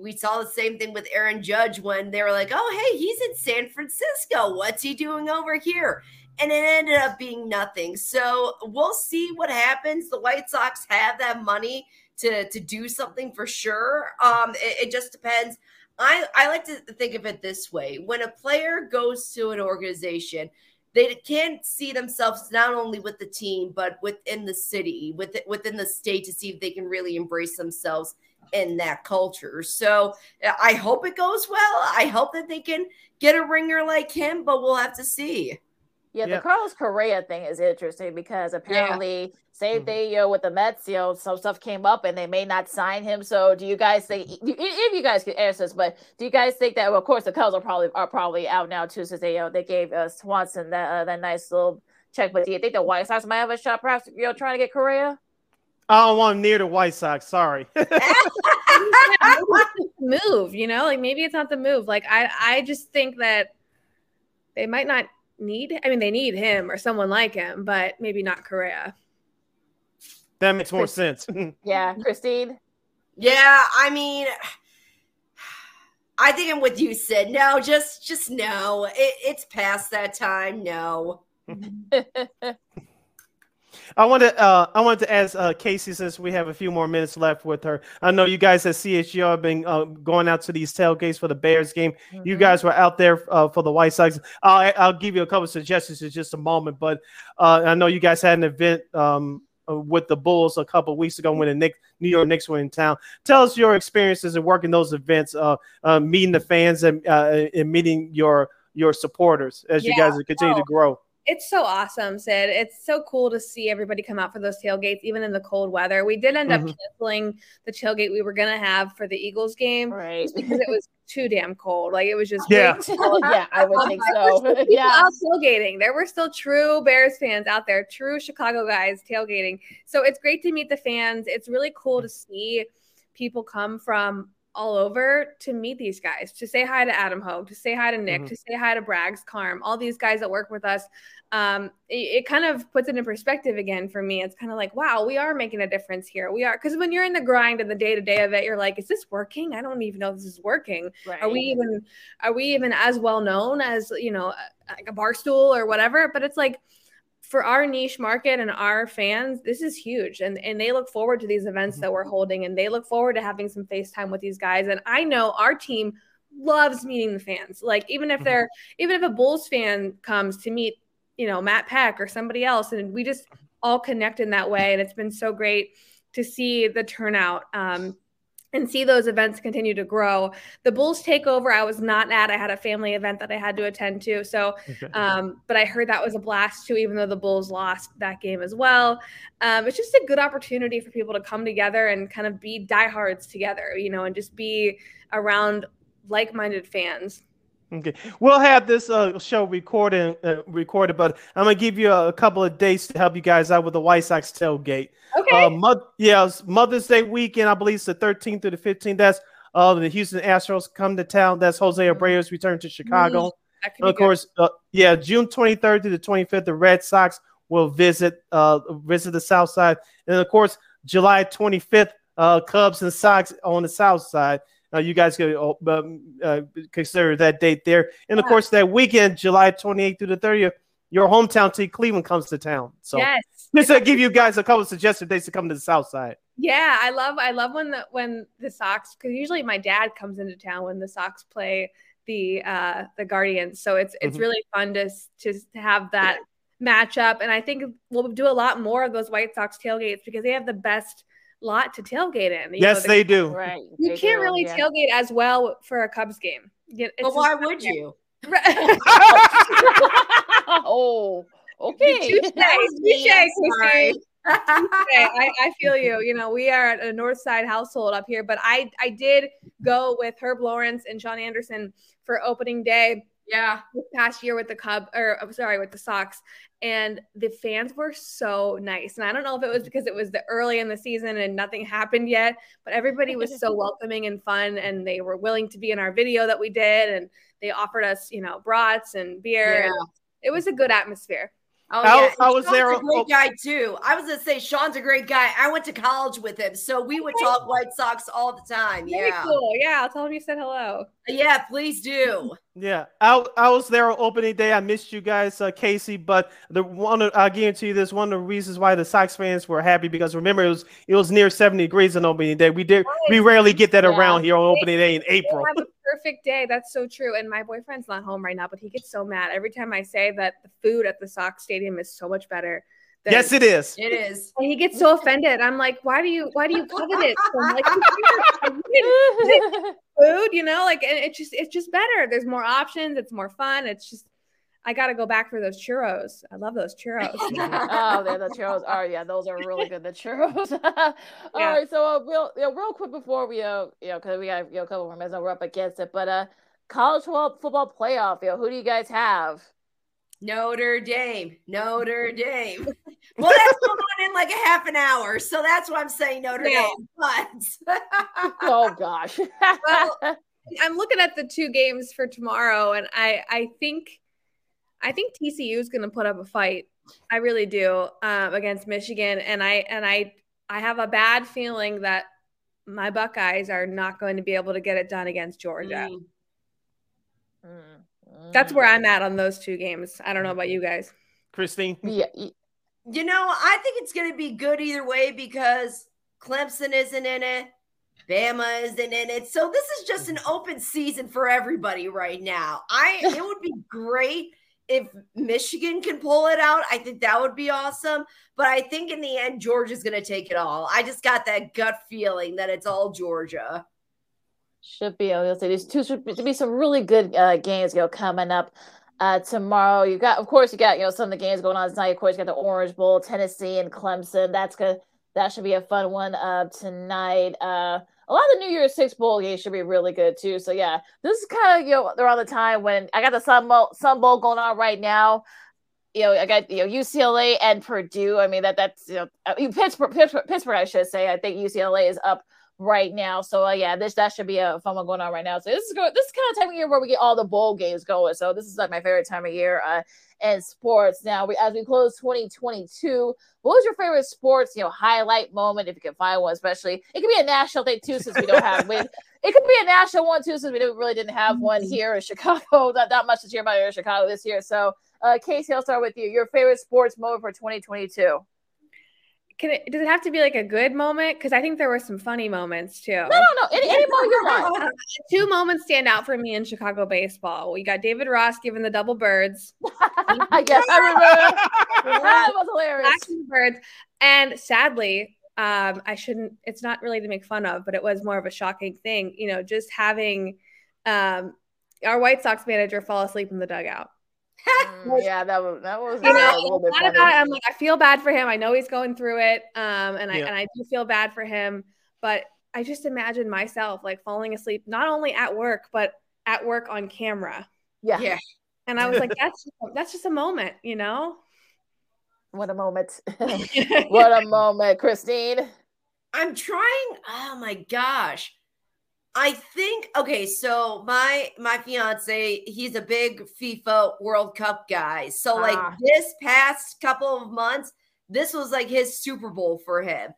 we saw the same thing with Aaron Judge when they were like, "Oh, hey, he's in San Francisco. What's he doing over here?" And it ended up being nothing. So we'll see what happens. The White Sox have that money to to do something for sure. Um, it, it just depends. I I like to think of it this way: when a player goes to an organization they can't see themselves not only with the team but within the city with within the state to see if they can really embrace themselves in that culture. So i hope it goes well. I hope that they can get a ringer like him but we'll have to see yeah, the Carlos Correa thing is interesting because apparently, yeah. same mm-hmm. thing, you know, with the Mets, you know, some stuff came up and they may not sign him. So, do you guys think, if you guys could answer this, but do you guys think that, well, of course, the Cubs are probably are probably out now too, since they, you know, they gave uh, Swanson that uh, that nice little check. But do you think the White Sox might have a shot, perhaps, you know, trying to get Correa? I don't want him near the White Sox. Sorry. move, you know, like maybe it's not the move. Like I, I just think that they might not need I mean they need him or someone like him, but maybe not Correa. That makes more sense. yeah, Christine. Yeah, I mean I think I'm with you, Sid. No, just just no. It, it's past that time. No. I wanted uh, I wanted to ask uh, Casey since we have a few more minutes left with her. I know you guys at CHGO have been uh, going out to these tailgates for the Bears game. Mm-hmm. You guys were out there uh, for the White Sox. I'll, I'll give you a couple suggestions in just a moment, but uh, I know you guys had an event um, uh, with the Bulls a couple weeks ago when the Nick, New York Knicks were in town. Tell us your experiences in working those events, meeting the fans and, and meeting your your supporters as yeah. you guys continue oh. to grow it's so awesome, Sid. It's so cool to see everybody come out for those tailgates, even in the cold weather. We did end mm-hmm. up canceling the tailgate we were gonna have for the Eagles game, right? because it was too damn cold. Like it was just yeah, yeah. I would think so. yeah, out tailgating. There were still true Bears fans out there, true Chicago guys tailgating. So it's great to meet the fans. It's really cool to see people come from all over to meet these guys, to say hi to Adam Hogue, to say hi to Nick, mm-hmm. to say hi to Braggs, Carm, all these guys that work with us. Um, it, it, kind of puts it in perspective again for me. It's kind of like, wow, we are making a difference here. We are because when you're in the grind and the day to day of it, you're like, is this working? I don't even know if this is working. Right. Are we even are we even as well known as you know like a bar stool or whatever? But it's like for our niche market and our fans, this is huge. And, and they look forward to these events that we're mm-hmm. holding and they look forward to having some FaceTime with these guys. And I know our team loves meeting the fans. Like even if they're mm-hmm. even if a Bulls fan comes to meet, you know, Matt Peck or somebody else, and we just all connect in that way. And it's been so great to see the turnout. Um, and see those events continue to grow. The Bulls takeover, I was not at. I had a family event that I had to attend to. So, um, but I heard that was a blast too, even though the Bulls lost that game as well. Um, it's just a good opportunity for people to come together and kind of be diehards together, you know, and just be around like minded fans. Okay, we'll have this uh, show recorded, uh, recorded, but I'm gonna give you a, a, couple of dates to help you guys out with the White Sox tailgate. Okay. Uh, mo- yeah, Mother's Day weekend, I believe it's the 13th through the 15th. That's uh, the Houston Astros come to town. That's Jose mm-hmm. Abreu's return to Chicago. Mm-hmm. Of course, uh, yeah, June 23rd to the 25th, the Red Sox will visit uh, visit the South Side, and of course, July 25th, uh, Cubs and Sox on the South Side. Uh, you guys can uh, um, uh, consider that date there. And of course, that weekend, July 28th through the 30th, your hometown team, Cleveland, comes to town. So yes. just to give you guys a couple of suggested dates to come to the South Side. Yeah, I love I love when the when the Sox because usually my dad comes into town when the Sox play the uh the Guardians. So it's it's mm-hmm. really fun to to, to have that matchup. And I think we'll do a lot more of those White Sox tailgates because they have the best lot to tailgate in. You yes, know, the, they do. Right. You they can't do, really yeah. tailgate as well for a Cubs game. It's but why would you? oh, okay. Touche, touche, I, I feel you. You know, we are a North Side household up here, but I I did go with Herb Lawrence and Sean Anderson for opening day. Yeah, this past year with the Cub, or I'm sorry, with the Sox, and the fans were so nice. And I don't know if it was mm-hmm. because it was the early in the season and nothing happened yet, but everybody was so welcoming and fun, and they were willing to be in our video that we did, and they offered us, you know, brats and beer. Yeah. And it was a good atmosphere. Oh I- yeah, I was Sean's there- A great guy too. I was gonna say Sean's a great guy. I went to college with him, so we would talk White Sox all the time. Very Yeah, cool. Yeah, I'll tell him you said hello. yeah. Please do. Yeah, I, I was there on opening day. I missed you guys, uh, Casey. But the one I guarantee you this one of the reasons why the Sox fans were happy because remember it was it was near seventy degrees on opening day. We did we rarely get that Yeah. around here on opening day in April. We'll have a perfect day. That's so true. And my boyfriend's not home right now, but he gets so mad every time I say that the food at the Sox Stadium is so much better. than- Yes, it is. It is. And he gets so offended. I'm like, why do you why do you covet it? So I'm like, food, you know, like and it's just it's just better. There's more options. It's more fun. It's just I got to go back for those churros. I love those churros. oh, yeah, the churros are yeah, those are really good. The churros. All Yeah. right, so uh, real, you know, real quick before we uh, you know, because we got you know, a couple more minutes, and we're up against it. But uh, college football, football playoff. You know, who do you guys have? Notre Dame, Notre Dame. Well, that's going on in like a half an hour, so that's why I'm saying Notre Yeah. Dame. But oh gosh. well, I'm looking at the two games for tomorrow, and I I think I think TCU is going to put up a fight. I really do um, against Michigan, and I and I I have a bad feeling that my Buckeyes are not going to be able to get it done against Georgia. Mm. That's where I'm at on those two games. I don't know about you guys. Christine. Yeah. you know, I think it's going to be good either way because Clemson isn't in it, Bama isn't in it, so this is just an open season for everybody right now. I it would be great if Michigan can pull it out. I think that would be awesome. But I think in the end, Georgia's going to take it all. I just got that gut feeling that it's all Georgia. Should be. Was gonna say these two should be, be some really good uh, games, you know, coming up uh, tomorrow. You got, of course, you got you know some of the games going on tonight. Of course, you got the Orange Bowl, Tennessee and Clemson. That's good. That should be a fun one uh, tonight. Uh, a lot of the New Year's Six bowl games should be really good too. So yeah, this is kind of you know around the time when I got the Sun Bowl, Sun Bowl going on right now. You know, I got you know UCLA and Purdue. I mean that that's you know uh, Pittsburgh, Pittsburgh, Pittsburgh. I should say. I think UCLA is up right now. So uh, yeah, this that should be a fun one going on right now. So this is good. This is kind of time of year where we get all the bowl games going. So this is like my favorite time of year uh, in sports. Now we as we close 2022, what was your favorite sports you know highlight moment if you can find one? Especially it could be a national thing too, since we don't have with. It could be a national one too, since we didn't, really didn't have one here in Chicago. Not that much to hear about here in Chicago this year. So, uh, Casey, I'll start with you. Your favorite sports moment for 2022? Can it does it have to be like a good moment? Because I think there were some funny moments too. No, no, no. Any, any moment you want. Two moments stand out for me in Chicago baseball. We got David Ross giving the double birds. yes, I remember. that was hilarious. Birds. And sadly, um, I shouldn't, it's not really to make fun of, but it was more of a shocking thing. You know, just having um, our White Sox manager fall asleep in the dugout. Mm, yeah, that was that was You know, a little bit About it, I'm like, I feel bad for him. I know he's going through it, um, and I Yeah. and I do feel bad for him. But I just imagine myself like falling asleep, not only at work, but at work on camera. Yeah, yeah. And I was like, that's that's just a moment, you know. What a moment! what a moment, Christine. I'm trying. Oh my gosh. I think okay, so my my fiance, he's a big FIFA World Cup guy. So like Ah. this past couple of months, this was like his Super Bowl for him.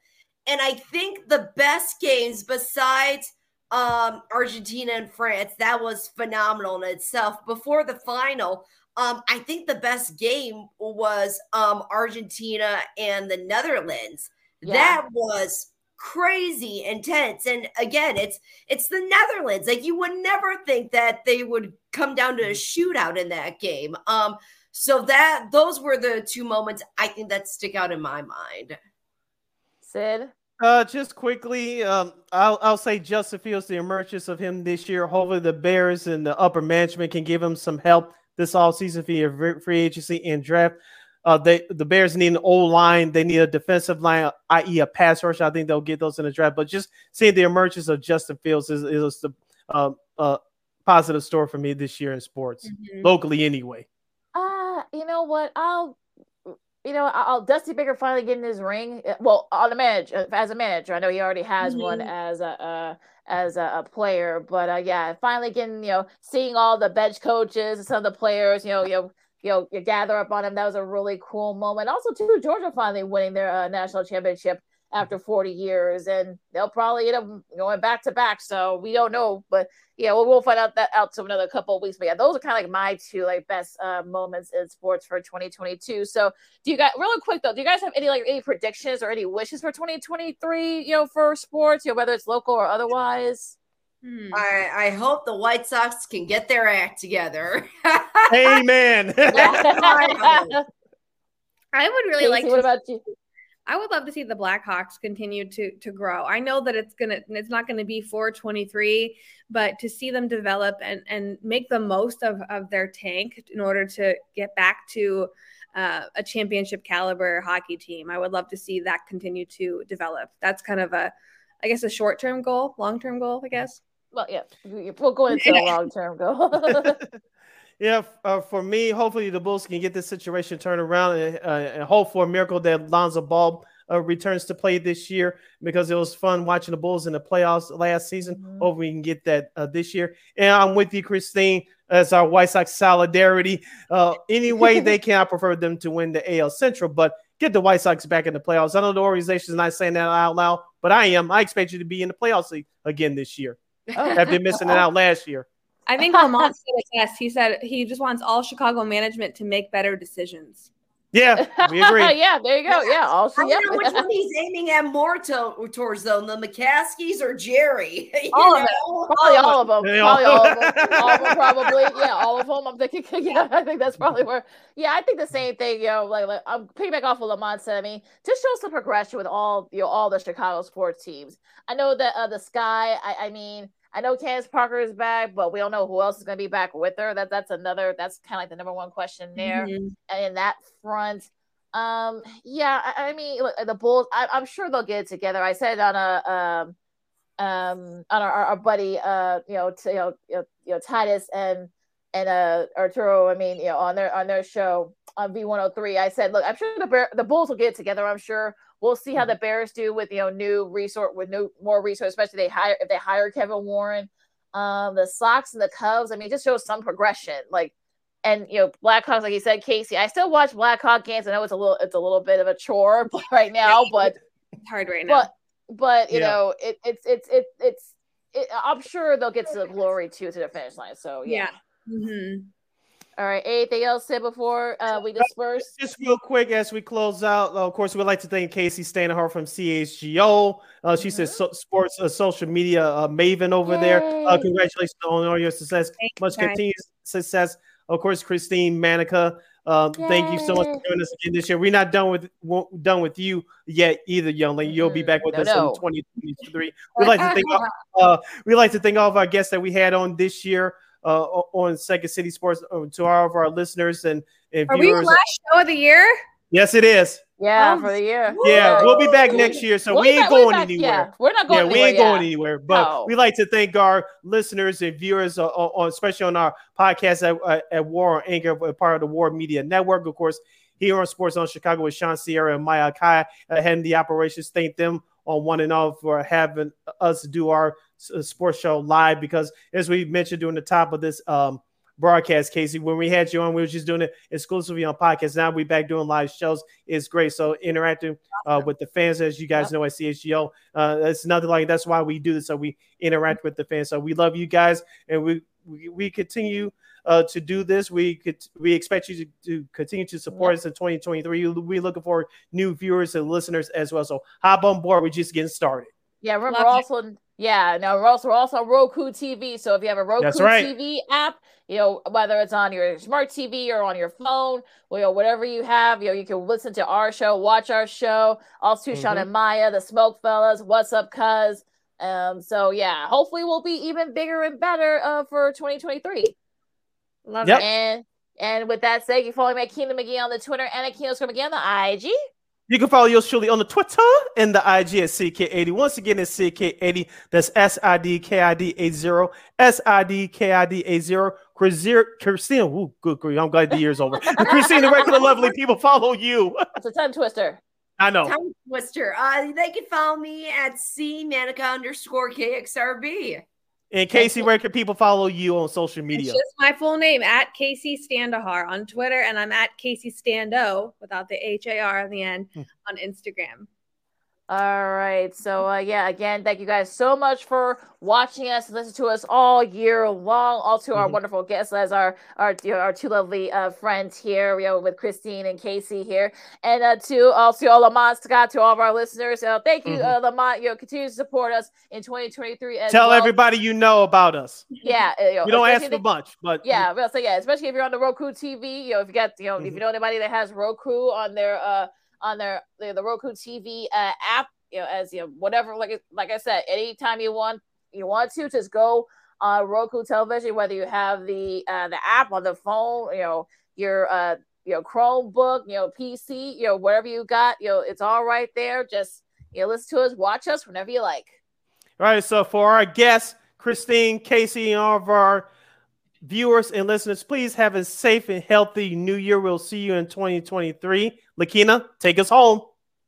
And I think the best games besides um Argentina and France, that was phenomenal in itself. Before the final, um I think the best game was um Argentina and the Netherlands. Yeah. That was crazy intense and again it's it's the netherlands like you would never think that they would come down to a shootout in that game um so that those were the two moments i think that stick out in my mind Sid. Uh, just quickly, um, I'll I'll say Justin Fields, the emergence of him this year. Hopefully, the Bears and the upper management can give him some help this offseason via free agency and draft. Uh, they the Bears need an old line. They need a defensive line, i.e., a pass rush. I think they'll get those in the draft. But just seeing the emergence of Justin Fields is, is the uh, uh, positive story for me this year in sports, mm-hmm. locally anyway. Uh, you know what? I'll you know, I'll Dusty Baker finally getting his ring. Eh, well, on the manager as a manager, I know he already has mm-hmm. one as a uh, as a, a, player, but uh, yeah, finally getting you know seeing all the bench coaches and some of the players, you know, you know, you know, you gather up on him. That was a really cool moment. Also, too, Georgia finally winning their uh, national championship after 40 years, and they'll probably end up going back to back. So we don't know, but yeah, we'll, we'll find out that out to another couple of weeks. But yeah, those are kind of like my two like best uh, moments in sports for 2022. So do you guys really quick though? Do you guys have any like any predictions or any wishes for 2023? You know, for sports, you know, whether it's local or otherwise. Hmm. I, I hope the White Sox can get their act together. Amen. I would really Casey, like. To, what about you? I would love to see the Blackhawks continue to to grow. I know that it's gonna it's not gonna be 423, but to see them develop and and make the most of of their tank in order to get back to uh, a championship caliber hockey team. I would love to see that continue to develop. That's kind of a, I guess, a short term goal, long term goal, I guess. Well, yeah, we'll go into a long term goal. Yeah, uh, for me, hopefully the Bulls can get this situation turned around and, uh, and hope for a miracle that Lonzo Ball uh, returns to play this year because it was fun watching the Bulls in the playoffs last season. Mm-hmm. Hope we can get that uh, this year. And I'm with you, Christine, as our White Sox solidarity. Uh, any way they can, I prefer them to win the AL Central, but get the White Sox back in the playoffs. I know the organization is not saying that out loud, but I am. I expect you to be in the playoffs again this year. After missing it out last year. I think Lamont said it best. He said he just wants all Chicago management to make better decisions. Yeah, we agree. yeah, there you go. Yeah, also, I yeah. wonder which one he's aiming at more to, towards though, the McCaskeys or Jerry. all know? of them. Probably all of them. Probably all of them. all of them. Probably. Yeah, all of them. I'm thinking. Yeah, I think that's probably where. Yeah, I think the same thing. You know, like, like I'm piggyback off of Lamont said. I mean, just show some progression with all you know all the Chicago sports teams. I know that uh, the Sky. I, I mean I know Candace Parker is back, but we don't know who else is going to be back with her. That that's another. That's kind of like the number one question there. Mm-hmm. And in that front, um, yeah, I, I mean look, the Bulls. I, am sure they'll get it together. I said on a um, um, on our, our buddy, uh, you know, to, you know, you know, you know, Titus and and uh Arturo. I mean, you know, on their on their show on V103, I said, look, I'm sure the Bear, the Bulls will get it together. I'm sure We'll see how mm-hmm. the Bears do with you know new resort with new more resource, especially they hire if they hire Kevin Warren. Um, the Sox and the Cubs. I mean, just shows some progression. Like, and you know, Blackhawks, like you said, Casey. I still watch Blackhawk games. I know it's a little it's a little bit of a chore right now, but it's hard right now. But but you yeah. know, it, it's it's it, it's it, I'm sure they'll get to the glory too to the finish line. So yeah. yeah. Mm-hmm. All right. Anything else said before uh, we disperse? Just real quick as we close out. Uh, of course, we'd like to thank Casey Standahar from CHGO. Uh, she mm-hmm. says so, sports uh, social media uh, maven over Yay. there. Uh, congratulations on all your success. Thank Much continued success. Of course, Christine Manica. Um, thank you so much for joining us again this year. We're not done with done with you yet either, young lady. You'll be back with no, us no. in 2023. We'd like to thank uh, we like to thank all of our guests that we had on this year uh, on Second City Sports uh, to all of our listeners and, and Are viewers. we last show of the year? Yes, it is. Yeah, um, for the year. Yeah, we'll be back next year, so we'll we ain't back, going back, anywhere. Yeah, we're not going. Yeah, anywhere, we ain't yeah. going anywhere. But no. we like to thank our listeners and viewers, uh, on, especially on our podcast at, uh, at War on Anchor, part of the War Media Network, of course. Here on Sports Zone Chicago with Sean Sierra and Maya Kai uh, heading the operations. Thank them on one and all for having us do our uh, sports show live because, as we mentioned during the top of this um, broadcast, Casey. When we had you on, we were just doing it exclusively on podcast. Now we back doing live shows. It's great. So interacting uh, with the fans, as you guys know at CHGO, uh, it's nothing like that's why we do this. So we interact with the fans. So we love you guys, and we we, we continue. Uh, to do this, we could we expect you to, to continue to support yeah. us in 2023. We're looking for new viewers and listeners as well. So hop on board. We're just getting started. Yeah, remember Love also it. yeah, now we're also we're also Roku TV. So if you have a Roku right. TV app, you know, whether it's on your smart TV or on your phone, you know, whatever you have, you know, you can listen to our show, watch our show, also mm-hmm. Sean and Maya, the Smoke Fellas, What's Up Cuz. Um, so yeah, hopefully we'll be even bigger and better uh for 2023. Love yep. it. And And with that said, you follow me at Keenan McGee on the Twitter and at Keenan McGee on the IG. You can follow yours truly on the Twitter and the IG at CK80. Once again, it's CK80. That's S I D K I D 80. S I D K I D 80. Christina, ooh, good grief. I'm glad the year's over. Christina, regular lovely people follow you. It's a time twister. I know. Tongue twister. Uh, they can follow me at C Manica underscore KXRB. And Casey, where can people follow you on social media? It's just my full name at Casey Standahar on Twitter, and I'm at Casey Stando without the H A R on the end Hmm. on Instagram. All right. So uh, yeah, again, thank you guys so much for watching us, listen to us all year long. All to our Mhm. wonderful guests as our our our two lovely uh, friends here, you know, with Christine and Casey here, and uh, to also all Lamont Scott, to all of our listeners. Uh, thank you, Mhm. uh, Lamont. You know, continue to support us in 2023. As Tell well. everybody you know about us. Yeah, uh, you know, We don't ask for much, but yeah, well, so yeah, especially if you're on the Roku TV, you know, if you got, you know, Mm-hmm. if you know anybody that has Roku on their uh on their the, the Roku TV uh, app, you know, as you know, whatever, like like I said, anytime you want you want to, just go on Roku television, whether you have the uh the app on the phone, you know, your uh you know Chromebook, you know, PC, you know, whatever you got, you know, it's all right there. Just you know, listen to us, watch us whenever you like. All right, so for our guests, Christine, Casey, and all of our viewers and listeners, please have a safe and healthy new year. We'll see you in 2023. Lakina, take us home.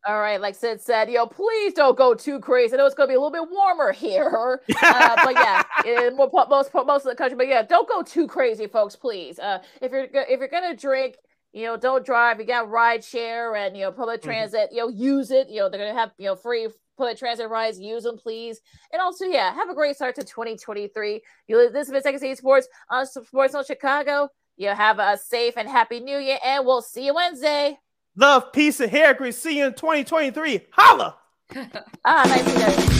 All right, like Sid said, yo, please don't go too crazy. I know it's going to be a little bit warmer here, uh, but yeah, in more, most most of the country. But yeah, don't go too crazy, folks. Please, uh, if you're if you're gonna drink, you know, don't drive. You got ride share and you know public Mm-hmm. transit. You know, use it. You know, they're gonna have you know free public transit rides. Use them, please. And also, yeah, have a great start to 2023. You this has been Second City Sports on Sports Zone Chicago. You have a safe and happy New Year, and we'll see you Wednesday. Love, peace, and hair grease. See you in 2023. Holla! Ah, nice to.